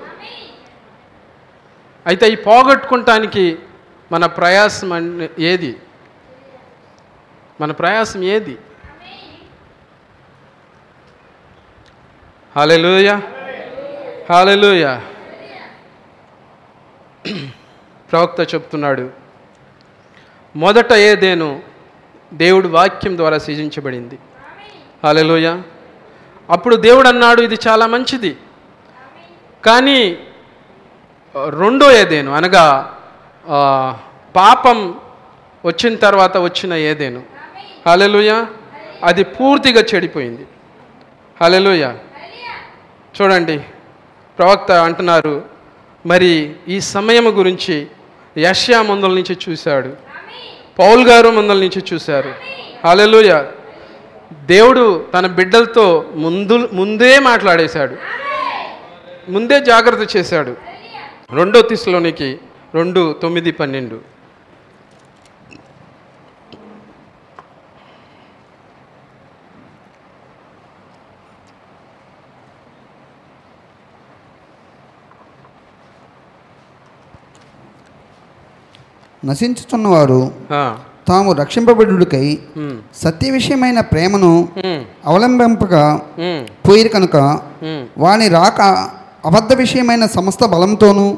అయితే ఈ పోగొట్టుకుంటానికి మన ప్రయాసం ఏది? మన ప్రయాసం ఏది? హాలెలూయ హాలెలూయ ప్రవక్త చెప్తున్నాడు. మొదట ఏదేను దేవుడు వాక్యం ద్వారా సృజించబడింది. హాలెలుయ అప్పుడు దేవుడు అన్నాడు ఇది చాలా మంచిది. కానీ రెండో ఏదేను అనగా పాపం వచ్చిన తర్వాత వచ్చిన ఏదేను. హలెలుయ అది పూర్తిగా చెడిపోయింది. హలెలుయ చూడండి ప్రవక్త అంటున్నారు మరి ఈ సమయం గురించి యష్యా ముందల నుంచి చూశాడు పౌల్ గారు ముందల నుంచి చూశారు. హాలెలుయ దేవుడు తన బిడ్డలతో ముందు ముందే మాట్లాడేశాడు ముందే జాగ్రత్త చేశాడు. రెండో తిస్లోనికి రెండు తొమ్మిది పన్నెండు. నశించుచున్నవారు తాము రక్షింపబడుడికై సత్య విషయమైన ప్రేమను అవలంబింపక పోయిరు కనుక వాని రాక అబద్ధ విషయమైన సమస్త బలంతోనూ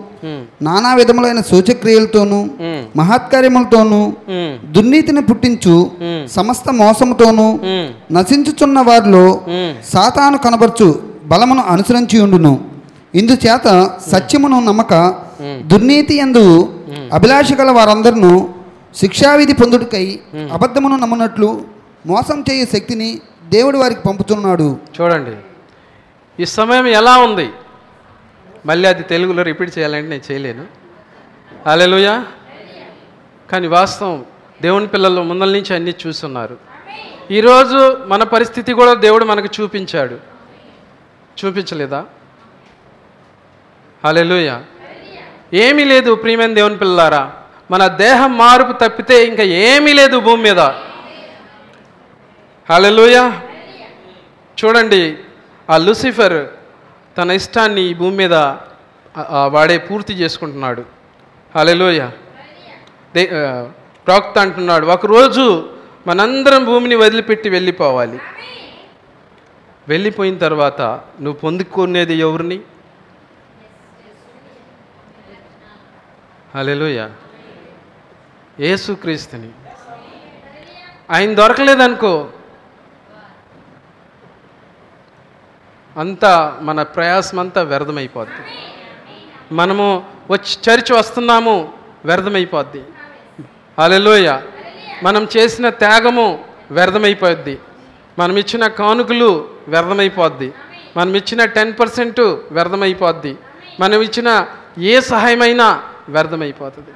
నానా విధములైన సూచక్రియలతోనూ మహత్కార్యములతోనూ దుర్నీతిని పుట్టించు సమస్త మోసముతోనూ నశించుచున్న వారిలో సాతాను కనబరచు బలమును అనుసరించి ఉండును. ఇందుచేత సత్యమును నమ్మక దుర్నీతి ఎందు అభిలాష గల వారందరినూ శిక్షావిధి పొందుటకై అబద్ధమును నమ్మునట్లు మోసం చేయే శక్తిని దేవుడు వారికి పంపుతున్నాడు. చూడండి. ఈ సమయం ఎలా ఉంది? మళ్ళీ అది తెలుగులో రిపీట్ చేయాలంటే నేను చేయలేను. అలెలుయా కానీ వాస్తవం దేవుని పిల్లలు ముందల నుంచి అన్నీ చూస్తున్నారు. ఈరోజు మన పరిస్థితి కూడా దేవుడు మనకు చూపించాడు. చూపించలేదా? హలెలుయ ఏమీ లేదు ప్రియమైన దేవుని పిల్లారా మన దేహం మార్పు తప్పితే ఇంకా ఏమీ లేదు భూమి మీద. హలెలుయ చూడండి ఆ లూసిఫర్ తన ఇష్టాన్ని ఈ భూమి మీద వాడే పూర్తి చేసుకుంటున్నాడు. హలెలుయ దే ప్రాక్త ప్రవక్త అంటున్నాడు ఒకరోజు మనందరం భూమిని వదిలిపెట్టి వెళ్ళిపోవాలి. వెళ్ళిపోయిన తర్వాత నువ్వు పొందుకునేది ఎవరిని? హలెలుయ ఏసుక్రీస్తుని ఆయన దొరకలేదనుకో. అంతా మన ప్రయాసం అంతా వ్యర్థమైపోద్ది. మనము వచ్చి చర్చి వస్తున్నాము వ్యర్థమైపోద్ది. అలెలోయ మనం చేసిన త్యాగము వ్యర్థమైపోద్ది. మనం ఇచ్చిన కానుకలు వ్యర్థమైపోద్ది. మనం ఇచ్చిన టెన్ పర్సెంట్ వ్యర్థమైపోద్ది. మనం ఇచ్చిన ఏ సహాయమైనా వ్యర్థమైపోతుంది.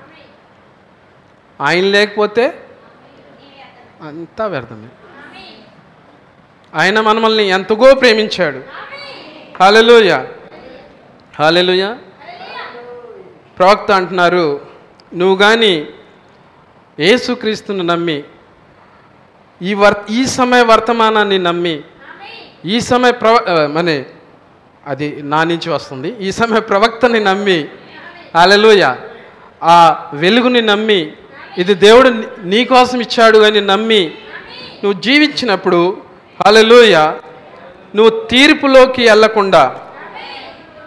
ఆయన లేకపోతే అంతా వ్యర్థమే. ఆయన మనమల్ని ఎంతగో ప్రేమించాడు. హాలెలుయ హాలెలుయ ప్రవక్త అంటున్నారు నువ్వు కానీ ఏసుక్రీస్తుని నమ్మి ఈ వర్ ఈ సమయ వర్తమానాన్ని నమ్మి ఈ సమయ ప్రవ ఆ, మనే అది నా నుంచి వస్తుంది. ఈ సమయ ప్రవక్తని నమ్మి అలలుయ ఆ వెలుగుని నమ్మి ఇది దేవుడు నీ- కోసం ఇచ్చాడు అని నమ్మి నువ్వు జీవించినప్పుడు హాలెలుయ నువ్వు తీర్పులోకి వెళ్ళకుండా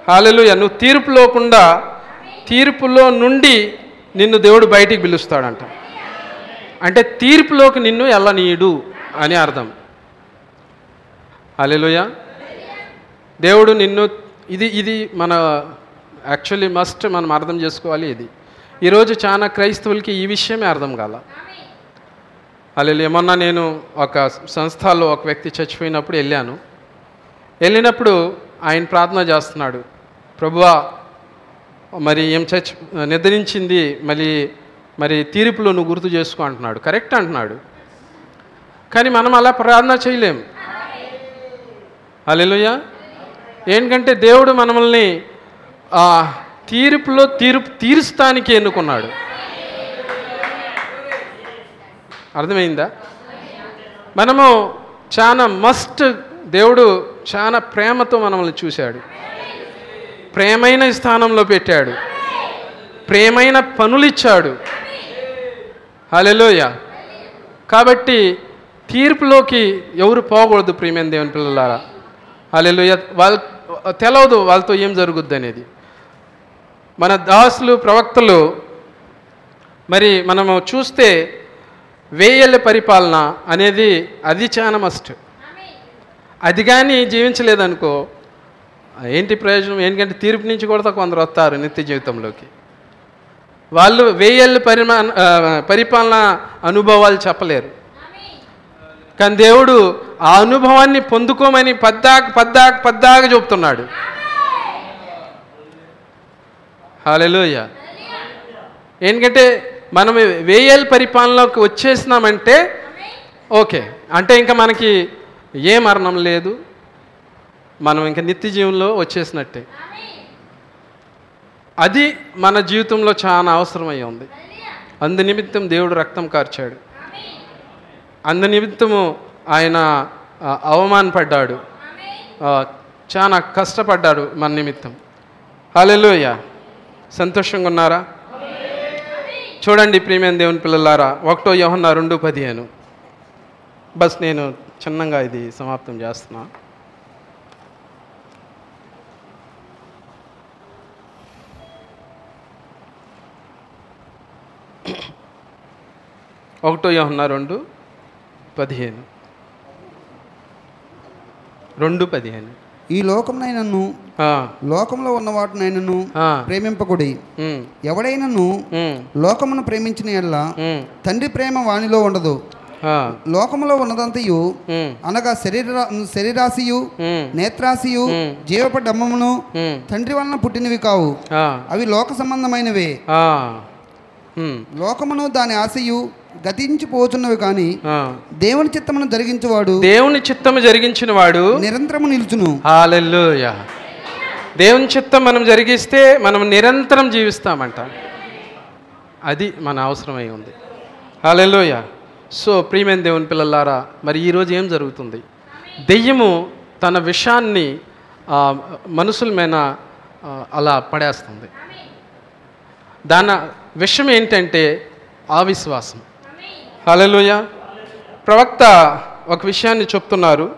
హాలెలుయ నువ్వు తీర్పులోకుండా తీర్పులో నుండి నిన్ను దేవుడు బయటికి పిలుస్తాడంట. అంటే తీర్పులోకి నిన్ను వెళ్ళనీయుడు అని అర్థం. అలెలుయ దేవుడు నిన్ను ఇది ఇది మన యాక్చువల్లీ మస్ట్ మనం అర్థం చేసుకోవాలి ఇది. ఈరోజు చాలా క్రైస్తవులకి ఈ విషయమే అర్థం కాల. అలా ఏమన్నా నేను ఒక సంస్థలో ఒక వ్యక్తి చచ్చిపోయినప్పుడు వెళ్ళాను. వెళ్ళినప్పుడు ఆయన ప్రార్థన చేస్తున్నాడు. ప్రభువా మరి ఏం చచ్చి నిద్రించింది మళ్ళీ మరి తీర్పులో నువ్వు గుర్తు చేసుకో అంటున్నాడు. కరెక్ట్ అంటున్నాడు. కానీ మనం అలా ప్రార్థన చేయలేం. అలెలుయ ఏంటంటే దేవుడు మనల్ని ఆ తీర్పులో తీర్పు తీరుస్తానికి ఎన్నుకున్నాడు. అర్థమైందా? మనము చాలా మస్ట్ దేవుడు చాలా ప్రేమతో మనల్ని చూశాడు. ప్రేమైన స్థానంలో పెట్టాడు. ప్రేమైన పనులు ఇచ్చాడు హలెలోయ కాబట్టి తీర్పులోకి ఎవరు పోకూడదు ప్రియమైన దేవుని పిల్లలారా. హలెలోయ వాళ్ళ తెలవదు వాళ్ళతో ఏం జరుగుద్ది అనేది మన దాసులు ప్రవక్తలు మరి మనము చూస్తే వేయల పరిపాలన అనేది అది చాలా మస్ట్ అది కానీ జీవించలేదనుకో ఏంటి ప్రయోజనం? ఏంటంటే తీర్పు నుంచి కూడా కొందరు వస్తారు నిత్య జీవితంలోకి. వాళ్ళు వెయ్యేళ్ళ పరిమా పరిపాలన అనుభవాలు చెప్పలేరు. కానీ దేవుడు ఆ అనుభవాన్ని పొందుకోమని పద్దాక పద్దాక పద్దాక చెబుతున్నాడు. హాలెలోయ ఎందుకంటే మనం వేయల్ పరిపాలనలోకి వచ్చేసినామంటే ఓకే అంటే ఇంకా మనకి ఏ మరణం లేదు మనం ఇంకా నిత్య జీవంలో వచ్చేసినట్టే. అది మన జీవితంలో చాలా అవసరమై ఉంది. అందు నిమిత్తం దేవుడు రక్తం కార్చాడు. అందు నిమిత్తము ఆయన అవమానపడ్డాడు. చాలా కష్టపడ్డాడు మన నిమిత్తం. హల్లెలూయ. సంతోషంగా ఉన్నారా చూడండి ప్రియమైన దేవుని పిల్లలారా ఒకటో యోహన్న రెండు పదిహేను. బస్ నేను చిన్నగా ఇది సమాప్తం చేస్తున్నా. ఒకటో యోహన్న రెండు పదిహేను. రెండు పదిహేను. ఈ లోకమునైనను లోకంలో ఉన్న వాటినైనను ప్రేమింపకుడి. ఎవడైనను లోకమును ప్రేమించిన ఉమ్, తండ్రి ప్రేమ వానిలో ఉండదు. లోకములో ఉన్నదంతయు అనగా శరీర శరీరాశియు నేత్రాశియు. జీవపడమ్మమును తండ్రి వలన పుట్టినవి కావు. అవి లోక సంబంధమైనవే. లోకమును దాని ఆశయు గతించిపోతున్నవి కానీ. దేవుని చిత్తమును జరిగించువాడు దేవుని చిత్తము జరిగించిన వాడు నిరంతరము నిలుచును. హాలెల్లుయా దేవుని చిత్తం మనం జరిగిస్తే మనం నిరంతరం జీవిస్తామంట. అది మన అవసరమై ఉంది. హాలెల్లుయ సో ప్రియమైన దేవుని పిల్లలారా మరి ఈరోజు ఏం జరుగుతుంది? దెయ్యము తన విషాన్ని మనుషుల మీద అలా పడేస్తుంది. దాని విషయం ఏంటంటే అవిశ్వాసం హల్లెలూయా. ప్రవక్త ఒక విషయాన్ని చెప్తున్నారు.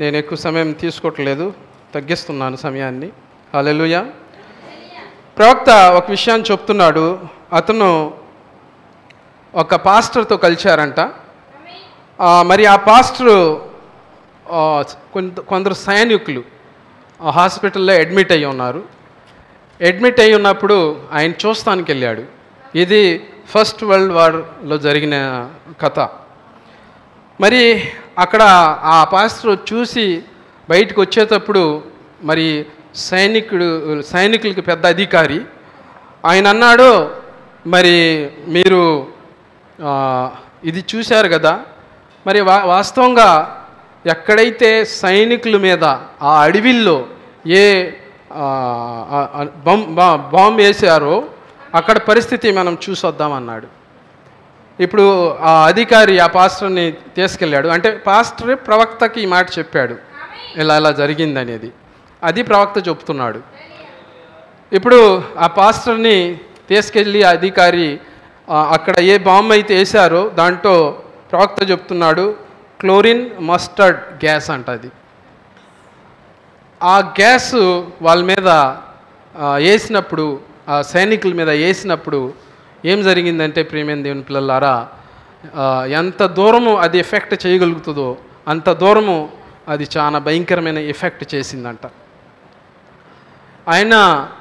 నేను ఎక్కువ సమయం తీసుకోవట్లేదు తగ్గిస్తున్నాను సమయాన్ని. హల్లెలూయా. ప్రవక్త ఒక విషయాన్ని చెప్తున్నాడు. అతను ఒక పాస్టర్తో కలిశారంట. మరి ఆ పాస్టరు కొంత కొందరు సైనికులు హాస్పిటల్లో అడ్మిట్ అయ్యి ఉన్నారు. అడ్మిట్ అయ్యి ఉన్నప్పుడు ఆయన చూస్తానికి వెళ్ళాడు. ఇది ఫస్ట్ వరల్డ్ వార్లో జరిగిన కథ. మరి అక్కడ ఆ పాస్టర్ చూసి బయటకు వచ్చేటప్పుడు మరి సైనికుడు సైనికులకి పెద్ద అధికారి ఆయన అన్నాడు మరి మీరు ఇది చూశారు కదా? మరి వా వాస్తవంగా ఎక్కడైతే సైనికుల మీద ఆ అడవిల్లో ఏ ఆ, బాంబ్ బా- వేసారో అక్కడ పరిస్థితి మనం చూసొద్దామన్నాడు ఇప్పుడు ఆ అధికారి ఆ పాస్టర్ని తీసుకెళ్ళాడు. అంటే పాస్టర్ ప్రవక్తకి ఈ మాట చెప్పాడు. ఇలా ఇలా జరిగింది అనేది అది ప్రవక్త చెప్తున్నాడు. ఇప్పుడు ఆ పాస్టర్ని తీసుకెళ్ళి ఆ అధికారి అక్కడ ఏ బాంబు అయితే వేశారో దాంట్లో ప్రవక్త చెప్తున్నాడు క్లోరిన్ మస్టర్డ్ గ్యాస్ అంట అది. ఆ గ్యాస్ వాళ్ళ మీద వేసినప్పుడు ఆ సైనికుల మీద వేసినప్పుడు ఏం జరిగిందంటే ప్రేమైన దేవుని పిల్లలారా ఎంత దూరము అది ఎఫెక్ట్ చేయగలుగుతుందో అంత దూరము అది చాలా భయంకరమైన ఎఫెక్ట్ చేసిందంట. ఆయన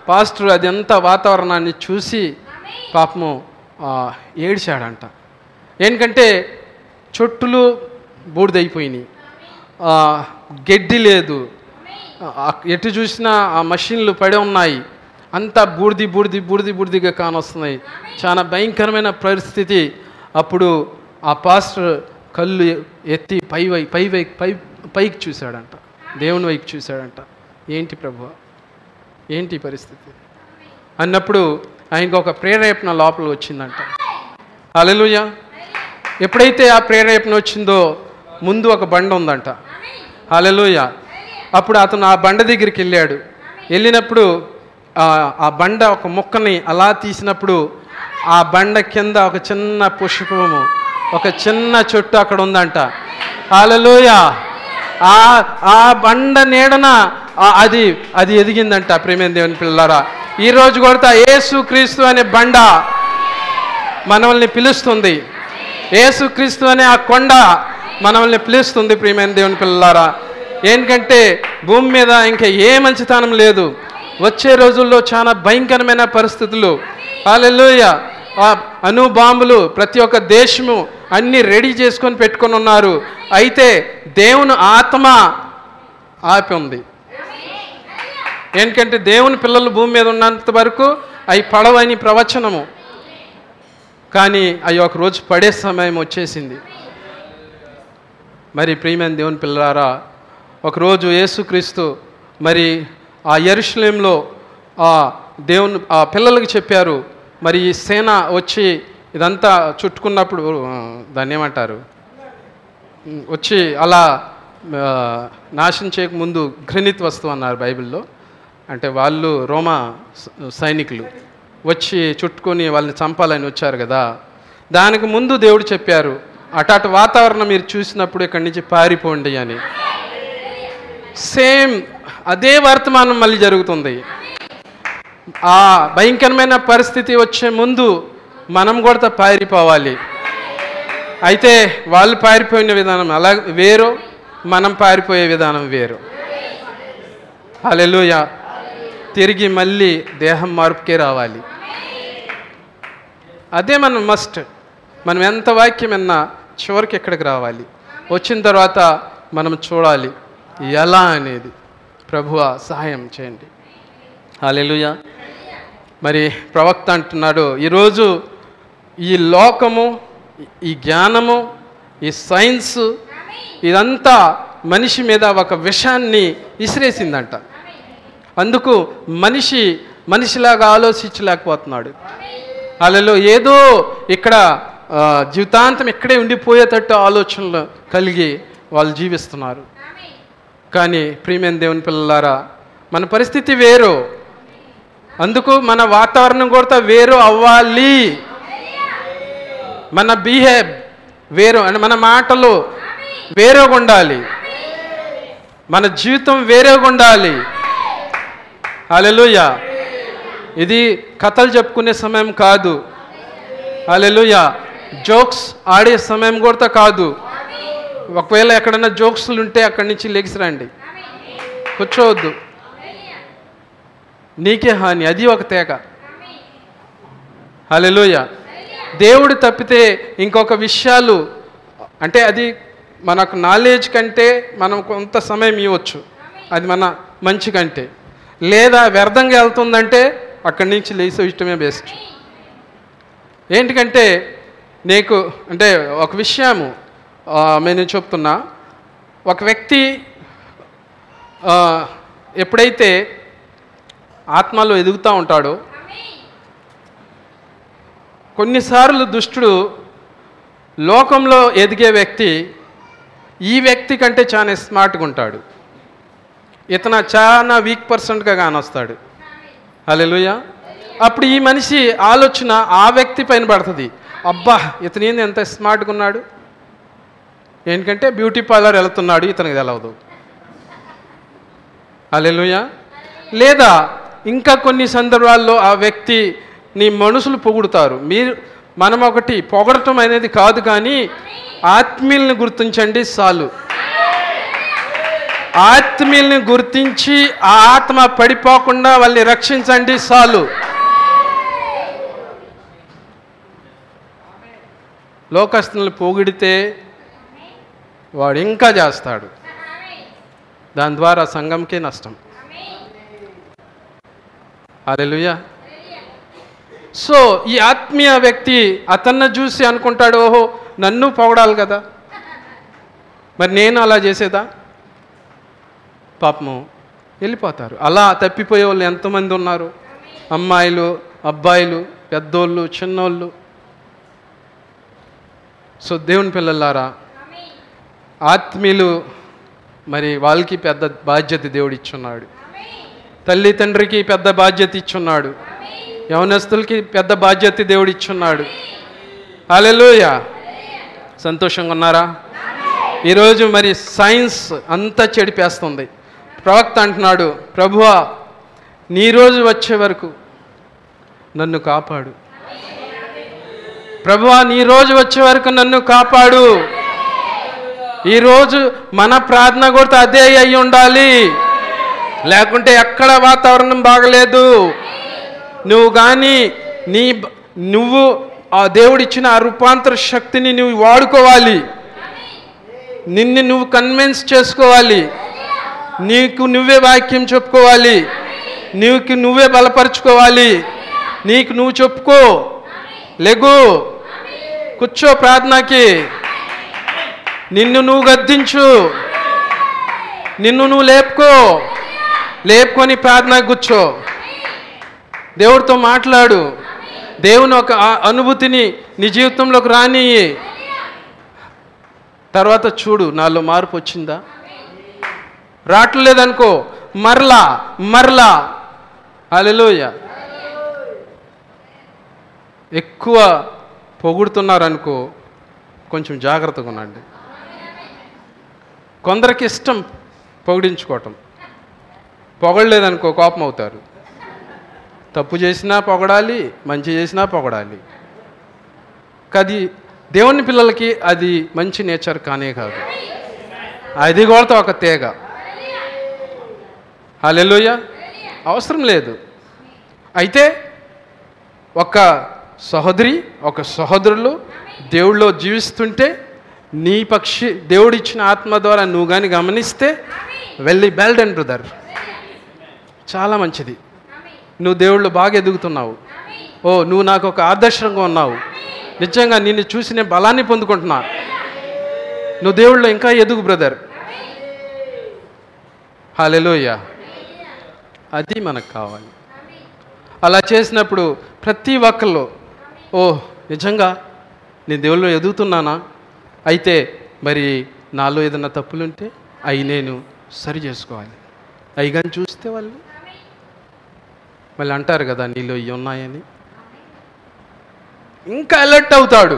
పాస్టర్ అది ఎంత వాతావరణాన్ని చూసి పాపము ఏడిచాడంట ఏడ్చాడంట. ఏంటంటే చెట్టులు బూడిదైపోయినాయి. గడ్డి లేదు. ఎటు చూసినా ఆ మషిన్లు పడి ఉన్నాయి. అంతా బూడిది బూడిది బూడిది బూడిదిగా కానొస్తున్నాయి. చాలా భయంకరమైన పరిస్థితి. అప్పుడు ఆ పాస్టర్ కళ్ళు ఎత్తి పై వై పై వై పై పైకి చూశాడంట. దేవుని వైపు చూశాడంట. ఏంటి ప్రభు? ఏంటి పరిస్థితి? అన్నప్పుడు ఆయనకు ఒక ప్రేరేపణ లోపల వచ్చిందంట. అలెలుయ ఎప్పుడైతే ఆ ప్రేరేపణ వచ్చిందో ముందు ఒక బండ ఉందంట. అలెలుయ అప్పుడు అతను ఆ బండ దగ్గరికి వెళ్ళాడు. వెళ్ళినప్పుడు ఆ బండ ఒక ముక్కని అలా తీసినప్పుడు ఆ బండ కింద ఒక చిన్న పుష్పము ఒక చిన్న చెట్టు అక్కడ ఉందంట. హాలలోయ ఆ ఆ బండ నీడన అది అది ఎదిగిందంట ప్రేమ దేవుని పిల్లలారా. ఈరోజు కొడతా ఏసుక్రీస్తు అనే బండ మనల్ని పిలుస్తుంది. ఏసుక్రీస్తు అనే ఆ కొండ మనల్ని పిలుస్తుంది ప్రియమైన దేవుని పిల్లలారా. ఏంటంటే భూమి మీద ఇంకా ఏ మంచితనం లేదు. వచ్చే రోజుల్లో చాలా భయంకరమైన పరిస్థితులు. అలెలుయ ఆ అణు బాంబులు ప్రతి ఒక్క దేశము అన్ని రెడీ చేసుకొని పెట్టుకొని ఉన్నారు. అయితే దేవుని ఆత్మ ఆపి ఉంది ఏంటంటే దేవుని పిల్లలు భూమి మీద ఉన్నంత వరకు అవి పడవని ప్రవచనము. కానీ అవి ఒక రోజు పడే సమయం వచ్చేసింది. మరి ప్రియమైన దేవుని పిల్లారా ఒకరోజు యేసుక్రీస్తు మరి ఆ ఎరుషలేంలో ఆ దేవుని ఆ పిల్లలకి చెప్పారు మరి ఈ సేన వచ్చి ఇదంతా చుట్టుకున్నప్పుడు దాన్ని ఏమంటారు? వచ్చి అలా నాశనం చేయకముందు ఘృణిత్ వస్తువు అన్నారు బైబిల్లో. అంటే వాళ్ళు రోమా సైనికులు. వచ్చి చుట్టుకొని వాళ్ళని చంపాలని వచ్చారు కదా. దానికి ముందు దేవుడు చెప్పారు అటాటు వాతావరణం మీరు చూసినప్పుడు ఇక్కడి నుంచి పారిపోండి అని. సేమ్ అదే వర్తమానం మళ్ళీ జరుగుతుంది. ఆ భయంకరమైన పరిస్థితి వచ్చే ముందు మనం కూడా పారిపోవాలి. అయితే వాళ్ళు పారిపోయిన విధానం అలా వేరు మనం పారిపోయే విధానం వేరు. అలెలుయ తిరిగి మళ్ళీ దేహం మార్పుకే రావాలి. అదే మనం మస్ట్ మనం ఎంత వాక్యం విన్నా చివరికి ఎక్కడికి రావాలి. వచ్చిన తర్వాత మనం చూడాలి ఎలా అనేది. ప్రభువ సహాయం చేయండి. హల్లెలూయా. మరి ప్రవక్త అంటున్నాడు ఈరోజు ఈ లోకము ఈ జ్ఞానము ఈ సైన్స్ ఇదంతా మనిషి మీద ఒక విషాన్ని ఇసిరేసిందంట అందుకు మనిషి మనిషిలాగా ఆలోచించలేకపోతున్నాడు. వాళ్ళలో ఏదో ఇక్కడ జీవితాంతం ఇక్కడే ఉండిపోయేటట్టు ఆలోచనలు కలిగి వాళ్ళు జీవిస్తున్నారు. కానీ ప్రియమైన దేవుని పిల్లలారా మన పరిస్థితి వేరు. అందుకు మన వాతావరణం కూడా వేరు అవ్వాలి. మన బిహేవ్ వేరు అంటే మన మాటలు వేరేగా ఉండాలి. మన జీవితం వేరేగా ఉండాలి. అలెలుయ ఇది కథలు చెప్పుకునే సమయం కాదు. అలెలుయ జోక్స్ ఆడే సమయం కూడా కాదు. ఒకవేళ ఎక్కడైనా జోక్స్లు ఉంటే అక్కడి నుంచి లెగిసి రండి. కూర్చోవద్దు. నీకే హాని అది ఒక తేక. హలెలుయ దేవుడు తప్పితే ఇంకొక విషయాలు అంటే అది మనకు నాలెడ్జ్ కంటే మనం కొంత సమయం ఇవ్వచ్చు. అది మన మంచి కంటే. లేదా వ్యర్థంగా వెళ్తుందంటే అక్కడి నుంచి లేచి ఇష్టమే బెస్ట్ ఏంటికంటే నీకు అంటే ఒక విషయము నేను చెప్తున్నా. ఒక వ్యక్తి ఎప్పుడైతే ఆత్మలో ఎదుగుతూ ఉంటాడో కొన్నిసార్లు దుష్టుడు లోకంలో ఎదిగే వ్యక్తి ఈ వ్యక్తి కంటే చాలా స్మార్ట్గా ఉంటాడు. ఇతను చాలా వీక్ పర్సెంట్గా కానొస్తాడు. అలెలుయ అప్పుడు ఈ మనిషి ఆలోచన ఆ వ్యక్తి పైన పడుతుంది. అబ్బా ఇతను ఏంది ఎంత స్మార్ట్గా ఉన్నాడు? ఏంటంటే బ్యూటీ పార్లర్ వెళుతున్నాడు ఇతనికి తెలవదు హల్లెలూయ. లేదా ఇంకా కొన్ని సందర్భాల్లో ఆ వ్యక్తి నీ మనుషులు పొగుడుతారు. మీరు మనం ఒకటి పొగడటం అనేది కాదు కానీ ఆత్మీయుల్ని గుర్తించండి చాలు ఆత్మీయుల్ని గుర్తించి ఆ ఆత్మ పడిపోకుండా వాళ్ళని రక్షించండి చాలు లోకస్తులను పొగిడితే వాడు ఇంకా చేస్తాడు. దాని ద్వారా సంఘంకే నష్టం. అలెలుయ సో ఈ ఆత్మీయ వ్యక్తి అతన్ని చూసి అనుకుంటాడు ఓహో నన్ను పొగడాలి కదా. మరి నేను అలా చేసేదా? పాపము వెళ్ళిపోతారు. అలా తప్పిపోయే వాళ్ళు ఎంతమంది ఉన్నారు? అమ్మాయిలు అబ్బాయిలు పెద్దోళ్ళు చిన్నోళ్ళు. సో దేవుని పిల్లలారా ఆత్మీయులు మరి వాళ్ళకి పెద్ద బాధ్యత దేవుడు ఇచ్చున్నాడు తల్లి తండ్రికి పెద్ద బాధ్యత ఇచ్చున్నాడు. యవనస్తులకి పెద్ద బాధ్యత దేవుడు ఇచ్చున్నాడు అలెలుయ సంతోషంగా ఉన్నారా? ఈరోజు మరి సైన్స్ అంతా చెడిపేస్తుంది. ప్రవక్త అంటున్నాడు ప్రభువా నీ రోజు వచ్చే వరకు నన్ను కాపాడు. ప్రభువా నీ రోజు వచ్చే వరకు నన్ను కాపాడు. ఈరోజు మన ప్రార్థన కూడా అదే అయి ఉండాలి. లేకుంటే ఎక్కడ వాతావరణం బాగలేదు. నువ్వు కానీ నీ నువ్వు ఆ దేవుడిచ్చిన ఆ రూపాంతర శక్తిని నువ్వు వాడుకోవాలి. నిన్ను నువ్వు కన్విన్స్ చేసుకోవాలి. నీకు నువ్వే వాక్యం చెప్పుకోవాలి. నీకు నువ్వే బలపరుచుకోవాలి. నీకు నువ్వు చెప్పుకో. లెగు. కూర్చో ప్రార్థనకి. నిన్ను నువ్వు గద్దించు. నిన్ను నువ్వు లేపుకో. లేపుకొని ప్రార్థన కూర్చో. దేవుడితో మాట్లాడు. దేవుని ఒక అనుభూతిని నీ జీవితంలోకి రానియ్యి. తర్వాత చూడు నాలో మార్పు వచ్చిందా? రావట్లేదనుకో. మరలా మరలా. అలెలోయ ఎక్కువ పొగుడుతున్నారనుకో కొంచెం జాగ్రత్తగా ఉండండి. కొందరికి ఇష్టం పొగిడించుకోవటం. పొగడలేదనుకో కోపం అవుతారు తప్పు చేసినా పొగడాలి మంచి చేసినా పొగడాలి. అది దేవుని పిల్లలకి అది మంచి నేచర్ కానే కాదు. అది కూడా ఒక తీగ. హల్లెలూయ. అవసరం లేదు. అయితే ఒక సహోదరి ఒక సహోదరులు దేవుళ్ళో జీవిస్తుంటే నీ పక్షి దేవుడిచ్చిన ఆత్మ ద్వారా నువ్వు కానీ గమనిస్తే వెళ్ళి బెల్డన్ బ్రదర్ చాలా మంచిది. నువ్వు దేవుళ్ళు బాగా ఎదుగుతున్నావు. ఓ నువ్వు నాకు ఒక ఆదర్శంగా ఉన్నావు. నిజంగా నిన్ను చూసి నేను బలాన్ని పొందుకుంటున్నా. నువ్వు దేవుళ్ళు ఇంకా ఎదుగు బ్రదర్ హాలెలోయ అది మనకు కావాలి. అలా చేసినప్పుడు ప్రతి ఒక్కళ్ళు ఓ నిజంగా నేను దేవుళ్ళు ఎదుగుతున్నానా? అయితే మరి నాలో ఏదైనా తప్పులుంటే అవి నేను సరి చేసుకోవాలి. అవి కానీ చూస్తే వాళ్ళు మళ్ళీ అంటారు కదా నీలో ఇవి ఉన్నాయని. ఇంకా అలర్ట్ అవుతాడు.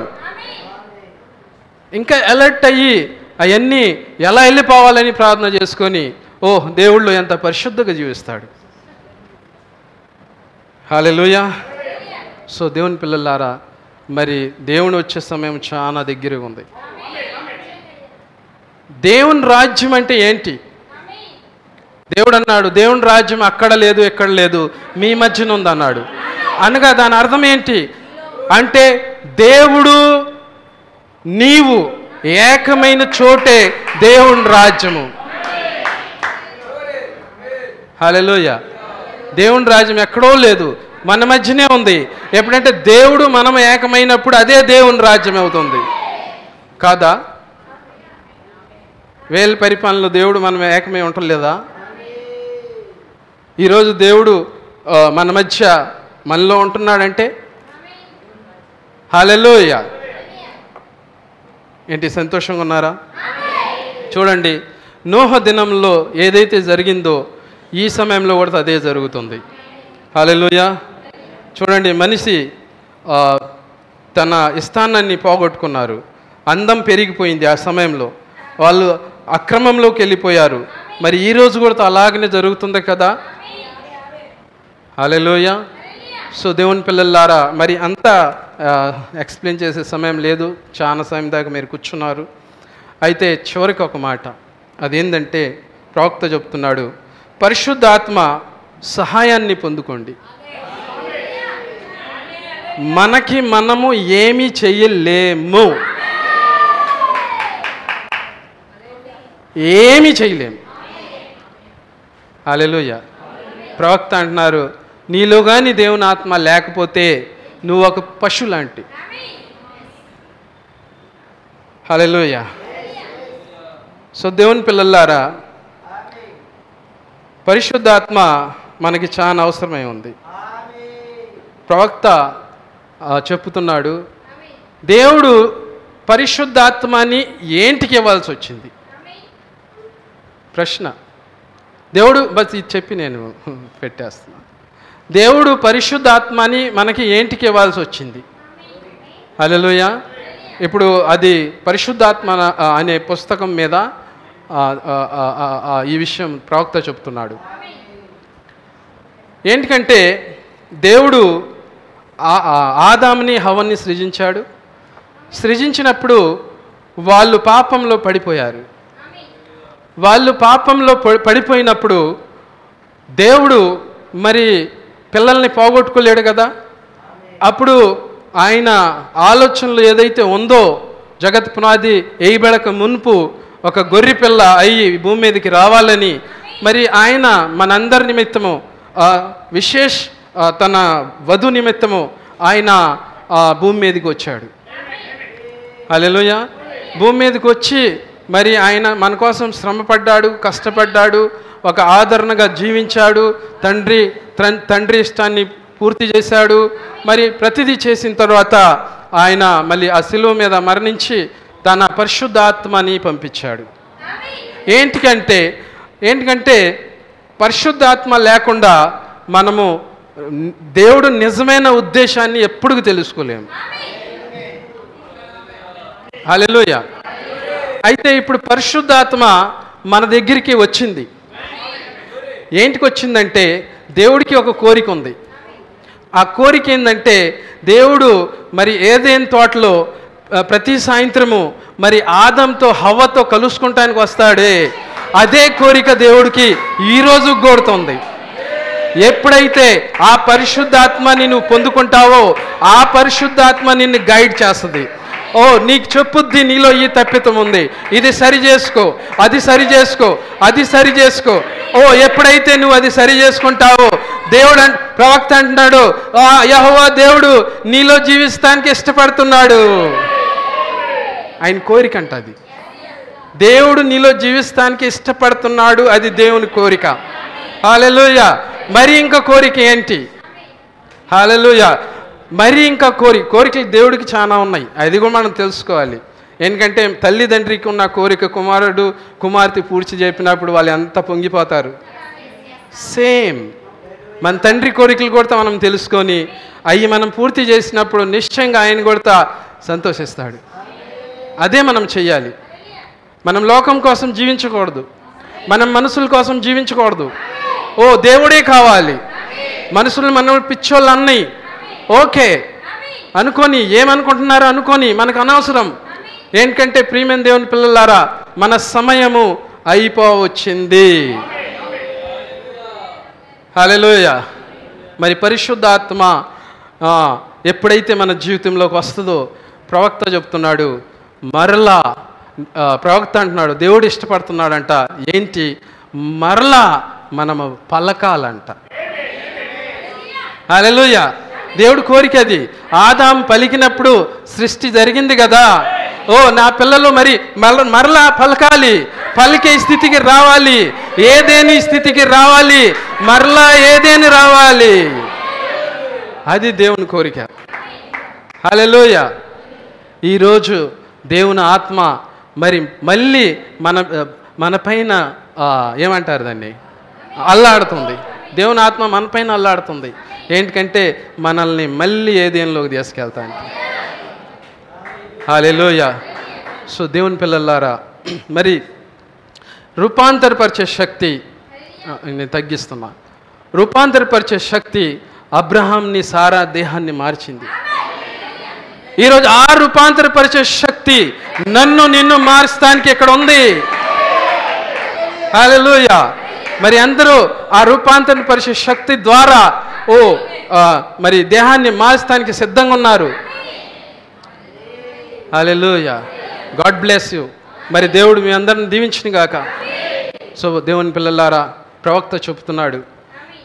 ఇంకా అలర్ట్ అయ్యి అవన్నీ ఎలా వెళ్ళిపోవాలని ప్రార్థన చేసుకొని ఓ దేవుళ్ళు ఎంత పరిశుద్ధంగా జీవిస్తాడు. హాలెలుయా సో దేవుని పిల్లలారా మరి దేవుని వచ్చే సమయం చాలా దగ్గరగా ఉంది. దేవుని రాజ్యం అంటే ఏంటి? దేవుడు అన్నాడు దేవుని రాజ్యం అక్కడ లేదు ఎక్కడ లేదు మీ మధ్యన ఉంది అన్నాడు అనగా దాని అర్థం ఏంటి? అంటే దేవుడు నీవు ఏకమైన చోటే దేవుని రాజ్యము. హలోయ దేవుని రాజ్యం ఎక్కడో లేదు మన మధ్యనే ఉంది. ఎప్పుడంటే దేవుడు మనం ఏకమైనప్పుడు అదే దేవుని రాజ్యం అవుతుంది. కాదా? వేల పరిపాలనలో దేవుడు మనం ఏకమై ఉండలేదా లేదా ఈరోజు దేవుడు మన మధ్య మనలో ఉంటున్నాడంటే? హాలెలోయ ఏంటి సంతోషంగా ఉన్నారా? చూడండి నోహ దినంలో ఏదైతే జరిగిందో ఈ సమయంలో కూడా అదే జరుగుతుంది. హాలెలుయ చూడండి మనిషి తన ఇస్థానాన్ని పోగొట్టుకున్నారు. అందం పెరిగిపోయింది ఆ సమయంలో. వాళ్ళు అక్రమంలోకి వెళ్ళిపోయారు. మరి ఈ రోజు కూడా అలాగనే జరుగుతుంది కదా? అలెలోయ సో దేవుని పిల్లలారా మరి అంతా ఎక్స్ప్లెయిన్ చేసే సమయం లేదు. చాలా సమయం దాకా మీరు కూర్చున్నారు. అయితే చివరికి ఒక మాట. అదేంటంటే ప్రవక్త చెప్తున్నాడు పరిశుద్ధాత్మ సహాయాన్ని పొందుకోండి. మనకి మనము ఏమీ చెయ్యలేము ఏమీ చేయలేము. అలెలుయ్య ప్రవక్త అంటున్నారు నీలో కానీ దేవుని ఆత్మ లేకపోతే నువ్వు ఒక పశు లాంటి హలెలుయ సో దేవుని పిల్లలారా పరిశుద్ధాత్మ మనకి చాలా అవసరమై ఉంది. ప్రవక్త చెప్పుతున్నాడు దేవుడు పరిశుద్ధాత్మని ఏంటికి ఇవ్వాల్సి వచ్చింది? ప్రశ్న. దేవుడు బస్ ఇది చెప్పి నేను పెట్టేస్తున్నాను దేవుడు పరిశుద్ధాత్మని మనకి ఏంటికి ఇవ్వాల్సి వచ్చింది? హలోయ ఇప్పుడు అది పరిశుద్ధాత్మ అనే పుస్తకం మీద ఈ విషయం ప్రవక్త చెప్తున్నాడు. ఏంటికంటే దేవుడు ఆదాముని హవన్ని సృజించాడు. సృజించినప్పుడు వాళ్ళు పాపంలో పడిపోయారు. వాళ్ళు పాపంలో పడిపోయినప్పుడు దేవుడు మరి పిల్లల్ని పోగొట్టుకోలేడు కదా? అప్పుడు ఆయన ఆలోచనలు ఏదైతే ఉందో జగత్ పునాది వేయబడక మునుపు ఒక గొర్రె పిల్ల అయ్యి భూమి మీదకి రావాలని మరి ఆయన మనందరి నిమిత్తము విశేష్ తన వధు నిమిత్తము ఆయన భూమి మీదకి వచ్చాడు. అలెలుయ భూమి మీదకి వచ్చి మరి ఆయన మన కోసం శ్రమపడ్డాడు కష్టపడ్డాడు ఒక ఆదరణగా జీవించాడు తండ్రి తండ్రి ఇష్టాన్ని పూర్తి చేశాడు. మరి ప్రతిదీ చేసిన తర్వాత ఆయన మళ్ళీ ఆ శిలువ మీద మరణించి తన పరిశుద్ధాత్మని పంపించాడు. ఏంటికంటే ఏంటికంటే పరిశుద్ధాత్మ లేకుండా మనము దేవుడు నిజమైన ఉద్దేశాన్ని ఎప్పుడు తెలుసుకోలేము. హల్లెలూయ. అయితే ఇప్పుడు పరిశుద్ధాత్మ మన దగ్గరికి వచ్చింది. ఏంటికి వచ్చిందంటే దేవుడికి ఒక కోరిక ఉంది. ఆ కోరిక ఏంటంటే దేవుడు మరి ఏదేం తోటలో ప్రతి సాయంత్రము మరి ఆదంతో హవ్వతో కలుసుకుంటానికి వస్తాడే. అదే కోరిక దేవుడికి ఈరోజు కోరుతుంది. ఎప్పుడైతే ఆ పరిశుద్ధాత్మ నిన్ను పొందుకుంటావో ఆ పరిశుద్ధాత్మ నిన్ను గైడ్ చేస్తుంది. ఓ నీకు చెప్పుద్ది నీలో ఈ తప్పితం ఉంది. ఇది సరి చేసుకో అది సరి చేసుకో అది సరి చేసుకో. ఓ ఎప్పుడైతే నువ్వు అది సరి చేసుకుంటావో దేవుడు అన్- ప్రవక్త అంటున్నాడు యహోవా దేవుడు నీలో జీవిస్తానికి ఇష్టపడుతున్నాడు. ఆయన కోరిక అంట అది. దేవుడు నీలో జీవిస్తానికి ఇష్టపడుతున్నాడు అది దేవుని కోరిక. హాలెలుయ. మరి ఇంకా కోరిక ఏంటి? హాలెలుయ. మరి ఇంకా కోరి కోరికలు దేవుడికి చాలా ఉన్నాయి. అది కూడా మనం తెలుసుకోవాలి. ఎందుకంటే తల్లిదండ్రికి ఉన్న కోరిక కుమారుడు కుమార్తె పూర్తి చెప్పినప్పుడు వాళ్ళు ఎంత పొంగిపోతారు? సేమ్ మన తండ్రి కోరికలు కూడా మనం తెలుసుకొని అవి మనం పూర్తి చేసినప్పుడు నిశ్చయంగా ఆయన కూడా సంతోషిస్తాడు. అదే మనం చెయ్యాలి. మనం లోకం కోసం జీవించకూడదు. మనం మనుషుల కోసం జీవించకూడదు. ఓ దేవుడే కావాలి. మనుషులు మన పిచ్చోళ్ళు అన్నయ్య ఓకే. అనుకొని ఏమనుకుంటున్నారో అనుకొని మనకు అనవసరం ఏంటంటే ప్రియమైన దేవుని పిల్లలారా మన సమయము అయిపోవచ్చింది. హలోయ మరి పరిశుద్ధాత్మ ఎప్పుడైతే మన జీవితంలోకి వస్తుందో ప్రవక్త చెప్తున్నాడు మరలా ప్రవక్త అంటున్నాడు దేవుడు ఇష్టపడుతున్నాడంట ఏంటి? మరలా మనము పలకాలంట. హలోయ దేవుడు కోరిక అది. ఆదాం పలికినప్పుడు సృష్టి జరిగింది కదా. ఓ నా పిల్లలు మరి మర మరలా పలకాలి. పలికే స్థితికి రావాలి. ఏదేని స్థితికి రావాలి? మరలా ఏదేని రావాలి? అది దేవుని కోరిక. హలోయ ఈరోజు దేవుని ఆత్మ మరి మళ్ళీ మన మన పైన ఏమంటారు దాన్ని? అల్లాడుతుంది. దేవుని ఆత్మ మన పైన అల్లాడుతుంది. ఏంటికంటే మనల్ని మళ్ళీ ఏదేనిలోకి తీసుకెళ్తానికి హాలెలోయ సో దేవుని పిల్లలారా మరి రూపాంతరపరిచే శక్తి నేను తగ్గిస్తున్నా. రూపాంతరపరిచే శక్తి అబ్రహాంని సారా దేహాన్ని మార్చింది. ఈరోజు ఆ రూపాంతరపరిచే శక్తి నన్ను నిన్ను మార్చడానికి ఇక్కడ ఉంది. హల్లెలూయ. మరి అందరూ ఆ రూపాంతరపరిచే శక్తి ద్వారా ఓ మరి దేహాన్ని మార్చడానికి సిద్ధంగా ఉన్నారు. హల్లెలూయ. God bless you. మరి దేవుడు మీ అందరిని దీవించిన గాక. సో దేవుని పిల్లలారా ప్రవక్త చెప్తున్నాడు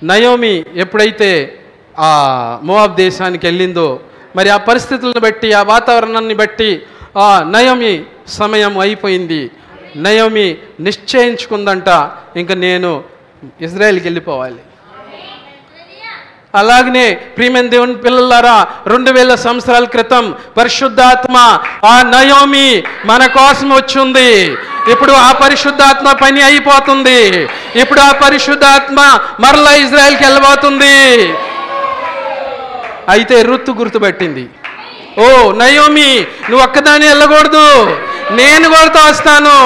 నయోమి ఎప్పుడైతే ఆ మోవాబ్ దేశానికి వెళ్ళిందో మరి ఆ పరిస్థితులను బట్టి ఆ వాతావరణాన్ని బట్టి ఆ నయోమి సమయం అయిపోయింది. నయోమి నిశ్చయించుకుందంట ఇంకా నేను ఇజ్రాయెల్కి వెళ్ళిపోవాలి. అలాగనే ప్రియమైన దేవుని పిల్లలారా రెండు వేల సంవత్సరాల క్రితం పరిశుద్ధాత్మ ఆ నయోమి మన కోసం వచ్చింది. ఇప్పుడు ఆ పరిశుద్ధాత్మ పని అయిపోతుంది. ఇప్పుడు ఆ పరిశుద్ధాత్మ మరలా ఇజ్రాయెల్కి వెళ్ళబోతుంది. అయితే రుత్తు గుర్తుపెట్టింది. ఓ నయోమి నువ్వు ఒక్కదాన్ని వెళ్ళకూడదు. నేను కొడుతూ వస్తాను.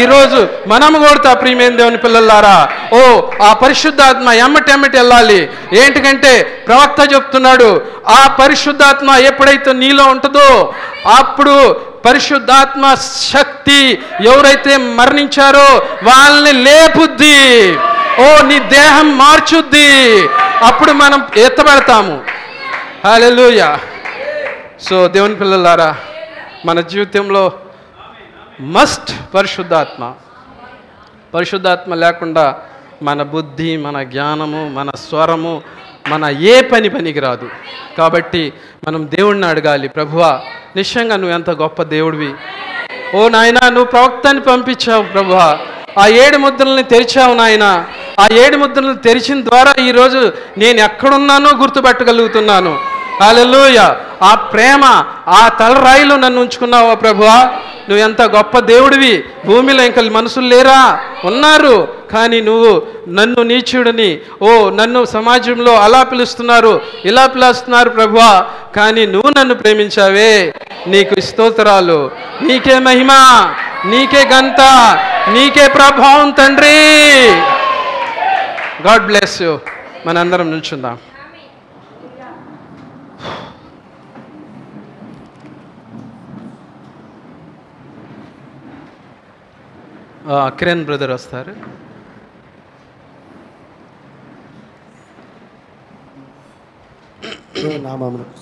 ఈరోజు మనము కొడతా ప్రియమైన దేవుని పిల్లలారా ఓ ఆ పరిశుద్ధాత్మ ఎమ్మటి ఎమ్మటి వెళ్ళాలి. ఏంటికంటే ప్రవక్త చెప్తున్నాడు ఆ పరిశుద్ధాత్మ ఎప్పుడైతే నీలో ఉంటుందో అప్పుడు పరిశుద్ధాత్మ శక్తి ఎవరైతే మరణించారో వాళ్ళని లేపుద్ది. ఓ నీ దేహం మార్చుద్ది. అప్పుడు మనం ఎత్తబడతాము. హలో సో దేవుని పిల్లలారా మన జీవితంలో మస్ట్ పరిశుద్ధాత్మ. పరిశుద్ధాత్మ లేకుండా మన బుద్ధి మన జ్ఞానము మన స్వరము మన ఏ పని పనికి రాదు కాబట్టి మనం దేవుణ్ణి అడగాలి ప్రభువా నిశ్చయంగా నువ్వు ఎంత గొప్ప దేవుడివి. ఓ నాయనా నువ్వు ప్రవక్తని పంపించావు ప్రభువా. ఆ ఏడు ముద్రల్ని తెరిచావు నాయన. ఆ ఏడు ముద్రలను తెరిచిన ద్వారా ఈరోజు నేను ఎక్కడున్నానో గుర్తుపట్టగలుగుతున్నాను. హల్లెలూయ. ఆ ప్రేమ ఆ తలరాయిలో నన్ను ఉంచుకున్నావా ప్రభువా? నువ్వు ఎంత గొప్ప దేవుడివి. భూమిలో ఇంకా మనుషులు లేరా? ఉన్నారు. కానీ నువ్వు నన్ను నీచుడిని. ఓ నన్ను సమాజంలో అలా పిలుస్తున్నారు ఇలా పిలుస్తున్నారు ప్రభువా. కానీ నువ్వు నన్ను ప్రేమించావే. నీకు స్తోత్రాలు. నీకే మహిమ. నీకే గంత నీకే ప్రభావం తండ్రి. God bless you. మనందరం నిల్చుందాం. కిరణ్ బ్రదర్ వస్తారు.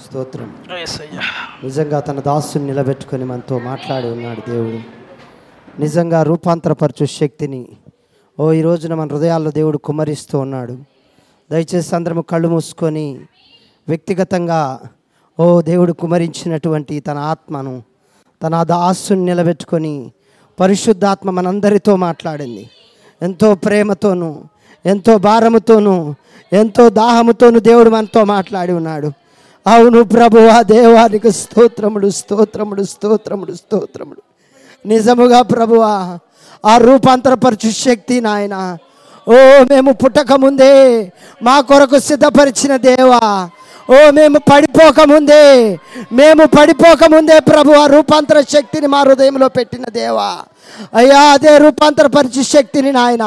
స్తోత్రం. నిజంగా తన దాసుని నిలబెట్టుకొని మనతో మాట్లాడి ఉన్నాడు దేవుడు. నిజంగా రూపాంతరపరచు శక్తిని. ఓ ఈ రోజున మన హృదయాల్లో దేవుడు కుమ్మరిస్తూ ఉన్నాడు. దయచేసి అందరము కళ్ళు మూసుకొని వ్యక్తిగతంగా ఓ దేవుడు కుమరించినటువంటి తన ఆత్మను తన దాసుని నిలబెట్టుకొని పరిశుద్ధాత్మ మనందరితో మాట్లాడింది. ఎంతో ప్రేమతోనూ ఎంతో భారముతోనూ ఎంతో దాహముతోనూ దేవుడు మనతో మాట్లాడి ఉన్నాడు. అవును ప్రభు ఆ దేవానికి స్తోత్రముడు స్తోత్రముడు స్తోత్రముడు స్తోత్రముడు నిజముగా ప్రభువా ఆ రూపాంతరపరచు శక్తి నాయన. ఓ మేము పుట్టక ముందే మా కొరకు సిద్ధపరిచిన దేవా ఓ మేము పడిపోకముందే మేము పడిపోకముందే ప్రభు ఆ రూపాంతర శక్తిని మా హృదయంలో పెట్టిన దేవా. అయ్యా అదే రూపాంతరపరిచే శక్తిని నాయన.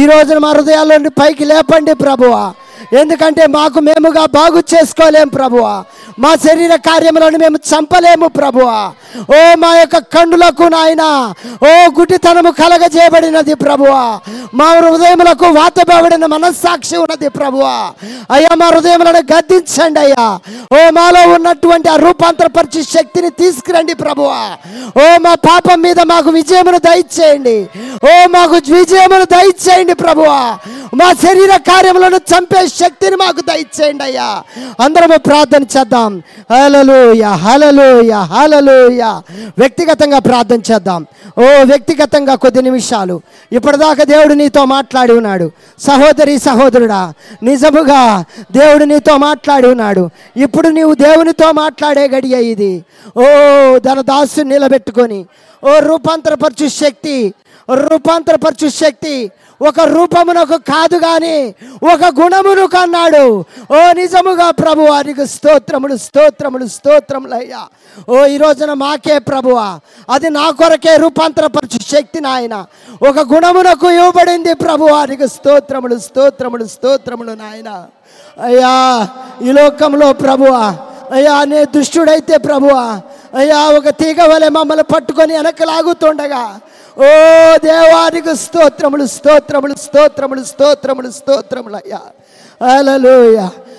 ఈ రోజున మా హృదయాల్లో నుండి పైకి లేపండి ప్రభువా. ఎందుకంటే మాకు మేముగా బాగు చేసుకోలేము ప్రభువా. మా శరీర కార్యములను మేము చంపలేము ప్రభువా. ఓ మా యొక్క కన్నులకు నాయన ఓ గుటితనము కలగజేయబడినది ప్రభువా. మా హృదయములకు వాతబడిన మనస్సాక్షి ఉన్నది ప్రభువా. అయ్యా మా హృదయములను గద్దించండి అయ్యా. ఓ మాలో ఉన్నటువంటి ఆ రూపాంతరపరిచే శక్తిని తీసుకురండి ప్రభువా. ఓ మా పాపం మీద మాకు విజయమును దయచేయండి. ఓ మాకు విజయమును దయచేయండి ప్రభువా. మా శరీర కార్యములను చంపే శక్తిని మాకు దయచేయండి అయ్యా. అందరము ప్రార్థన చేద్దాం. హలలుయ హలలుయ హలలుయ వ్యక్తిగతంగా ప్రార్థన చేద్దాం. ఓ వ్యక్తిగతంగా కొద్ది నిమిషాలు. ఇప్పటిదాకా దేవుడు నీతో మాట్లాడి ఉన్నాడు. సహోదరి సహోదరుడా నిజముగా దేవుడు నీతో మాట్లాడి ఉన్నాడు. ఇప్పుడు నీవు దేవునితో మాట్లాడే గడియ ఇది. ఓ ధన దాసు నిలబెట్టుకొని ఓ రూపాంతరపరచు శక్తి రూపాంతరపరచు శక్తి ఒక రూపమునకు కాదు గాని ఒక గుణమునకు అన్నాడు ఓ నిజముగా ప్రభు వారికి స్తోత్రములు స్తోత్రములు స్తోత్రములయ్యా. ఓ ఈ రోజున మాకే ప్రభువా అది నా కొరకే రూపాంతరపరచు శక్తి నాయన. ఒక గుణమునకు ఇవ్వబడింది ప్రభు వారికి స్తోత్రములు స్తోత్రములు స్తోత్రములు నాయన. అయ్యా ఈ లోకంలో ప్రభువా అయ్యా నే దుష్టుడైతే ప్రభువా అయ్యా ఒక తీగ వలె మమ్మల్ని పట్టుకొని వెనక్కి లాగుతుండగా ఓ దేవానికి స్తోత్రములు స్తోత్రములు స్తోత్రములు స్తోత్రములు స్తోత్రములు అయ్యా. అలలోయ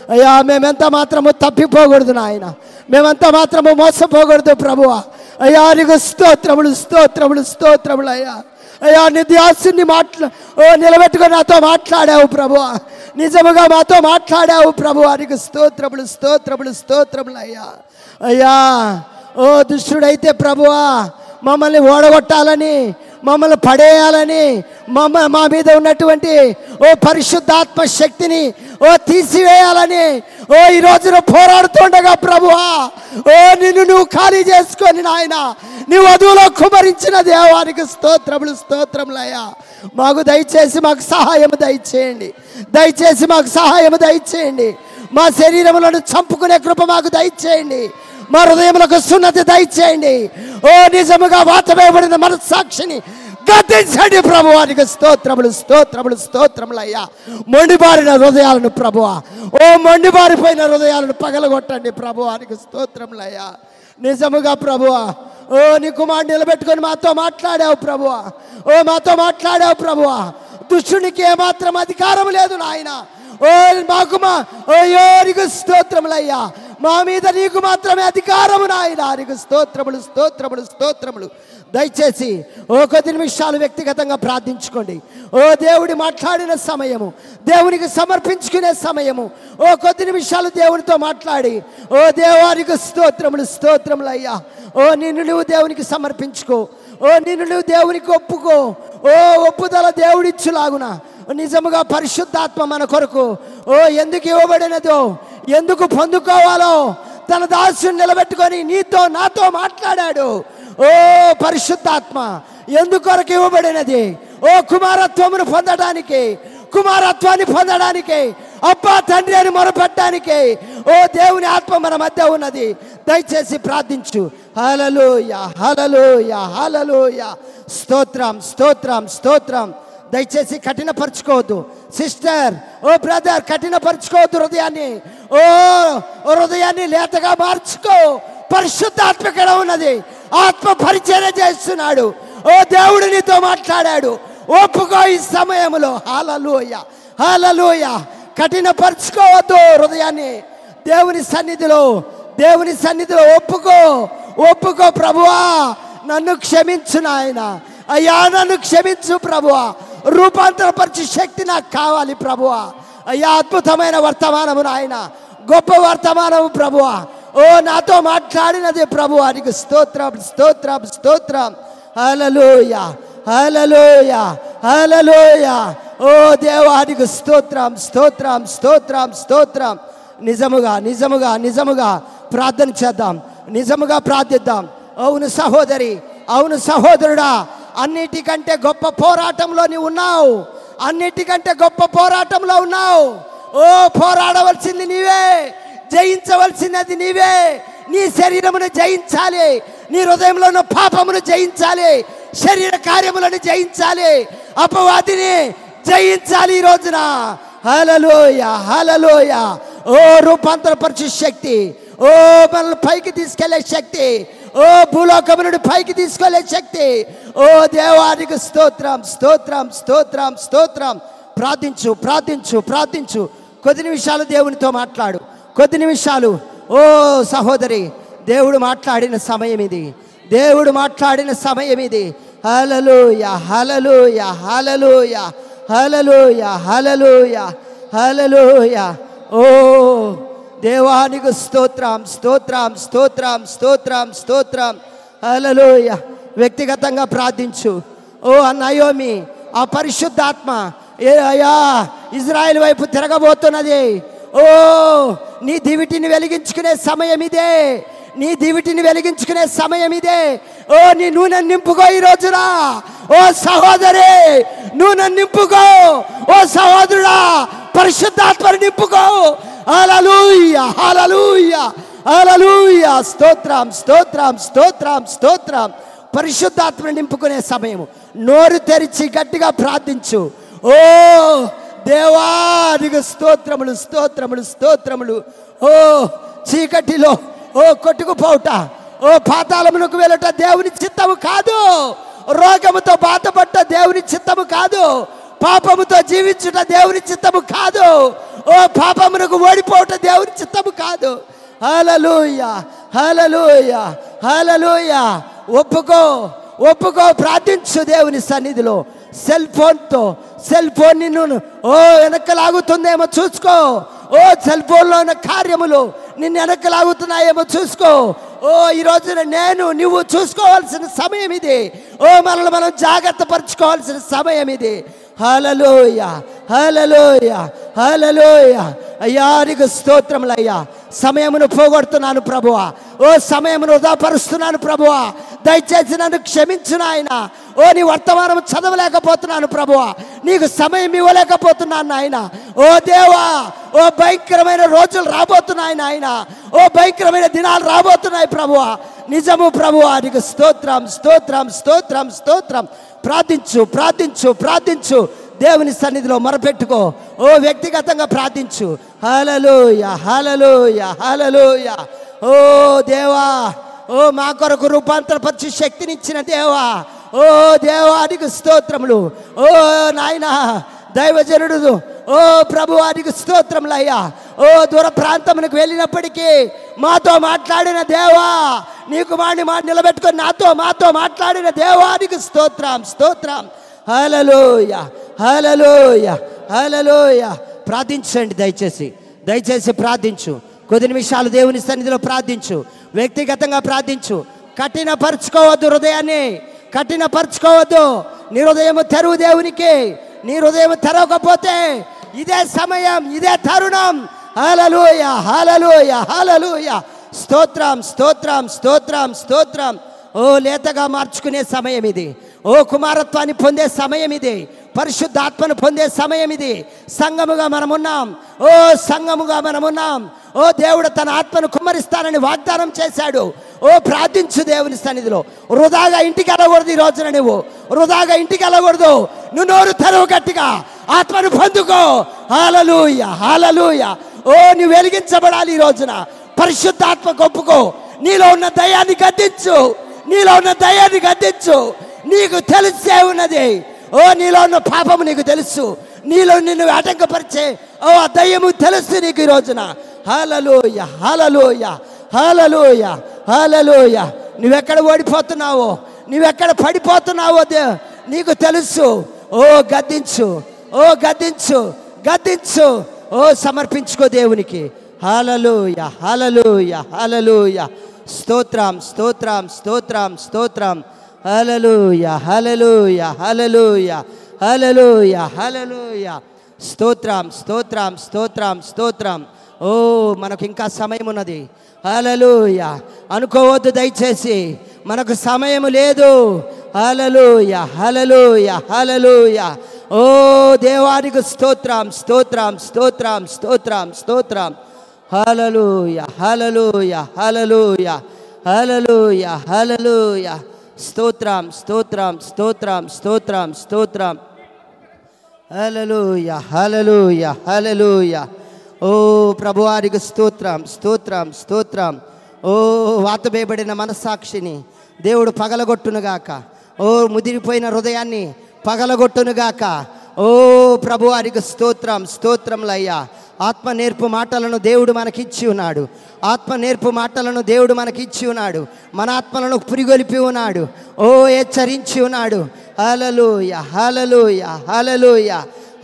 అయ్యా మేమెంత మాత్రము తప్పిపోకూడదు నాయన. మేమంత మాత్రము మోసపోకూడదు ప్రభువా. అయ్యా నీకు స్తోత్రములు స్తోత్రములు స్తోత్రములు అయ్యా. అయ్యా నీ మాట్లా ఓ నిలబెట్టుకొని నాతో మాట్లాడావు ప్రభు నిజముగా మాతో మాట్లాడావు ప్రభు నీకు స్తోత్రములు స్తోత్రములు స్తోత్రములు అయ్యా. అయ్యా ఓ దుష్టుడైతే ప్రభువా మమ్మల్ని ఓడగొట్టాలని మమ్మల్ని పడేయాలని మమ్మ మా మీద ఉన్నటువంటి ఓ పరిశుద్ధాత్మ శక్తిని ఓ తీసివేయాలని ఓ ఈ రోజున పోరాడుతుండగా ప్రభువా ఓ నిన్ను నువ్వు ఖాళీ చేసుకొని నాయన నీ వధువులో కుమరించిన దేవానికి స్తోత్రములు స్తోత్రములయ్యా. మాకు దయచేసి మాకు సహాయం దయచేయండి. దయచేసి మాకు సహాయం దయచేయండి. మా శరీరములను చంపుకునే కృప మాకు దయచేయండి. మా హృదయములకు సున్నతి దయచేయండి. ఓ నిజముగా వాతవేయబడిన మనస్సాక్షిని గద్దించండి ప్రభువానికి స్తోత్రములు స్తోత్రములు స్తోత్రములు అయ్యా. మొండిబారిన హృదయాలను ప్రభువ ఓ మొండిబారిపోయిన హృదయాలను పగలగొట్టండి ప్రభువానికి స్తోత్రములు అయ్యా. నిజముగా ప్రభువా ఓ నీ కుమారుడు నిలబెట్టుకొని మాతో మాట్లాడావు ప్రభువా ఓ మాతో మాట్లాడావు ప్రభువా దుష్టునికి ఏమాత్రం అధికారం లేదు నాయన. ఓ మాకు మా ఓయో స్తోత్రములయ్యా. మా మీద నీకు మాత్రమే అధికారము నాయన. నీకు స్తోత్రములు స్తోత్రములు స్తోత్రములు. దయచేసి ఓ కొద్ది నిమిషాలు వ్యక్తిగతంగా ప్రార్థించుకోండి. ఓ దేవుడి మాట్లాడిన సమయము దేవునికి సమర్పించుకునే సమయము ఓ కొద్ది నిమిషాలు దేవునితో మాట్లాడి ఓ దేవానికి స్తోత్రములు స్తోత్రములు అయ్యా ఓ నిన్ను నువ్వు దేవునికి సమర్పించుకో. ఓ నిన్ను నువ్వు దేవునికి ఒప్పుకో. ఓ ఒప్పుదల దేవుడిచ్చులాగునా. నిజముగా పరిశుద్ధాత్మ మన కొరకు. ఓ ఎందుకు ఇవ్వబడినదో ఎందుకు పొందుకోవాలో తన దాసుని నిలబెట్టుకొని నీతో నాతో మాట్లాడాడు. ఓ పరిశుద్ధాత్మ ఎందుకొరకు ఇవ్వబడినది? ఓ కుమారత్వమును పొందడానికి కుమారత్వాన్ని పొందడానికి అబ్బా తండ్రి అని మొరపెట్టడానికి ఓ దేవుని ఆత్మ మన మధ్య ఉన్నది. దయచేసి ప్రార్థించు. హలలోయ హలలోయ హలలోయ స్తోత్రం స్తోత్రం స్తోత్రం. దయచేసి కఠినపరచుకోవద్దు. సిస్టర్ ఓ బ్రదర్ కఠినపరచుకోవద్దు హృదయాన్ని. ఓ ఓ హృదయాన్ని లేతగా మార్చుకో. పరిశుద్ధాత్మ ఇక్కడ ఉన్నది. ఆత్మ పరిచయం చేస్తున్నాడు. ఓ దేవుడు నీతో మాట్లాడాడు. ఒప్పుకో ఈ సమయంలో. హాలలోయ హాలలోయ కఠినపరుచుకోవద్దు హృదయాన్ని. దేవుని సన్నిధిలో దేవుని సన్నిధిలో ఒప్పుకో. ఒప్పుకో ప్రభువా. నన్ను క్షమించు నాయన. అయ్యా నన్ను క్షమించు ప్రభువా. రూపాంతరపరిచే శక్తి నాకు కావాలి ప్రభువా. అయ్యా అద్భుతమైన వర్తమానము నాయన. గొప్ప వర్తమానము ప్రభువా. ఓ నాతో మాట్లాడినది ప్రభు నీకు స్తోత్రం స్తోత్రం స్తోత్రం. హలలోయ హలలోయ హలలోయ ఓ దేవానికి స్తోత్రం స్తోత్రం స్తోత్రం స్తోత్రం. నిజముగా నిజముగా నిజముగా ప్రార్థన చేద్దాం. నిజముగా ప్రార్థిద్దాం. అవును సహోదరి అవును సహోదరుడా. అన్నిటికంటే గొప్ప పోరాటంలో నీవు ఉన్నావు. అన్నిటికంటే గొప్ప పోరాటంలో ఉన్నావు. ఓ పోరాడవలసింది నీవే. జయించవలసినది నీవే. నీ శరీరమును జయించాలి. నీ హృదయంలో ఉన్న పాపమును జయించాలి. శరీర కార్యములను జయించాలి. అపవాదిని జయించాలి ఈ రోజున. హలలోయ హలలోయ ఓ రూపాంతరపరిచే శక్తి. ఓ మనల్ని పైకి తీసుకెళ్ళే శక్తి. ఓ ఓ భూలోకము నుండి పైకి తీసుకెళ్ళే శక్తి. ఓ దేవానికి స్తోత్రం స్తోత్రం స్తోత్రం స్తోత్రం. ప్రార్థించు ప్రార్థించు ప్రార్థించు. కొద్ది నిమిషాలు దేవునితో మాట్లాడు. కొద్ది నిమిషాలు. ఓ సహోదరి దేవుడు మాట్లాడిన సమయం ఇది. దేవుడు మాట్లాడిన సమయం ఇది. హలలుయ హలలుయ హలలు హలలుయ హలలు హలలుయ ఓ దేవానికి స్తోత్రం స్తోత్రం స్తోత్రం స్తోత్రం స్తోత్రం. అలలోయ వ్యక్తిగతంగా ప్రార్థించు. ఓ అన్నయోమి ఆ పరిశుద్ధాత్మ ఏ అయ్యా ఇజ్రాయెల్ వైపు తిరగబోతున్నది. ఓ నీ దివిటిని వెలిగించుకునే సమయం ఇదే. నీ దివిటిని వెలిగించుకునే సమయం ఇదే. ఓ నీ నూనె నింపుకో ఈ రోజురా ఓ సహోదరి నూనె నింపుకో. ఓ సహోదరుడా పరిశుద్ధాత్మని నింపుకో. హల్లెలూయా హల్లెలూయా హల్లెలూయా స్తోత్రం స్తోత్రం స్తోత్రం స్తోత్రం. పరిశుద్ధాత్మని నింపుకునే సమయం నోరు తెరిచి గట్టిగా ప్రార్థించు. ఓ దేవానికి స్తోత్రములు స్తోత్రములు స్తోత్రములు. ఓ చీకటిలో ఓ కొట్టుకుపోవుట ఓ పాతాళములకు వెళ్ళట దేవుని చిత్తము కాదు. రోగముతో బాధపడ్డ దేవుని చిత్తము కాదు. పాపముతో జీవించుట దేవుని చిత్తము కాదు. ఓ పాపమునకు ఓడిపోవట దేవుని చిత్తము కాదు. హలలుయ హలలుయ హలలుయ ఒప్పుకో ఒప్పుకో ప్రార్థించు దేవుని సన్నిధిలో. సెల్ ఫోన్తో సెల్ ఫోన్ నిన్ను ఓ వెనక్కి లాగుతుందేమో చూసుకో. ఓ సెల్ ఫోన్లో ఉన్న కార్యములు నిన్ను వెనక్కి లాగుతున్నాయేమో చూసుకో. ఓ ఈ రోజున నేను నువ్వు చూసుకోవాల్సిన సమయం ఇది. ఓ మనల్ని మనం జాగ్రత్త పరచుకోవాల్సిన సమయం ఇది. హలలోయ హలలోయ హలలోయ. అయ్యా నీకు స్తోత్రములయ్యా సమయమును పోగొడుతున్నాను ప్రభువా. ఓ సమయమును వృధాపరుస్తున్నాను ప్రభువా. దయచేసి నన్ను క్షమించిన నాయన. ఓ నీ వర్తమానం చదవలేకపోతున్నాను ప్రభువా. నీకు సమయం ఇవ్వలేకపోతున్నాను నాయన. ఓ దేవా ఓ భయంకరమైన రోజులు రాబోతున్నాయి నాయన. ఓ భయంకరమైన దినాలు రాబోతున్నాయి ప్రభువా. నిజము ప్రభువా నీకు స్తోత్రం స్తోత్రం స్తోత్రం స్తోత్రం. ప్రార్థించు ప్రార్థించు ప్రార్థించు. దేవుని సన్నిధిలో మొరపెట్టుకో. ఓ వ్యక్తిగతంగా ప్రార్థించు. హలలోయ హలలోయ హలలోయ ఓ దేవా ఓ మా కొరకు రూపాంతరపరిచి శక్తినిచ్చిన దేవా. ఓ దేవానికి స్తోత్రములు. ఓ నాయనా దైవజనుడు ఓ ప్రభువానికి స్తోత్రములయ్యా ఓ దూర ప్రాంతమునకు వెళ్ళినప్పటికీ మాతో మాట్లాడిన దేవా నీకు మాడి మా నిలబెట్టుకొని నాతో మాతో మాట్లాడిన దేవానికి స్తోత్రం స్తోత్రం. హలలోయ హలలోయ హలలోయ ప్రార్థించండి దయచేసి దయచేసి ప్రార్థించు. కొద్ది నిమిషాలు దేవుని సన్నిధిలో ప్రార్థించు. వ్యక్తిగతంగా ప్రార్థించు. కఠినపరుచుకోవద్దు హృదయాన్ని కఠినపరుచుకోవద్దు. నీ హృదయం తెరువు దేవునికి. నీ హృదయం తెరవకపోతే ఇదే సమయం ఇదే తరుణం. హాలలోయ హాలలోయ హాలలోయ స్తోత్రం స్తోత్రం స్తోత్రం స్తోత్రం. ఓ లేతగా మార్చుకునే సమయం ఇది. ఓ కుమారత్వాన్ని పొందే సమయం ఇది. పరిశుద్ధాత్మను పొందే సమయం ఇది. సంఘముగా మనమున్నాం. ఓ సంఘముగా మనమున్నాం. ఓ దేవుడు తన ఆత్మను కుమ్మరిస్తానని వాగ్దానం చేశాడు. ఓ ప్రార్థించు దేవుని సన్నిధిలో. వృధాగా ఇంటికి వెళ్ళకూడదు ఈ రోజున నువ్వు. వృధాగా ఇంటికి వెళ్ళకూడదు. నువ్వు నోరు తెరవు గట్టిగా. ఆత్మను పొందుకో. హాలలుయ హాలలుయ ఓ నువ్వు వెలిగించబడాలి ఈ రోజున. పరిశుద్ధాత్మ గొప్పుకో నీలో ఉన్న దయాన్ని గద్దించు. నీలో ఉన్న దయాన్ని గద్దించు. నీకు తెలిసే ఉన్నది. ఓ నీలో ఉన్న పాపము నీకు తెలుసు. నీలో నిన్ను ఆటంకపరిచే ఓ ఆ దయ్యము తెలుసు నీకు ఈ రోజున. హాలలోయ హాలలోయ హలలోయ హలలోయ నువ్వెక్కడ ఓడిపోతున్నావో నువ్వెక్కడ పడిపోతున్నావో నీకు తెలుసు. ఓ గద్దించు. ఓ గద్దించు గద్దించు. ఓ సమర్పించుకో దేవునికి. హాలలోయ హాలలోయ హలలోయ స్తోత్రం స్తోత్రం స్తోత్రం స్తోత్రం. హలలుయ హలలుయ హలలుయ హలలుయ హలలుయ స్తోత్రం స్తోత్రం స్తోత్రం స్తోత్రం. ఓ మనకు ఇంకా సమయం ఉన్నది హలలుయ అనుకోవద్దు దయచేసి. మనకు సమయం లేదు. హలలుయ హలలుయ హలలుయ ఓ దేవానికి స్తోత్రం స్తోత్రం స్తోత్రం స్తోత్రం స్తోత్రం. హలలుయ హలలుయ హలలుయ హలలుయ హలలుయ స్తోత్రం స్తోత్రం స్తోత్రం స్తోత్రం స్తోత్రం. హలలుయ హలలుయ హలలుయ ఓ ప్రభువారికి స్తోత్రం స్తోత్రం స్తోత్రం. ఓ వాతబేయబడిన మనస్సాక్షిని దేవుడు పగలగొట్టునుగాక. ఓ ముదిరిపోయిన హృదయాన్ని పగలగొట్టునుగాక. ఓ ప్రభువారికి స్తోత్రం స్తోత్రంలయ్యా ఆత్మ నేర్పు మాటలను దేవుడు మనకిచ్చి ఉన్నాడు. ఆత్మ నేర్పు మాటలను దేవుడు మనకిచ్చి ఉన్నాడు. మన ఆత్మలను పురిగొలిపి ఉన్నాడు. ఓ హెచ్చరించి ఉన్నాడు. హలలుయ హలలుయ హలలుయ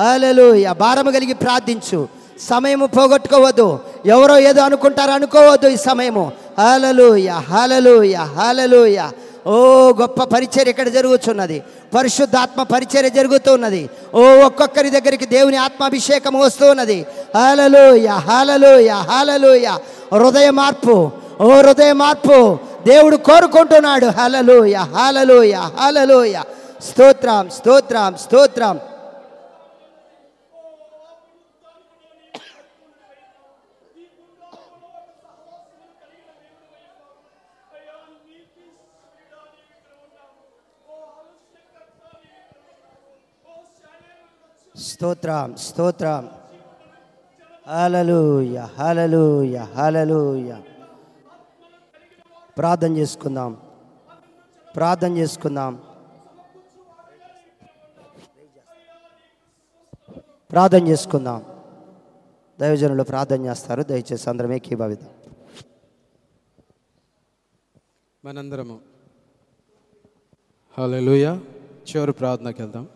హలలుయ భారము కలిగి ప్రార్థించు. సమయము పోగొట్టుకోవద్దు. ఎవరో ఏదో అనుకుంటారో అనుకోవద్దు ఈ సమయము. హలలుయ హలలుయ హలలుయ ఓ గొప్ప పరిచర్య ఇక్కడ జరుగుతున్నది. పరిశుద్ధాత్మ పరిచర్య జరుగుతున్నది. ఓ ఒక్కొక్కరి దగ్గరికి దేవుని ఆత్మాభిషేకం వస్తూ ఉన్నది హాలలోయ హాలలోయ హాలలోయ హృదయ మార్పు ఓ హృదయ మార్పు. దేవుడు కోరుకుంటున్నాడు. హలలోయ హాలలోయ హాలలోయ స్తోత్రం స్తోత్రం స్తోత్రం. స్తోత్రం స్తోత్రం. హలలుయ హలలుయ హలలుయ ప్రార్థన చేసుకుందాం. ప్రార్థన చేసుకుందాం. ప్రార్థన చేసుకుందాం. దైవజనులు ప్రార్థన చేస్తారు. దయచేసి అందరమే ఏకీభవిద్దాం మనందరము. హల్లెలూయా. చివరి ప్రార్థనకి వెళ్దాం.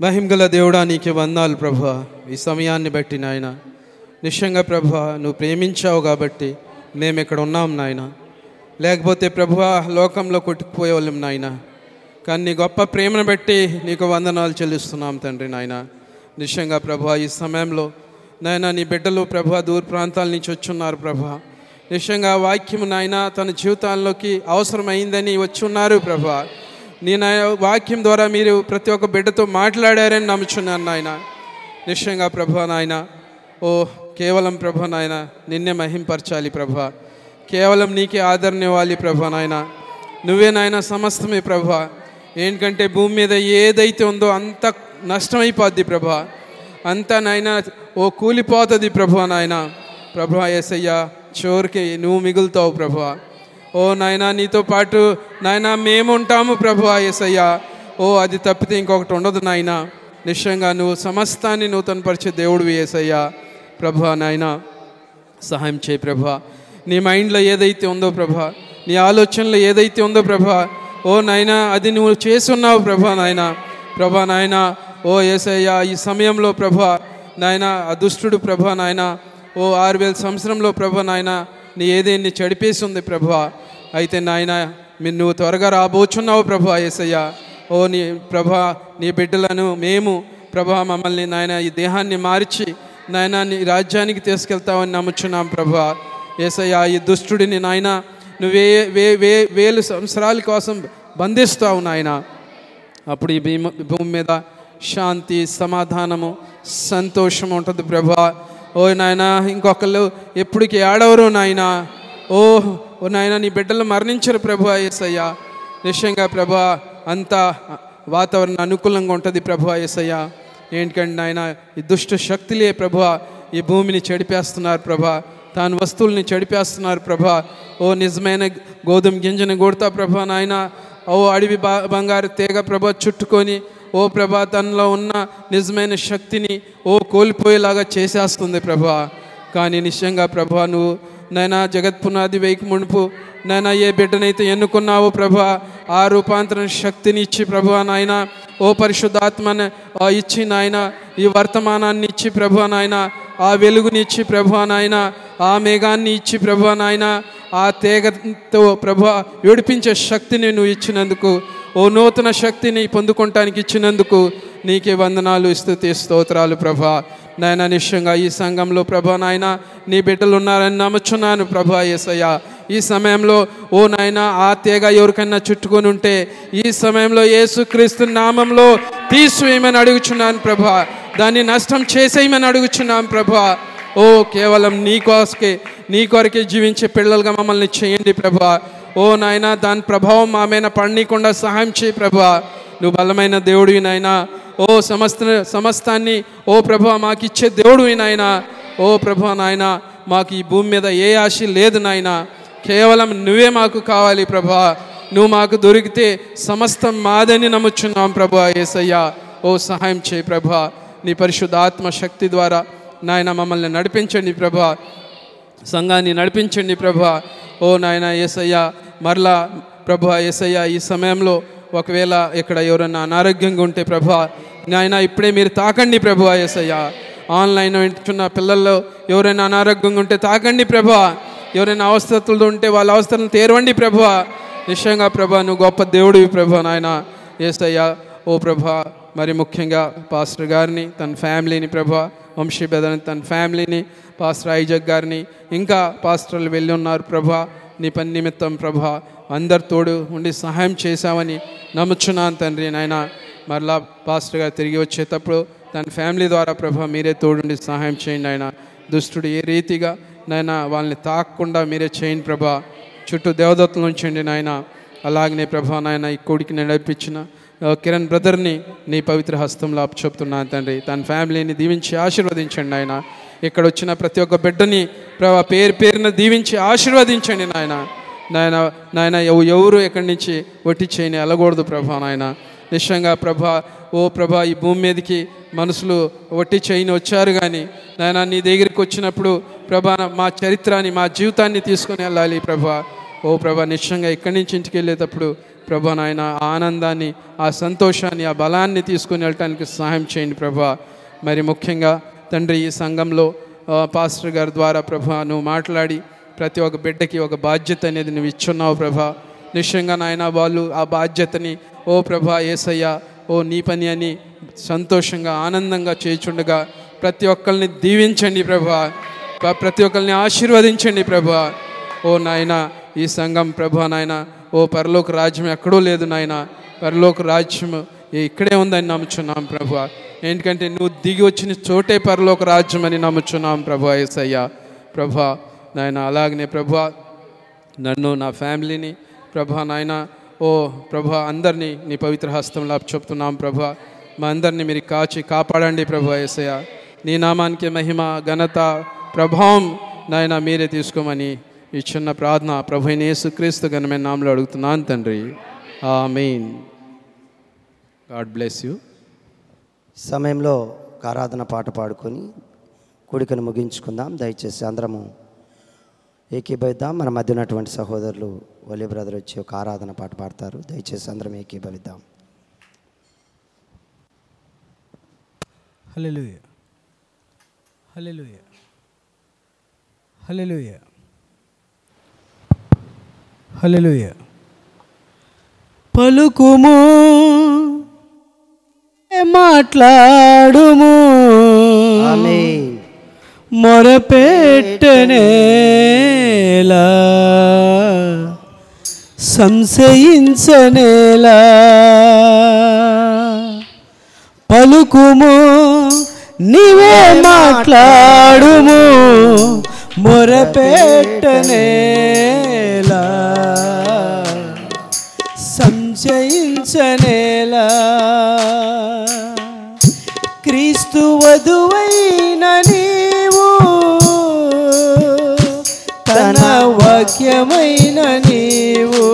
మహిమగల దేవుడా నీకే వందాలు ప్రభు. ఈ సమయాన్ని బట్టి నాయన నిశ్చయంగా ప్రభా నువ్వు ప్రేమించావు కాబట్టి మేము ఇక్కడ ఉన్నాం నాయన. లేకపోతే ప్రభు లోకంలో కొట్టుకుపోయే వాళ్ళం నాయన. కానీ నీ గొప్ప ప్రేమను బట్టి నీకు వందనాలు చెల్లిస్తున్నాం తండ్రి నాయన. నిశ్చయంగా ప్రభు ఈ సమయంలో నాయన నీ బిడ్డలు ప్రభా దూర ప్రాంతాల నుంచి వచ్చున్నారు ప్రభా. నిశ్చయంగా వాక్యం నాయన తన జీవితాల్లోకి అవసరమైందని వచ్చున్నారు ప్రభా. నేను వాక్యం ద్వారా మీరు ప్రతి ఒక్క బిడ్డతో మాట్లాడారని నమ్ముచున్నాను నాయన. నిశ్చయంగా ప్రభా నాయన. ఓ కేవలం ప్రభు నాయన నిన్నే మహింపరచాలి ప్రభు. కేవలం నీకే ఆదరణ ఇవ్వాలి ప్రభా నాయన. నువ్వే నాయన సమస్తమే ప్రభు. ఏంటంటే భూమి మీద ఏదైతే ఉందో అంత నష్టమైపోద్ది ప్రభు. అంతా నాయన ఓ కూలిపోతుంది ప్రభా నాయన. ప్రభా ఏసయ్యా చోరుకి నువ్వు మిగులుతావు ప్రభా. ఓ నాయనా నీతో పాటు నాయనా మేము ఉంటాము ప్రభు ఏసయ్యా ఓ అది తప్పితే ఇంకొకటి ఉండదు నాయన. నిశ్చయంగా నువ్వు సమస్తాన్ని నూతనపరిచే దేవుడు ఏసయ్యా. ప్రభా నాయన సహాయం చేయి ప్రభా. నీ మైండ్లో ఏదైతే ఉందో ప్రభా నీ ఆలోచనలో ఏదైతే ఉందో ప్రభ ఓ నాయనా అది నువ్వు చేసున్నావు ప్రభా నాయన. ప్రభా నాయన ఓ ఏసయ్యా ఈ సమయంలో ప్రభ నాయన అదుష్టుడు ప్రభ ప్రభా నాయన. ఓ ఆరు వేల సంవత్సరంలో ప్రభ నాయన నీ ఏదేన్ని చడిపేసి ఉంది ప్రభా అయితే నాయన నువ్వు త్వరగా రాబోచున్నావు ప్రభు ఏసయ్య. ఓ నీ ప్రభా నీ బిడ్డలను మేము ప్రభా మమ్మల్ని నాయన ఈ దేహాన్ని మార్చి నాయన నీ రాజ్యానికి తీసుకెళ్తావని నమ్ముచున్నాం ప్రభు ఏసయ్య ఈ దుష్టుడిని నాయన నువ్వే వే వే వేలు సంవత్సరాల కోసం బంధిస్తావు నాయన. అప్పుడు ఈ భీమ భూమి మీద శాంతి సమాధానము సంతోషం ఉంటుంది ప్రభా ఓ నాయన ఇంకొకళ్ళు ఎప్పటికి ఆడవరు నాయన. ఓ ఓ నాయన నీ బిడ్డలు మరణించరు ప్రభు ఏసయ్య. నిశ్చయంగా ప్రభా అంతా వాతావరణం అనుకూలంగా ఉంటుంది ప్రభు ఏసయ్య. ఏంటికండి నాయన ఈ దుష్ట శక్తులే ప్రభు ఈ భూమిని చెడిపేస్తున్నారు ప్రభా. తాను వస్తువుల్ని చెడిపేస్తున్నారు ప్రభా. ఓ నిజమైన గోధుమ గింజని కొడతా ప్రభా నాయన. ఓ అడవి బా బంగారు తీగ ప్రభా చుట్టుకొని ఓ ప్రభా తనలో ఉన్న నిజమైన శక్తిని ఓ కోల్పోయేలాగా చేసేస్తుంది ప్రభా. కానీ నిశ్చయంగా ప్రభా నువ్వు నైనా జగత్ పునాది వేయికి మునుపు నైనా ఏ బిడ్డనైతే ఎన్నుకున్నావో ప్రభా ఆ రూపాంతరం శక్తిని ఇచ్చి ప్రభా నాయన ఓ పరిశుద్ధాత్మని ఆ ఇచ్చి నాయన ఈ వర్తమానాన్ని ఇచ్చి ప్రభా నాయన ఆ వెలుగునిచ్చి ప్రభా నాయన ఆ మేఘాన్ని ఇచ్చి ప్రభా నాయన ఆ తేగతో ప్రభా ఏడిపించే శక్తిని నువ్వు ఇచ్చినందుకు ఓ నూతన శక్తిని పొందుకోవటానికి ఇచ్చినందుకు నీకే వందనాలు స్థుతి స్తోత్రాలు ప్రభా నాయన నిశ్చయంగా ఈ సంఘంలో ప్రభా నాయన నీ బిడ్డలు ఉన్నారని నమ్ముచున్నాను ప్రభా యేసయ్య. ఈ సమయంలో ఓ నాయన ఆ తీగ ఎవరికైనా చుట్టుకొని ఉంటే ఈ సమయంలో యేసుక్రీస్తు నామంలో తీసివేయమని అడుగుచున్నాను ప్రభా దాన్ని నష్టం చేసేయమని అడుగుచున్నాను ప్రభా ఓ కేవలం నీ కోసకే నీ కొరకే జీవించే పిల్లలుగా మమ్మల్ని చేయండి ప్రభా. ఓ నాయన దాని ప్రభావం మా మీద పడనీయకుండా సహాయం చేయి ప్రభా. నువ్వు బలమైన దేవుడివి నాయనా. ఓ సమస్త సమస్తాన్ని ఓ ప్రభా మాకిచ్చే దేవుడివి నాయనా. ఓ ప్రభా నాయన మాకు ఈ భూమి మీద ఏ ఆశ లేదు నాయనా. కేవలం నువ్వే మాకు కావాలి ప్రభా. నువ్వు మాకు దొరికితే సమస్తం మాదని నమ్ముచున్నాం ప్రభా ఏసయ్యా ఓ సహాయం చేయి ప్రభా. నీ పరిశుద్ధ ఆత్మ శక్తి ద్వారా నాయన మమ్మల్ని నడిపించండి ప్రభా. సంఘాన్ని నడిపించండి ప్రభా. ఓ నాయన ఏసయ్య మరలా ప్రభా ఏసయ్య ఈ సమయంలో ఒకవేళ ఇక్కడ ఎవరైనా అనారోగ్యంగా ఉంటే ప్రభా నాయన ఇప్పుడే మీరు తాకండి ప్రభు ఏసయ్య. ఆన్లైన్ వింటున్న పిల్లల్లో ఎవరైనా అనారోగ్యంగా ఉంటే తాకండి ప్రభా. ఎవరైనా అవస్థతులు ఉంటే వాళ్ళ అవస్థలను తీరవండి ప్రభా. నిశ్చయంగా ప్రభా నువ్వు గొప్ప దేవుడివి ప్రభా నాయన. ఏసయ్య ఓ ప్రభా మరి ముఖ్యంగా పాస్టర్ గారిని తన ఫ్యామిలీని ప్రభా వంశీ బెదర్ని తన ఫ్యామిలీని పాస్టర్ ఐజక్ గారిని ఇంకా పాస్టర్లు వెళ్ళి ఉన్నారు ప్రభా నీ పని నిమిత్తం ప్రభా అందరి తోడు ఉండి సహాయం చేశామని నమ్ముచున్నాను తండ్రి నాయన. మరలా పాస్టర్ గారు తిరిగి వచ్చేటప్పుడు తన ఫ్యామిలీ ద్వారా ప్రభా మీరే తోడుండి సహాయం చేయండి ఆయన దుష్టుడు ఏ రీతిగా నాయన వాళ్ళని తాకకుండా మీరే చేయండి ప్రభా. చుట్టూ దేవదత్తులు ఉంచండి నాయన. అలాగనే ప్రభా నాయన ఈ కొడుకుని నడిపించిన కిరణ్ బ్రదర్ని నీ పవిత్ర హస్తంలో అప్పచెప్తున్నాను తండ్రి. తన ఫ్యామిలీని దీవించి ఆశీర్వదించండి ఆయన ఇక్కడ వచ్చిన ప్రతి ఒక్క బిడ్డని ప్రభా పేరు పేరున దీవించి ఆశీర్వదించండి నాయన. నాయన నాయన ఎవరు ఎక్కడి నుంచి ఒట్టి చేయని అలగూడదు ప్రభా నాయన. నిశ్చయంగా ప్రభా ఓ ప్రభా ఈ భూమి మీదకి మనుషులు ఒట్టి చేయని వచ్చారు కానీ నాయన నీ దగ్గరికి వచ్చినప్పుడు ప్రభా మా చరిత్రాన్ని మా జీవితాన్ని తీసుకొని వెళ్ళాలి ప్రభా. ఓ ప్రభా నిశ్చయంగా ఇక్కడి నుంచి ఇంటికి వెళ్ళేటప్పుడు ప్రభా నాయన ఆ ఆనందాన్ని ఆ సంతోషాన్ని ఆ బలాన్ని తీసుకుని వెళ్ళటానికి సహాయం చేయండి ప్రభా. మరి ముఖ్యంగా తండ్రి ఈ సంఘంలో పాస్టర్ గారి ద్వారా ప్రభా నువ్వు మాట్లాడి ప్రతి ఒక్క బిడ్డకి ఒక బాధ్యత అనేది నువ్వు ఇచ్చున్నావు ప్రభా. నిశ్చయంగా నాయన వాళ్ళు ఆ బాధ్యతని ఓ ప్రభా ఏసయ్య ఓ నీ పని అని సంతోషంగా ఆనందంగా చేయుచుండగా ప్రతి ఒక్కరిని దీవించండి ప్రభా. ప్రతి ఒక్కరిని ఆశీర్వదించండి ప్రభా. ఓ నాయన ఈ సంఘం ప్రభా నాయన ఓ పరలోక రాజ్యం ఎక్కడో లేదు నాయన. పరలోక రాజ్యం ఇక్కడే ఉందని నమ్ముచున్నాం ప్రభా. ఎందుకంటే నువ్వు దిగి వచ్చిన చోటే పరలోక రాజ్యం అని నమ్ముచున్నాం ప్రభు ఏసయ్య. ప్రభా నాయన అలాగనే ప్రభు నన్ను నా ఫ్యామిలీని ప్రభా నాయన ఓ ప్రభా అందరినీ నీ పవిత్ర హస్తంలో చెప్తున్నాం ప్రభా. మా అందరినీ మీరు కాచి కాపాడండి ప్రభు ఏసయ్య. నీ నామానికి మహిమ ఘనత ప్రభావం నాయన మీరే తీసుకోమని ఈ చిన్న ప్రార్థన ప్రభు యేసుక్రీస్తు ఘనమైన నామలో అడుగుతున్నాను తండ్రి. ఆమెన్. God bless you. సమయంలో ఒక ఆరాధన పాట పాడుకొని కూడికను ముగించుకుందాం. దయచేసి అందరము ఏకీభవిద్దాం. మన మధ్య ఉన్నటువంటి సహోదరులు వలి బ్రదర్ వచ్చి ఒక ఆరాధన పాట పాడతారు. దయచేసి అందరం ఏకీభవిద్దాం. హల్లెలూయా. హల్లెలూయా. హల్లెలూయా. హల్లెలూయా పలుకుము మాట్లాడుము. మొరపెట్టనేలా సంశయించనేలా. పలుకుము నీవే మాట్లాడుము? మొరపెట్టనేలా. సంశయించనేలా క్రీస్తు వధువైన నీవు వాక్యమైన నీవు.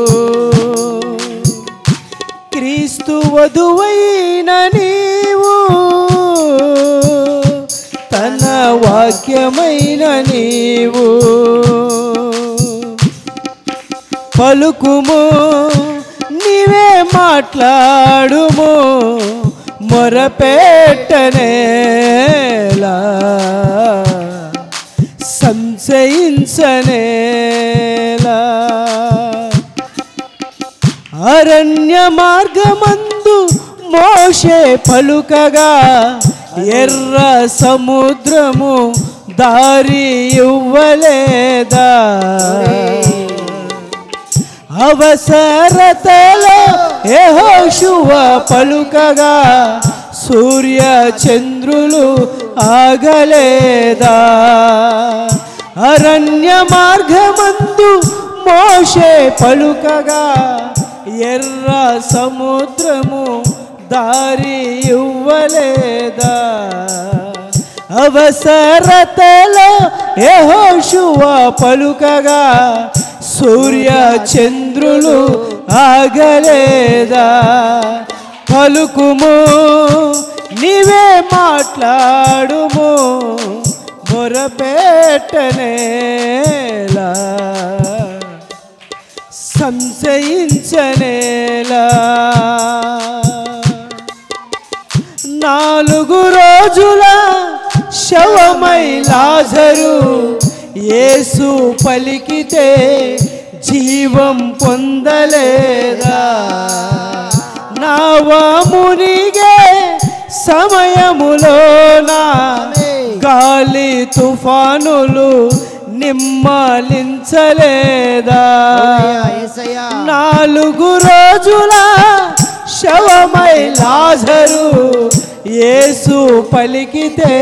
క్రీస్తు వధువైన నీవు తన వాక్యమైన నీవు. పలుకుము నీవే మాట్లాడుము మొరపెట్టనేలా సంశయించనేలా అరణ్య మార్గమందు మోషే పలుకగా ఎర్ర సముద్రము దారి ఇవ్వలేదా? అవసరతలో యెహోషువ పలుకగా సూర్య చంద్రులు ఆగలేదా అరణ్య మార్గమందు మోషే పలుకగా ఎర్ర సముద్రము దారి ఇవ్వలేదా అవసరతలో యెహోషువ పలుకగా సూర్య చంద్రులు ఆగలేదా? పలుకుము నీవే మాట్లాడుము మొరపెట్టనేలా సంశయించనేలా? నాలుగు రోజుల శవమై లాజరు యేసు పలికితే జీవం పొందలేదా? నావమునిగే సమయములోన? గాలి తుఫానులు నిమ్మలించలేదా? నాలుగు రోజుల శవమై లాజరు యేసు పలికితే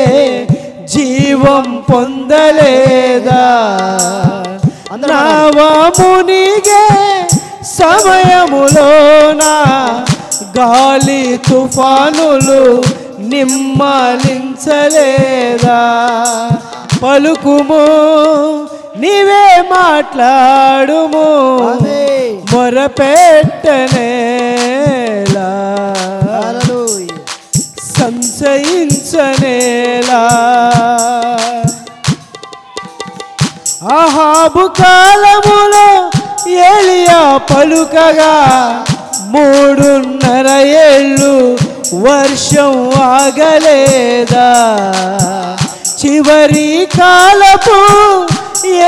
జీవం పొందలేదా? నావమునిగే సమయములోన గాలి తుఫానులు నిమ్మలించలేదా? పలుకుము నీవే మాట్లాడుము మొరపెట్టనేలా? సంశయించనేలా ఆహాబు కాలములో ఏలియా పలుకగా మూడున్నర ఏళ్ళు వర్షం ఆగలేదా? చివరి కాలపు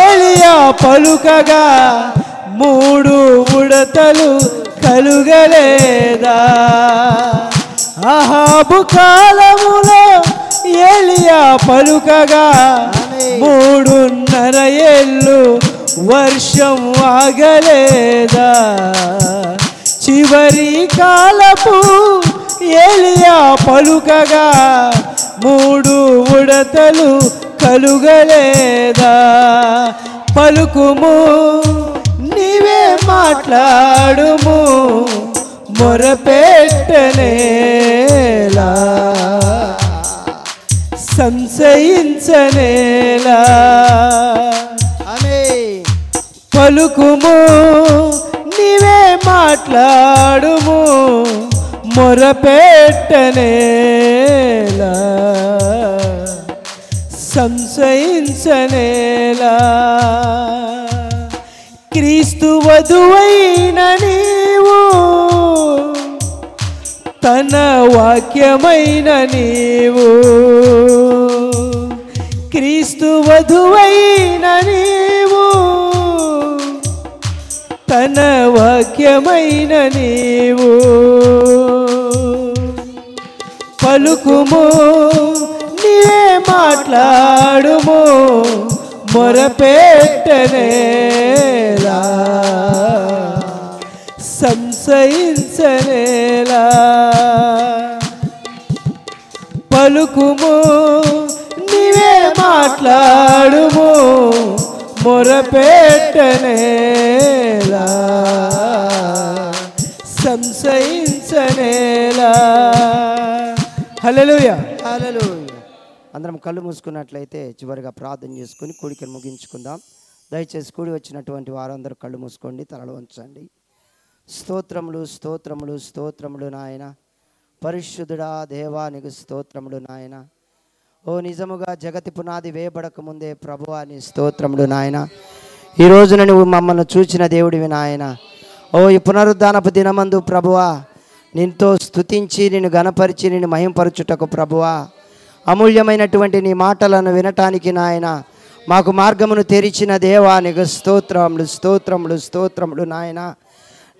ఏలియా పలుకగా మూడు ఉడతలు కలుగలేదా? అహాబు కాలములో ఏలియా పలుకగా మూడున్నర ఏళ్ళు వర్షం ఆగలేదా? చివరి కాలపు ఏలియా పలుకగా మూడు ఉడతలు కలుగలేదా? పలుకుము నీవే మాట్లాడుము. మొరపెట్టనేలా సంశయించనేలా. పలుకుము నీవే మాట్లాడుము మొరపెట్టనేలా సంశయించనేలా. క్రీస్తు వధువైనని తన వాక్యమైన నీవు. క్రీస్తు వధువైన నీవు. తన వాక్యమైన నీవు. పలుకుము నీవే మాట్లాడుము. మొరపెట్టనే సహించనేలా పలుకుము నీవే మాట్లాడుము మొరపెట్టనేలా. సంశయించనేలా. హల్లెలూయా. హల్లెలూయా. అందరం కళ్ళు మూసుకున్నట్లయితే చివరిగా ప్రార్థన చేసుకుని కోడికను ముగించుకుందాం. దయచేసి కూడి వచ్చినటువంటి వారందరూ కళ్ళు మూసుకోండి తలలు ఉంచండి స్తోత్రములు స్తోత్రములు స్తోత్రములు నాయన. పరిశుద్ధుడా దేవానికి స్తోత్రములు నాయన. ఓ నిజముగా జగతి పునాది వేయబడక ముందే ప్రభువా నీ స్తోత్రములు నాయన. ఈ రోజున నువ్వు మమ్మల్ని చూచిన దేవుడివి నాయన. ఓ ఈ పునరుద్ధానపు దినమందు ప్రభువా నిన్తో స్తుతించి నిన్ను గణపరిచి నిన్ను మహింపరచుటకు ప్రభువా అమూల్యమైనటువంటి నీ మాటలను వినటానికి నాయన మాకు మార్గమును తెరిచిన దేవా నీకు స్తోత్రములు స్తోత్రములు స్తోత్రములు నాయన.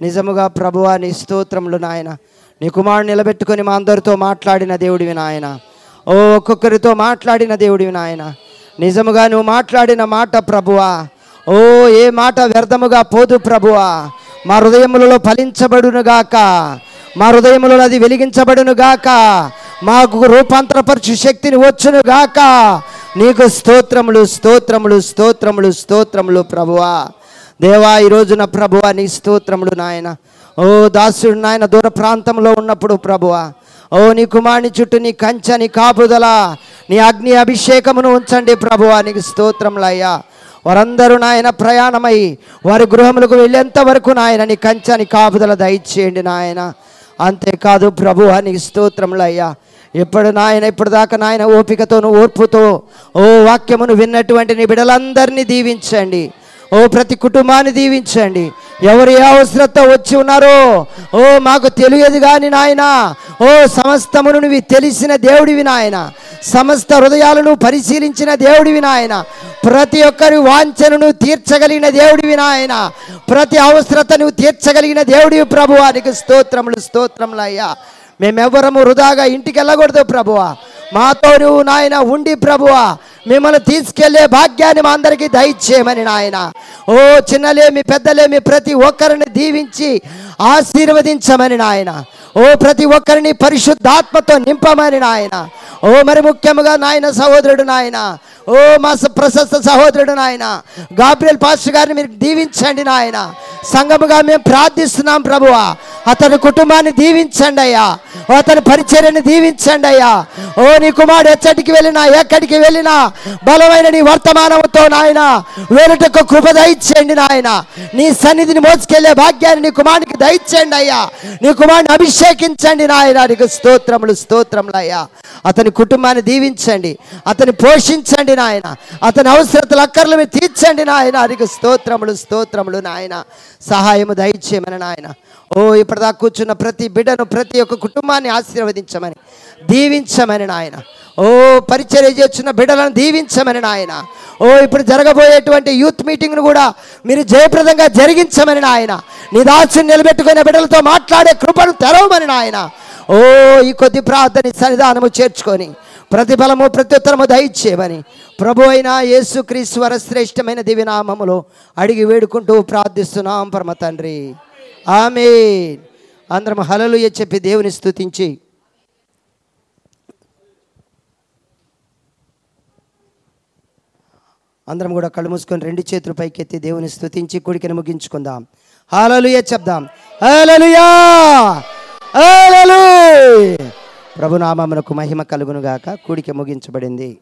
నిజముగా ప్రభువా నీ స్తోత్రములు నాయన. నీ కుమారుడు నిలబెట్టుకొని మా అందరితో మాట్లాడిన దేవుడివి నాయన. ఓ ఒక్కొక్కరితో మాట్లాడిన దేవుడివి నాయన. నిజముగా నువ్వు మాట్లాడిన మాట ప్రభువా. ఓ ఏ మాట వ్యర్థముగా పోదు ప్రభువా. మా హృదయములలో ఫలించబడునుగాక. మా హృదయములలో అది వెలిగించబడునుగాక. మాకు రూపాంతరపరచు శక్తిని వచ్చునుగాక. నీకు స్తోత్రములు స్తోత్రములు స్తోత్రములు స్తోత్రములు ప్రభువా. దేవా ఈ రోజున ప్రభువా నీ స్తోత్రములు నాయన. ఓ దాసుడు నాయన దూర ప్రాంతంలో ఉన్నప్పుడు ప్రభువ ఓ నీ కుమారుని చుట్టూ నీ కంచె నీ కాపుదల నీ అగ్ని అభిషేకమును ఉంచండి ప్రభువ నీకు స్తోత్రములయ్యా వారందరూ నాయన ప్రయాణమై వారి గృహములకు వెళ్ళేంత వరకు నాయన నీ కంచె నీ కాపుదల దయచేయండి నాయన. అంతేకాదు ప్రభువా నీకు స్తోత్రములయ్యా ఇప్పుడు నాయన ఇప్పుడు దాకా నాయన ఓపికతోను ఓర్పుతో ఓ వాక్యమును విన్నటువంటి నీ బిడలందరినీ దీవించండి. ఓ ప్రతి కుటుంబాన్ని దీవించండి. ఎవరు ఏ అవసరతో వచ్చి ఉన్నారో ఓ మాకు తెలియదు కానీ నాయన ఓ సమస్తమును నువ్వు తెలిసిన దేవుడివి నాయన. సమస్త హృదయాలను పరిశీలించిన దేవుడివి నాయన. ప్రతి ఒక్కరి వాంఛనను తీర్చగలిగిన దేవుడివి నాయన. ప్రతి అవసరత నువ్వు తీర్చగలిగిన దేవుడివి ప్రభువానికి స్తోత్రములు స్తోత్రములు అయ్యా. మేమెవ్వరము వృధాగా ఇంటికి వెళ్ళకూడదు ప్రభువా. మాతో నువ్వు నాయన ఉండి ప్రభువా. మిమ్మల్ని తీసుకెళ్ళే భాగ్యాన్ని మా అందరికీ దయచేయమని నాయన. ఓ చిన్నలేమి పెద్దలేమి ప్రతి ఒక్కరిని దీవించి ఆశీర్వదించమని నాయన. ఓ ప్రతి ఒక్కరిని పరిశుద్ధాత్మతో నింపమని నాయన. ఓ మరి ముఖ్యముగా నాయన సహోదరుడు నాయన ఓ మా ప్రశస్త సహోదరుడు నాయన గాబ్రియల్ పాస్టర్ గారిని మీరు దీవించండి నాయన. సంఘముగా మేము ప్రార్థిస్తున్నాం ప్రభువా. అతని కుటుంబాన్ని దీవించండి అయ్యా. ఓ అతని పరిచర్యని దీవించండి అయ్యా. ఓ నీ కుమారుడు ఎచ్చటికి వెళ్ళినా ఎక్కడికి వెళ్ళినా బలమైన నీ వర్తమానంతో నాయన వేరుటకు కృప దయచేయండి నాయన. నీ సన్నిధిని మోసుకెళ్ళే భాగ్యాన్ని నీ కుమారునికి దయచేయండి అయ్యా. నీ కుమారుని అభిషేకించండి నాయన. నీకు స్తోత్రములు స్తోత్రములు అయ్యా. అతని కుటుంబాన్ని దీవించండి. అతని పోషించండి నాయన. అతని అవసరతలు అక్కర్లు మీరు తీర్చండి నాయన. నీకు స్తోత్రములు స్తోత్రములు నాయన. సహాయము దయచేయమని నాయన. ఓ ఇప్పటిదాకా కూర్చున్న ప్రతి బిడ్డను ప్రతి ఒక్క కుటుంబాన్ని ఆశీర్వదించమని దీవించమని నాయన. ఓ పరిచర్య చేస్తున్న బిడ్డలను దీవించమని నాయన. ఓ ఇప్పుడు జరగబోయేటువంటి యూత్ మీటింగ్ను కూడా మీరు జయప్రదంగా జరిగించమని నాయన. నీ దాసుని నిలబెట్టుకునే బిడ్డలతో మాట్లాడే కృపను తెరవమని నాయన. ఓ ఈ కొద్ది ప్రార్థన సన్నిధానము చేర్చుకొని ప్రతిఫలము ప్రత్యుత్తరము దయచేయమని ప్రభు అయిన యేసుక్రీస్తు వర శ్రేష్టమైన దివినామములో అడిగి వేడుకుంటూ ప్రార్థిస్తున్నాం పరమ తండ్రి. ఆమె అందరం హలలు చెప్పి దేవుని స్థుతించి అందరం కూడా కళ్ళు మూసుకొని రెండు చేతులు పైకెత్తి దేవుని స్థుతించి కుడికిని ముగించుకుందాం. హాలలుయ చెప్దాం. హలలుయా హాలలు ప్రభునామమునకు మహిమ కలుగునుగాక. కూడిక ముగించబడింది.